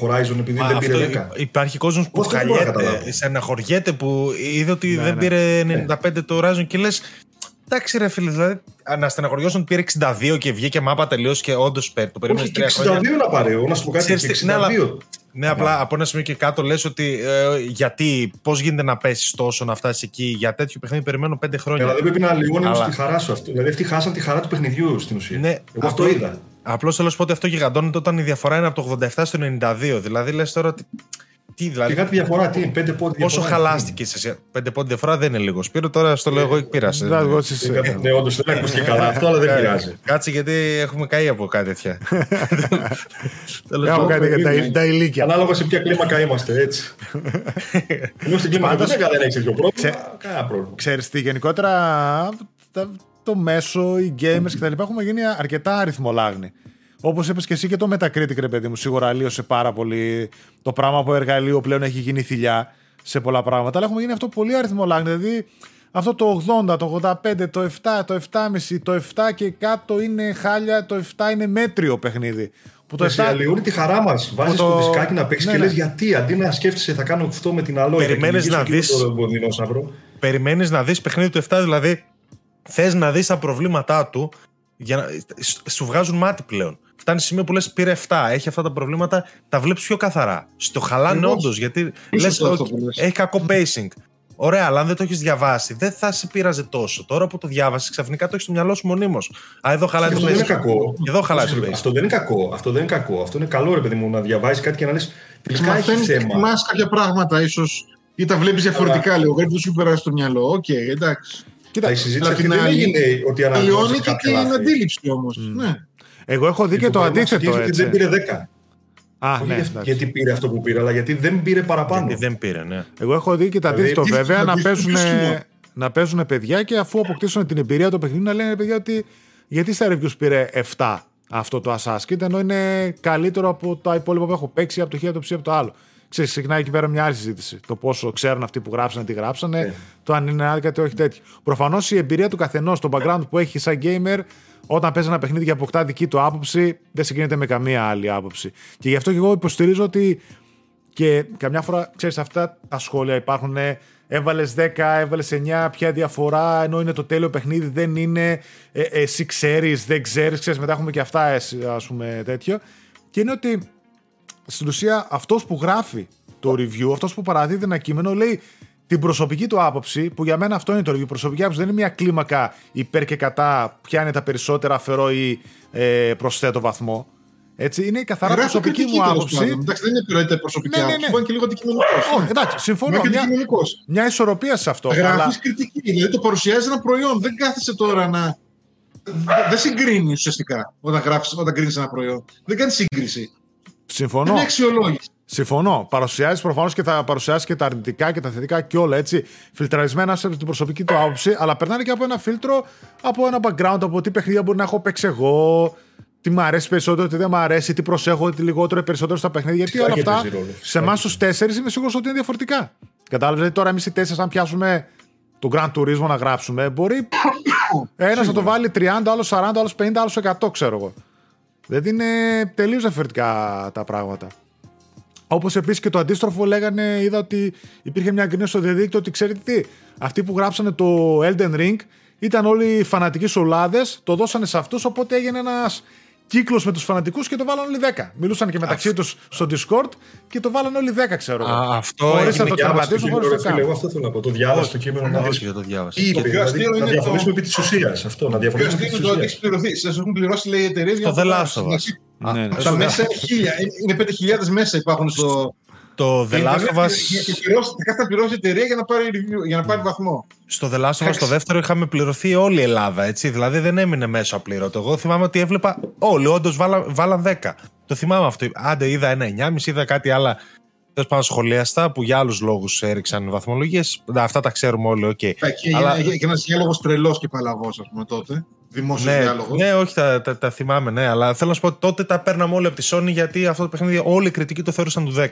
Horizon επειδή Μα δεν αυτό πήρε 10. υ- υπάρχει κόσμος που Αυτό δεν μπορώ να χαλιέται, καταλάβω. στεναχωριέται που είδε ότι Ναι, δεν ναι. πήρε 95 το Horizon και λες. Εντάξει, ρε φίλε, δηλαδή να στεναχωριώσουν ότι πήρε 62 και βγήκε μάπα τελείως και όντως το περίμενες Όχι, και τρία 62 χρόνια. να πάρει. Εγώ να σου πω κάτι. Ξέρεις και τι, ναι, αλλά- 62. Ναι, απλά από ένα σημείο και κάτω λες ότι ε, γιατί, πώς γίνεται να πέσεις τόσο να φτάσεις εκεί; Για τέτοιο παιχνίδι, περιμένω 5 χρόνια. Αλλά δεν πρέπει να λιώνει Αλλά- τη χαρά σου αυτό. Δηλαδή αυτοί χάσαν τη χαρά του παιχνιδιού στην ουσία. Ναι, Εγώ αυτό είδα. Απλώς θέλω να σου πω ότι αυτό γιγαντώνεται όταν η διαφορά είναι από το 87 στο 92. Δηλαδή λες τώρα ότι. Τι Και δηλαδή. κάτι διαφορά, τι είναι, πέντε πόδια. Πόσο διαφορά, χαλάστηκε εσύ. Πέντε πόντι διαφορά δεν είναι λίγο. Σπύρο, τώρα στο λέω εγώ πήρασε. Δεν εγώ στις- τι είναι. Ναι, όντως δεν ακούστηκε καλά αυτό, αλλά δεν πειράζει. Κάτσε γιατί έχουμε καεί από κάτι τέτοια. Τέλος Έχω πάντων. κάτι για τα- τα ηλίκια. Ανάλογα σε ποια κλίμακα είμαστε, έτσι. Ενώ στην κλίμακα Πάντως- δεν δεν έχεις τέτοιο πρόβλημα. Ξέ- Κανένα πρόβλημα. Ξέρεις τι, γενικότερα τα- το μέσο, οι gamers κτλ. έχουμε γίνει αρκετά αριθμολάγνοι. Όπως είπες και εσύ και το Metacritic, ρε παιδί μου, σίγουρα αλλίωσε πάρα πολύ. Το πράγμα από εργαλείο πλέον έχει γίνει θηλιά σε πολλά πράγματα. Αλλά έχουμε γίνει αυτό πολύ αριθμολάγνη. Δηλαδή αυτό το 80, το 85, το 7, το 7,5, το 7 και κάτω είναι χάλια, το 7 είναι μέτριο παιχνίδι. Που το Εσύ 7 αλλοιώνει τη χαρά μας. Βάζεις το- το δισκάκι να παίξεις Ναι, και ναι. λες γιατί αντί να σκέφτεσαι θα κάνω αυτό με την αλόη. θα Περιμένεις κυνηγήσω να εκεί δεις- Το δεινόσαυρο. Περιμένεις να δεις παιχνίδι του 7, δηλαδή θες να δεις τα προβλήματά του. Για να... σ- Σου βγάζουν μάτι πλέον. Φτάνει σε σημείο που λες: Πήρε 7, έχει αυτά τα προβλήματα, τα βλέπεις πιο καθαρά. Στο χαλάνε Ακριβώς. όντως γιατί Ίσως λες, αυτό «ΟΚ, που λες». έχει κακό pacing. Ωραία, αλλά αν δεν το έχεις διαβάσει, δεν θα σε πείραζε τόσο. Τώρα που το διάβασες, ξαφνικά το έχεις στο μυαλό σου μονίμως. Α, εδώ χαλάει το Αυτό δεν είναι pacing. κακό. Εδώ χαλάει το pacing. Αυτό δεν είναι κακό. Αυτό δεν είναι κακό. Αυτό είναι καλό, ρε παιδί μου, να διαβάζει κάτι και να λες. Τελικά έχει Μαθαίνεις και θέμα. εκτιμά κάποια πράγματα ίσως ή τα βλέπεις διαφορετικά λίγο. Κάτι που σου περάσει στο μυαλό. ΟΚ, εντάξει. Κοίτα, η συζήτηση Αλλά αυτή την δεν άλλη- έγινε ότι Αλλοιώνει αναγνώρισε και κάποια την λάθη. αντίληψη όμως. Ναι. Εγώ έχω δει και το πρόβλημα αντίθετο ξεκίνησε ότι έτσι. Δεν πήρε 10. Α, Όχι ναι, για- εντάξει. γιατί πήρε αυτό που πήρε, αλλά γιατί δεν πήρε παραπάνω. Γιατί δεν πήρε, ναι. Εγώ έχω δει και το Δηλαδή, αντίθετο τι- βέβαια να τι- παίζουν, ποιος είναι; να παίζουν παιδιά και αφού αποκτήσουν την εμπειρία του παιχνιδιού να λένε «Ρε παιδιά ότι γιατί στα reviews πήρε 7 αυτό το Assassin's Creed ενώ είναι καλύτερο από τα υπόλοιπα που έχω παίξει από το χ, από το ψ, από το άλλο. Ξέρεις, ξεκινάει εκεί πέρα μια άλλη συζήτηση. Το πόσο ξέρουν αυτοί που γράψανε, τι γράψανε, Ναι. το αν είναι άδικα, τι όχι τέτοιο. Προφανώς η εμπειρία του καθενός, το background που έχει σαν gamer, όταν παίζει ένα παιχνίδι και αποκτά δική του άποψη, δεν συγκρίνεται με καμία άλλη άποψη. Και γι' αυτό και εγώ υποστηρίζω ότι και καμιά φορά, ξέρεις, αυτά τα σχόλια υπάρχουν. ε, Έβαλες 10, έβαλες 9, ποια διαφορά, ενώ είναι το τέλειο παιχνίδι, δεν είναι, ε, εσύ ξέρεις, δεν ξέρεις, ξέρεις, μετά έχουμε και αυτά, εσύ, ας πούμε, τέτοιο. Και είναι ότι, στην ουσία, αυτός που γράφει το review, αυτός που παραδίδει ένα κείμενο, λέει την προσωπική του άποψη, που για μένα αυτό είναι το review, η προσωπική άποψη δεν είναι μια κλίμακα υπέρ και κατά, ποια είναι τα περισσότερα, αφαιρώ ή ε, προσθέτω βαθμό. Έτσι, είναι η καθαρά Γράφω προσωπική κριτική, μου τέλος άποψη. πάντων. Εντάξει, δεν είναι επιρροή προσωπική Ναι, ναι, άποψη. ναι. Μπορεί και λίγο αντικειμενικός. Όχι, εντάξει, συμφωνώ. και Μια, αντικειμενικός. μια ισορροπία σε αυτό. Γράφεις Αλλά κριτική. Δηλαδή το παρουσιάζει ένα προϊόν. Δεν κάθεσαι τώρα να. Δεν συγκρίνεις ουσιαστικά όταν, γράφεις, όταν κρίνεις ένα προϊόν. Δεν κάνεις σύγκριση. συμφωνώ. Είναι αξιολόγηση. Συμφωνώ. Παρουσιάζεις προφανώς και θα παρουσιάσεις και τα αρνητικά και τα θετικά και όλα έτσι. Φιλτραρισμένα σε την προσωπική του άποψη, αλλά περνάνε και από ένα φίλτρο, από ένα background, από τι παιχνίδια μπορεί να έχω παίξει εγώ, τι μου αρέσει περισσότερο, τι δεν μου αρέσει, τι προσέχω, τι λιγότερο ή περισσότερο στα παιχνίδια. Γιατί Φυσικά όλα και αυτά παίζει ρόλο. σε εμάς τους τέσσερις είμαι σίγουρος ότι είναι διαφορετικά. Κατάλαβες. Δηλαδή τώρα εμείς οι τέσσερις, αν πιάσουμε το Grand Turismo να γράψουμε, μπορεί ένας να το βάλει 30, άλλος 40, άλλος 50, άλλος 100, ξέρω εγώ. Δηλαδή είναι τελείως διαφορετικά τα πράγματα. Όπως επίσης και το αντίστροφο λέγανε, είδα ότι υπήρχε μια γκρίνια στο διαδίκτυο ότι ξέρετε τι, αυτοί που γράψανε το Elden Ring ήταν όλοι φανατικοί σολάδες, το δώσανε σε αυτούς, οπότε έγινε ένας κύκλος με τους φανατικούς και το βάλανε όλοι 10. Μιλούσαν και μεταξύ τους στο Discord και το βάλανε όλοι 10, ξέρω εγώ. Α, αυτό Χωρίς έγινε να το και Διάβασε το τερματίσουν, κείμενο, χωρίς ρε να το φίλε, εγώ κάνουν. αυτό θέλω να πω. Το διάβασε το κείμενο να δεις Όχι, δεν το διάβασα. τι είπε. πιο Δηλαδή, αστείο να είναι διαφωνήσουμε το- επί της ουσίας. Αυτό, να Πιο διαφωνήσουμε επί αστείο τη είναι το ότι ουσία. έχεις πληρωθεί. Σας έχουν πληρώσει, λέει, οι εταιρείες. Το The Last of Us. Ναι, ναι. Τα μέσα είναι χίλια. Είναι 5.000 μέσα υπάρχουν στο. Το The Last of Us, Κάθε να πληρώσει η εταιρεία για να πάρει, review, για να πάρει βαθμό. στο The Last of Us το δεύτερο είχαμε πληρωθεί όλη η Ελλάδα, έτσι. Δηλαδή δεν έμεινε μέσα απλήρωτο. Εγώ θυμάμαι ότι έβλεπα όλοι, όντως βάλαν, βάλαν 10. Το θυμάμαι αυτό. Άντε, είδα ένα 9,5, είδα κάτι άλλα. Τέλος πάντων, σχόλια στα που για άλλους λόγους έριξαν βαθμολογίες. Αυτά τα ξέρουμε όλοι, ΟΚ. Και, Αλλά- και, και ένας διάλογο τρελός και παλαβός, ας πούμε τότε. Δημόσιος Ναι, διάλογος. ναι, όχι, τα, τα, τα θυμάμαι, ναι. Αλλά θέλω να σου πω ότι τότε τα παίρναμε όλοι από τη Sony γιατί αυτό το παιχνίδι όλοι οι κριτικοί το θεωρούσαν του 10.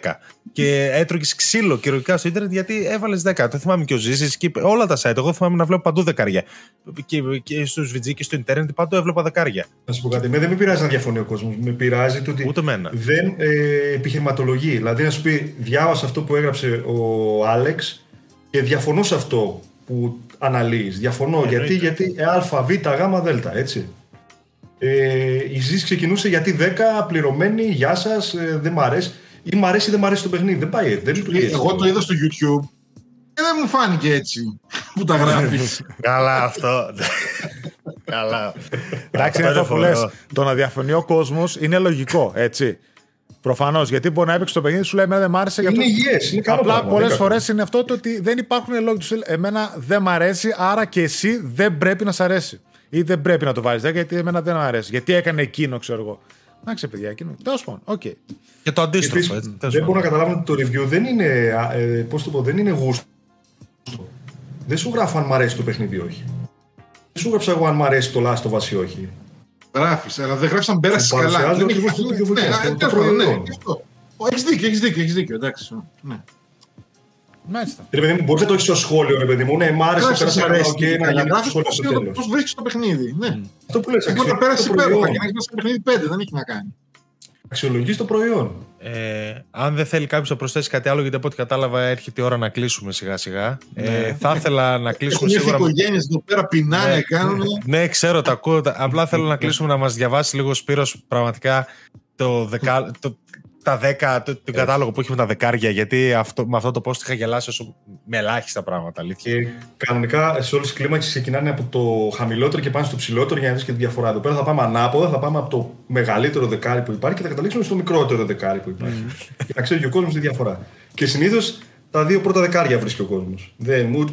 Και έτρωγες ξύλο κυριολεκτικά στο Ίντερνετ γιατί έβαλες 10. Το θυμάμαι και ο Ζήσης και όλα τα site. Εγώ θυμάμαι να βλέπω παντού δεκάρια. Και, και στους VG και στο Ίντερνετ παντού έβλεπα δεκάρια. Να σου πω κάτι. Με δεν με πειράζει να διαφωνεί ο κόσμος. Με πειράζει το ότι Ούτε εμένα. δεν ε, επιχειρηματολογεί. Δηλαδή να σου πει, διάβασα αυτό που έγραψε ο Άλεξ και διαφωνώ σε αυτό που αναλύεις. Διαφωνώ. γιατί, γιατί ε, α, β, γ, δ, έτσι. Ε, η ζήση ξεκινούσε γιατί 10 πληρωμένη, γεια σας, ε, δεν μ' αρέσει. Ή μ' αρέσει ή δεν μ' αρέσει το παιχνίδι. Δεν πάει, δεν λειτουργεί έτσι. Εγώ το είδα στο YouTube και δεν μου φάνηκε έτσι που τα γράφεις. Καλά αυτό. Καλά. Εντάξει, είναι αυτό που λες. Το να διαφωνεί ο κόσμος είναι λογικό, έτσι. Προφανώς. Γιατί μπορεί να έπαιξε το παιχνίδι, σου λέει Εμένα δεν μ' άρεσε. Είναι γιατί- υγιές, είναι καλό Απλά πράγμα, πολλές δεν φορές κακό. είναι αυτό το ότι δεν υπάρχουν λόγοι του. στυλ, Εμένα δεν μ' αρέσει, άρα και εσύ δεν πρέπει να σ' αρέσει. Ή δεν πρέπει να το βάλει 10 γιατί εμένα δεν μ' αρέσει. Γιατί έκανε εκείνο, ξέρω εγώ. Εντάξει, παιδιά, εκείνο. Τέλος πάντων, ΟΚ. Και το αντίστροφο. Επίσης, έτσι, τέλος δεν πάντων. μπορώ να καταλάβω ότι το review δεν είναι, α, ε, πώς το πω, δεν είναι γούστο. Δεν σου γράφω αν μ' αρέσει το παιχνίδι ή όχι. Δεν σου γράψα εγώ αν μ' αρέσει το Last of Us ή όχι. Γράφεις, αλλά δεν γράφεις αν πέρασες Το καλά. παρουσιάζω Δεν ακριβώς έχει- το ίδιο ναι, video, ναι, το τέλος πάντων, ναι, προϊόν. γι' αυτό. Έχεις δίκιο, έχεις δίκιο, έχεις δίκιο. Εντάξει. Ναι. Μάλιστα. Ρε παιδί μου, μπορείς να το έχεις στο σχόλιο, ρε παιδί μου. Ναι, μ' άρεσε, Γράφεις, πέρασα σ' καλά, αρέσει, ΟΚ, και να καλά. γίνει το Γράφεις σχόλιο πώς- στο τέλος. Πώς βρίσκεις το παιχνίδι. Ναι. Αυτό που λες, Μπορεί να αξιολογείς πέρασε το υπέροχα προϊόν. και να έχει μέσα στο παιχνίδι 5, δεν έχει να κάνει. Αξιολογείς το προϊόν. Ε, αν δεν θέλει κάποιος να προσθέσει κάτι άλλο, γιατί από ό,τι κατάλαβα έρχεται η ώρα να κλείσουμε σιγά σιγά. Ε, θα ήθελα να κλείσουμε Έχουν έρθει σίγουρα. με- οικογένειες εδώ πέρα, πεινάνε, κάνουν. Ναι, ξέρω, τα ακούω. τα- Απλά θέλω να κλείσουμε να μας διαβάσει λίγο Σπύρος πραγματικά το δεκα... το... τα 10, το, τον κατάλογο που έχει με τα δεκάρια. Γιατί αυτό, με αυτό το post είχα γελάσει όσο... με ελάχιστα πράγματα. Αλήθεια. Και κανονικά σε όλες τις κλίμακες ξεκινάνε από το χαμηλότερο και πάνε στο ψηλότερο για να δεις και τη διαφορά. Εδώ πέρα θα πάμε ανάποδα, θα πάμε από το μεγαλύτερο δεκάρι που υπάρχει και θα καταλήξουμε στο μικρότερο δεκάρι που υπάρχει. για να ξέρει και ο κόσμος τη διαφορά. Και συνήθως τα δύο πρώτα δεκάρια βρίσκει ο κόσμος.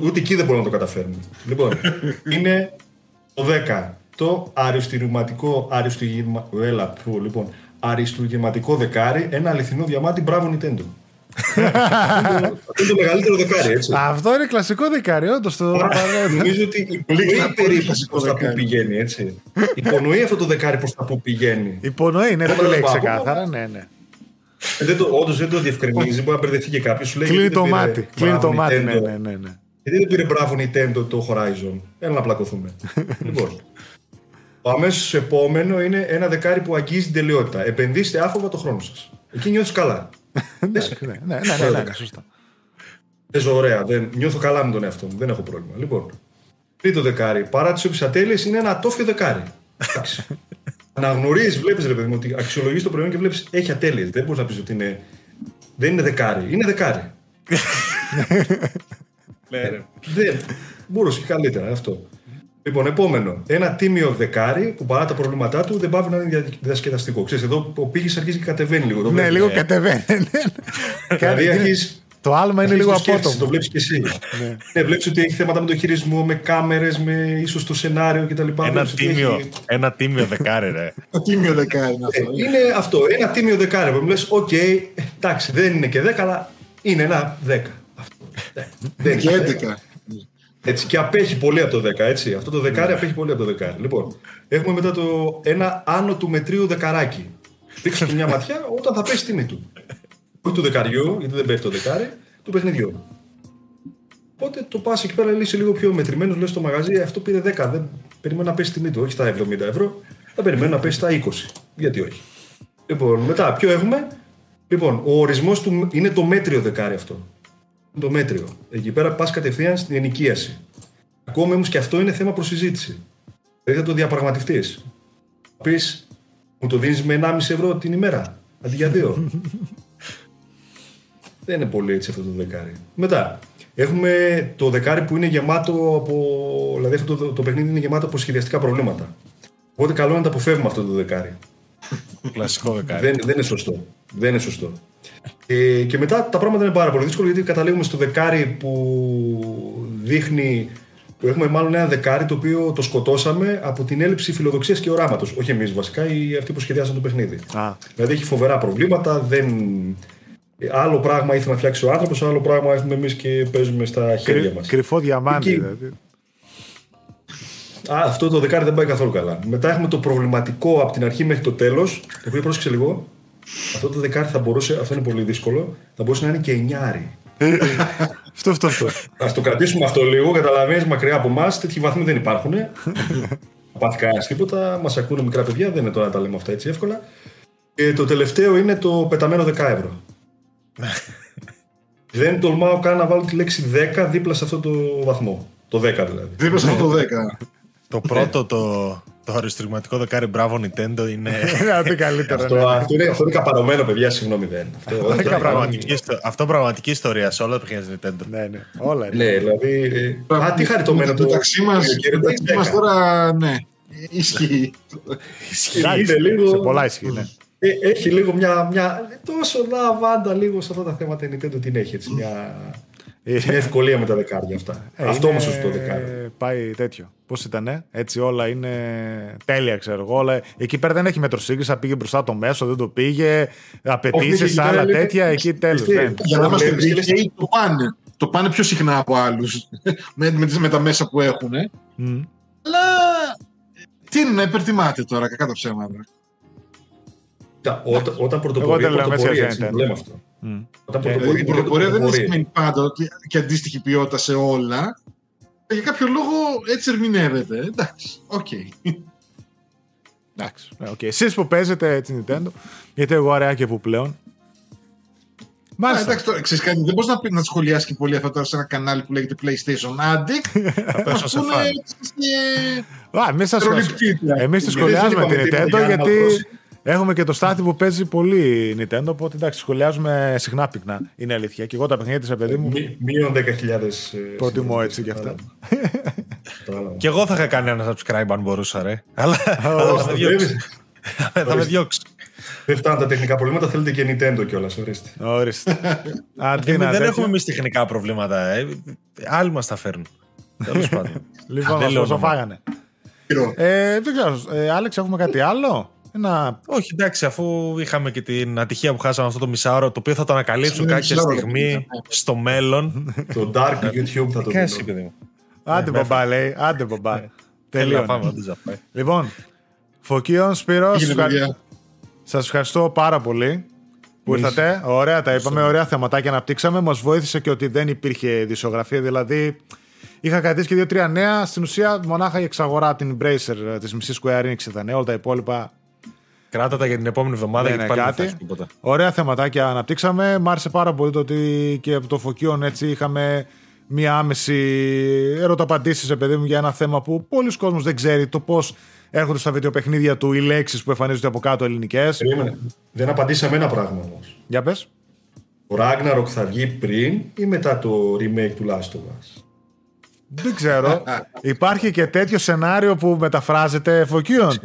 Ούτε εκεί δεν μπορούμε να το καταφέρουμε. λοιπόν, είναι το 10. Το αριστουργηματικό, αριστουργημα, έλα, που, λοιπόν, αριστουργηματικό δεκάρι, ένα αληθινό διαμάτι, μπράβο Nintendo. αυτό είναι το- αυτό είναι το μεγαλύτερο δεκάρι, έτσι. Αυτό είναι κλασικό δεκάρι, όντως το παραδέχομαι. Νομίζω ότι υπονοεί πολύ περίπου κλασικό προ τα που δεκάρι. πηγαίνει, έτσι. Υπονοεί αυτό το δεκάρι προ τα που πηγαίνει. Υπονοεί, ναι, δεν το Όλα λέει τα πάμε. ξεκάθαρα, ναι, ναι. Ε, Δεν το, όντως δεν το διευκρινίζει, μπορεί να μπερδευτεί και κάποιος. Σου λέει Κλείνει γιατί το δεν πήρε μάτι. Κλείνει το μπράβο μάτι, Nintendo. ναι, ναι, ναι. ναι. Γιατί δεν πήρε μπράβο Nintendo το Horizon. Έλα να πλακωθούμε. λοιπόν. Το αμέσω επόμενο είναι ένα δεκάρι που αγγίζει την τελειότητα. Επενδύστε άφοβα το χρόνο σας. Εκεί νιώθεις καλά. Ναι, ναι, ναι, ναι, ναι, ναι, σωστά. Παίζω ωραία. Δεν, νιώθω καλά με τον εαυτό μου. Δεν έχω πρόβλημα. Λοιπόν. Τρίτο δεκάρι. Παρά τις όποιες ατέλειες είναι ένα ατόφιο δεκάρι. Εντάξει. Αναγνωρίζεις, βλέπεις ρε παιδί μου, ότι αξιολογείς το προϊόν και βλέπεις έχει ατέλειες. Δεν μπορείς να πεις ότι είναι. Δεν είναι δεκάρι. Είναι δεκάρι. Ναι, Δεν. Μπορούσε και καλύτερα αυτό. Λοιπόν, επόμενο. Ένα τίμιο δεκάρι που παρά τα προβλήματά του δεν πάει να είναι διασκεδαστικό. Ξέρεις, εδώ ο πήγη αρχίζει και κατεβαίνει λίγο. Το Ναι, βλέπεις. λίγο κατεβαίνει. Δηλαδή αρχίζεις- Το άλμα είναι αρχίζεις λίγο το σκέφτεσαι, απότομο. Το βλέπεις και εσύ. ναι, βλέπεις ότι έχει θέματα με το χειρισμό, με κάμερες, με ίσως το σενάριο κτλ. Ένα Βλέπεις ότι τίμιο, έχει- ένα τίμιο δεκάρι, ρε. Το τίμιο δεκάρι είναι Ε, αυτό. είναι αυτό, ένα τίμιο δεκάρι που μου λες: ΟΚ, εντάξει, δεν είναι και 10, αλλά είναι ένα 10. Αυτό. Ε, δεν Και είναι 11. Έτσι, και απέχει πολύ από το 10, έτσι. Αυτό το Ναι. δεκάρι απέχει πολύ από το δεκάρι. Λοιπόν, έχουμε μετά το ένα άνω του μετρίου δεκαράκι. Ρίξτε του μια ματιά όταν θα πέσει η τιμή του. Όχι του δεκαριού, γιατί δεν πέφτει το δεκάρι, του παιχνιδιού. Οπότε το πας εκεί πέρα λύσει λίγο πιο μετρημένος, λες στο μαγαζί, αυτό πήρε 10. Δεν περιμένω να πέσει η τιμή του, όχι στα 70 ευρώ, θα περιμένω να πέσει στα 20. Γιατί όχι. Λοιπόν, μετά, ποιο έχουμε; Λοιπόν, ο ορισμός του είναι το μέτριο δεκάρι αυτό. Το μέτριο. Εκεί πέρα πας κατευθείαν στην ενοικίαση. Ακόμα όμως και αυτό είναι θέμα προσυζήτηση. Δηλαδή θα το διαπραγματευτείς. Πεις, μου το δίνεις με 1,5 ευρώ την ημέρα αντί για 2. Δεν είναι πολύ έτσι αυτό το δεκάρι. Μετά, έχουμε το δεκάρι που είναι γεμάτο από. Δηλαδή αυτό το, το παιχνίδι είναι γεμάτο από σχεδιαστικά προβλήματα. Οπότε καλό είναι να τα αποφεύγουμε αυτό το δεκάρι. Κλασικό δεκάρι. Δεν, δεν είναι σωστό. Δεν είναι σωστό. Ε, και μετά τα πράγματα είναι πάρα πολύ δύσκολα γιατί καταλήγουμε στο δεκάρι που δείχνει. Που έχουμε μάλλον ένα δεκάρι το οποίο το σκοτώσαμε από την έλλειψη φιλοδοξίας και οράματος. Όχι εμείς βασικά, οι αυτοί που σχεδιάσαν το παιχνίδι. Α, Δηλαδή έχει φοβερά προβλήματα. Δεν... Άλλο πράγμα ήθελε να φτιάξει ο άνθρωπος, άλλο πράγμα έχουμε εμείς και παίζουμε στα χέρια κρυ- μας. κρυφό διαμάντι. Εκεί. δηλαδή. Α, αυτό το δεκάρι δεν πάει καθόλου καλά. Μετά έχουμε το προβληματικό από την αρχή μέχρι το τέλος. Το οποίο πρόσεξε λίγο. Αυτό το δεκάρι θα μπορούσε, αυτό είναι πολύ δύσκολο, θα μπορούσε να είναι και εννιάρι. Αυτό, αυτό, αυτό. Α το κρατήσουμε αυτό λίγο, καταλαβαίνεις μακριά από εμάς, τέτοιοι βαθμοί δεν υπάρχουν. Δεν πάθει κανένας τίποτα, μας ακούνε μικρά παιδιά, δεν είναι τώρα να τα λέμε αυτά έτσι εύκολα. Και το τελευταίο είναι το πεταμένο 10 ευρώ. δεν τολμάω καν να βάλω τη λέξη 10 δίπλα σε αυτό το βαθμό. Το 10 δηλαδή. Δίπλα σε αυτό το 10. Το πρώτο, το, το αριστουργηματικό δεκάρι μπράβο Nintendo είναι Είναι να πει καλύτερο. Αυτό, ναι. αυτό, είναι, αυτό είναι καπαρωμένο, παιδιά, συγγνώμη δεν. Αυτό, αυτό, είναι πραγματική, ιστο- αυτό πραγματική ιστορία σε όλα τα παιχνίδια της Nintendo. Ναι, ναι. Όλα είναι. Ναι, δηλαδή. ε, Α, τι χαριτωμένο το μεταξύ μα μεταξύ μας τώρα, ναι. Ισχύει. Εντάξει, είναι λίγο- Σε πολλά ισχύει, ναι. Ε, έχει λίγο μια, μια τόσο λαβάντα λίγο σε αυτά τα θέματα η Nintendo την έχει έτσι, μια, Ε, μια ευκολία με τα δεκάρια αυτά. ε, Αυτό είναι- όμως σωστό δεκάρι. Πάει τέτοιο. Πώς ήταν, έτσι όλα είναι τέλεια, ξέρω εγώ. Όλα... Εκεί πέρα δεν έχει μετροσύγκριση, πήγε μπροστά το μέσο, δεν το πήγε. Όχι, Απαιτήσεις, εκεί πέρα άλλα λέτε- τέτοια, εκεί τέλος. Εσύ, Για να είμαστε Βλέπεις και λες- δίκαιοι, το πάνε. Το πάνε πιο συχνά από άλλους με, με, τις- με τα μέσα που έχουν. Αλλά τι είναι να υπερτιμάτε τώρα, κακά τα ψέματα. Κοίτα, Όταν, όταν Εγώ πρωτοπορεί, δεν λέω μέσα πρωτοπορεί, για έτσι, Nintendo. το λέμε αυτό. Όταν Δηλαδή, πρωτοπορεί, η πρωτοπορία δεν πρωτοπορεί. σημαίνει πάντα ότι και αντίστοιχη ποιότητα σε όλα. Για κάποιο λόγο έτσι ερμηνεύεται. Εντάξει, ΟΚ. Εντάξει. Ναι, okay. Εσείς που παίζετε την Nintendo, γιατί εγώ αραιά και που πλέον. Α, Μάλιστα. εντάξει, τώρα ξέρεις κάτι, δεν μπορείς να, πει- να σχολιάσεις και πολύ αυτό τώρα σε ένα κανάλι που λέγεται PlayStation Addict. Θα σε Πούνε φαν. σε- Α, εμείς σας- Προληπτήτρια. Εμείς τη Δεν σχολιάζουμε είπαμε την τίποτα Nintendo για Animal γιατί Crossing. Έχουμε και το στάθι που παίζει πολύ Nintendo. Οπότε εντάξει, σχολιάζουμε συχνά πυκνά. Είναι αλήθεια. Και εγώ τα παιχνίδια της, παιδί μου, Μη- Μείον 10.000. ε, προτιμώ έτσι κι αυτά. Κατάλαβα. Και εγώ θα είχα κάνει ένα subscribe αν μπορούσα, ρε. Αλλά αλλά θα με διώξει. Βλέπεις, Θα με διώξει. Δεν φτάνουν τα τεχνικά προβλήματα, θέλετε και Nintendo κιόλας. Ορίστε. Ορίστε. Αντί Ε, να Δεν τέτοιο. έχουμε εμείς τεχνικά προβλήματα. ε. Άλλοι μας τα φέρνουν. Τέλος πάντων. Λοιπόν, Δεν μας λέω πόσο όνομα. φάγανε. Χειρό. Ε, δεν ξέρω. Ε, Άλεξ, έχουμε κάτι άλλο; Ένα... Όχι, εντάξει, αφού είχαμε και την ατυχία που χάσαμε αυτό το μισάωρο, το οποίο θα το ανακαλύψουν Ναι, κάποια μισάωρο, στιγμή ναι. στο μέλλον. Το Dark YouTube θα το Τι κάνεις, δίνω. παιδί μου. Άντε ναι, μπαμπά, λέει. Άντε μπαμπά. Έλα, πάμε, Τελείωνε. όντως θα πάει. Λοιπόν, Φωκίων, Σπύρος, Έγινε, ευχα- παιδιά. σας ευχαριστώ πάρα πολύ που Εμείς. ήρθατε. Ωραία τα είπαμε, ωραία θεματάκια αναπτύξαμε. Μας βοήθησε και ότι δεν υπήρχε δισογραφία, δηλαδή είχα κρατήσει και δύο-τρία νέα. Στην ουσία, μονάχα η εξαγορά την Bracer ε, της μισής Square Enix ήταν. Όλα τα υπόλοιπα Κράτα τα για την επόμενη εβδομάδα δεν γιατί είναι πάλι δεν θα κάτι. έχει τίποτα. Ωραία θεματάκια αναπτύξαμε. Μ' άρεσε πάρα πολύ το ότι και από το Φωκίων έτσι είχαμε μία άμεση ερωταπαντήσεις, σε παιδί μου, για ένα θέμα που πολλοί κόσμος δεν ξέρει το πώς έρχονται στα βιντεοπαιχνίδια του οι λέξεις που εμφανίζονται από κάτω ελληνικές. Περίμενε. Δεν απαντήσαμε ένα πράγμα όμως. Για πες. Ο Ragnarok θα βγει πριν ή μετά το remake του Last of Us; Δεν ξέρω. Υπάρχει και τέτοιο σενάριο που μεταφράζεται εφοκίων.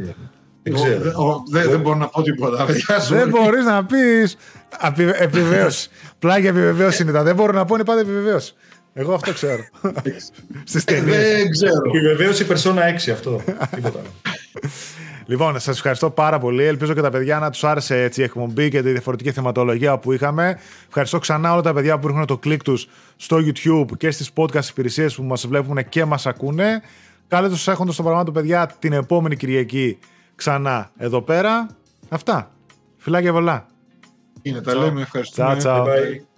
Δεν ξέρω. Ο- ο- Δεν δεν μπορώ να πω τίποτα. παιδιά, Δεν sorry. μπορείς να πεις. Επιβεβαίωση. Πλάγια επιβεβαίωση είναι τα. Δεν μπορώ να πω είναι πάντα επιβεβαίωση. Εγώ αυτό ξέρω. Στις Ε, ταινίε. Δεν ξέρω. Επιβεβαίωση Persona 6 αυτό. Τίποτα άλλο. Λοιπόν, σας ευχαριστώ πάρα πολύ. Ελπίζω και τα παιδιά να τους άρεσε έτσι η εκπομπή και τη διαφορετική θεματολογία που είχαμε. Ευχαριστώ ξανά όλα τα παιδιά που ρίχνουν το κλικ τους στο YouTube και στις podcast υπηρεσίες που μας βλέπουν και μας ακούνε. Καλέ τους έχοντα στο πραγμάτων, παιδιά, την επόμενη Κυριακή ξανά εδώ πέρα. Αυτά. Φιλάκια πολλά. Είναι, τα λέμε. Ευχαριστούμε. Τσάου, τσάου. Bye.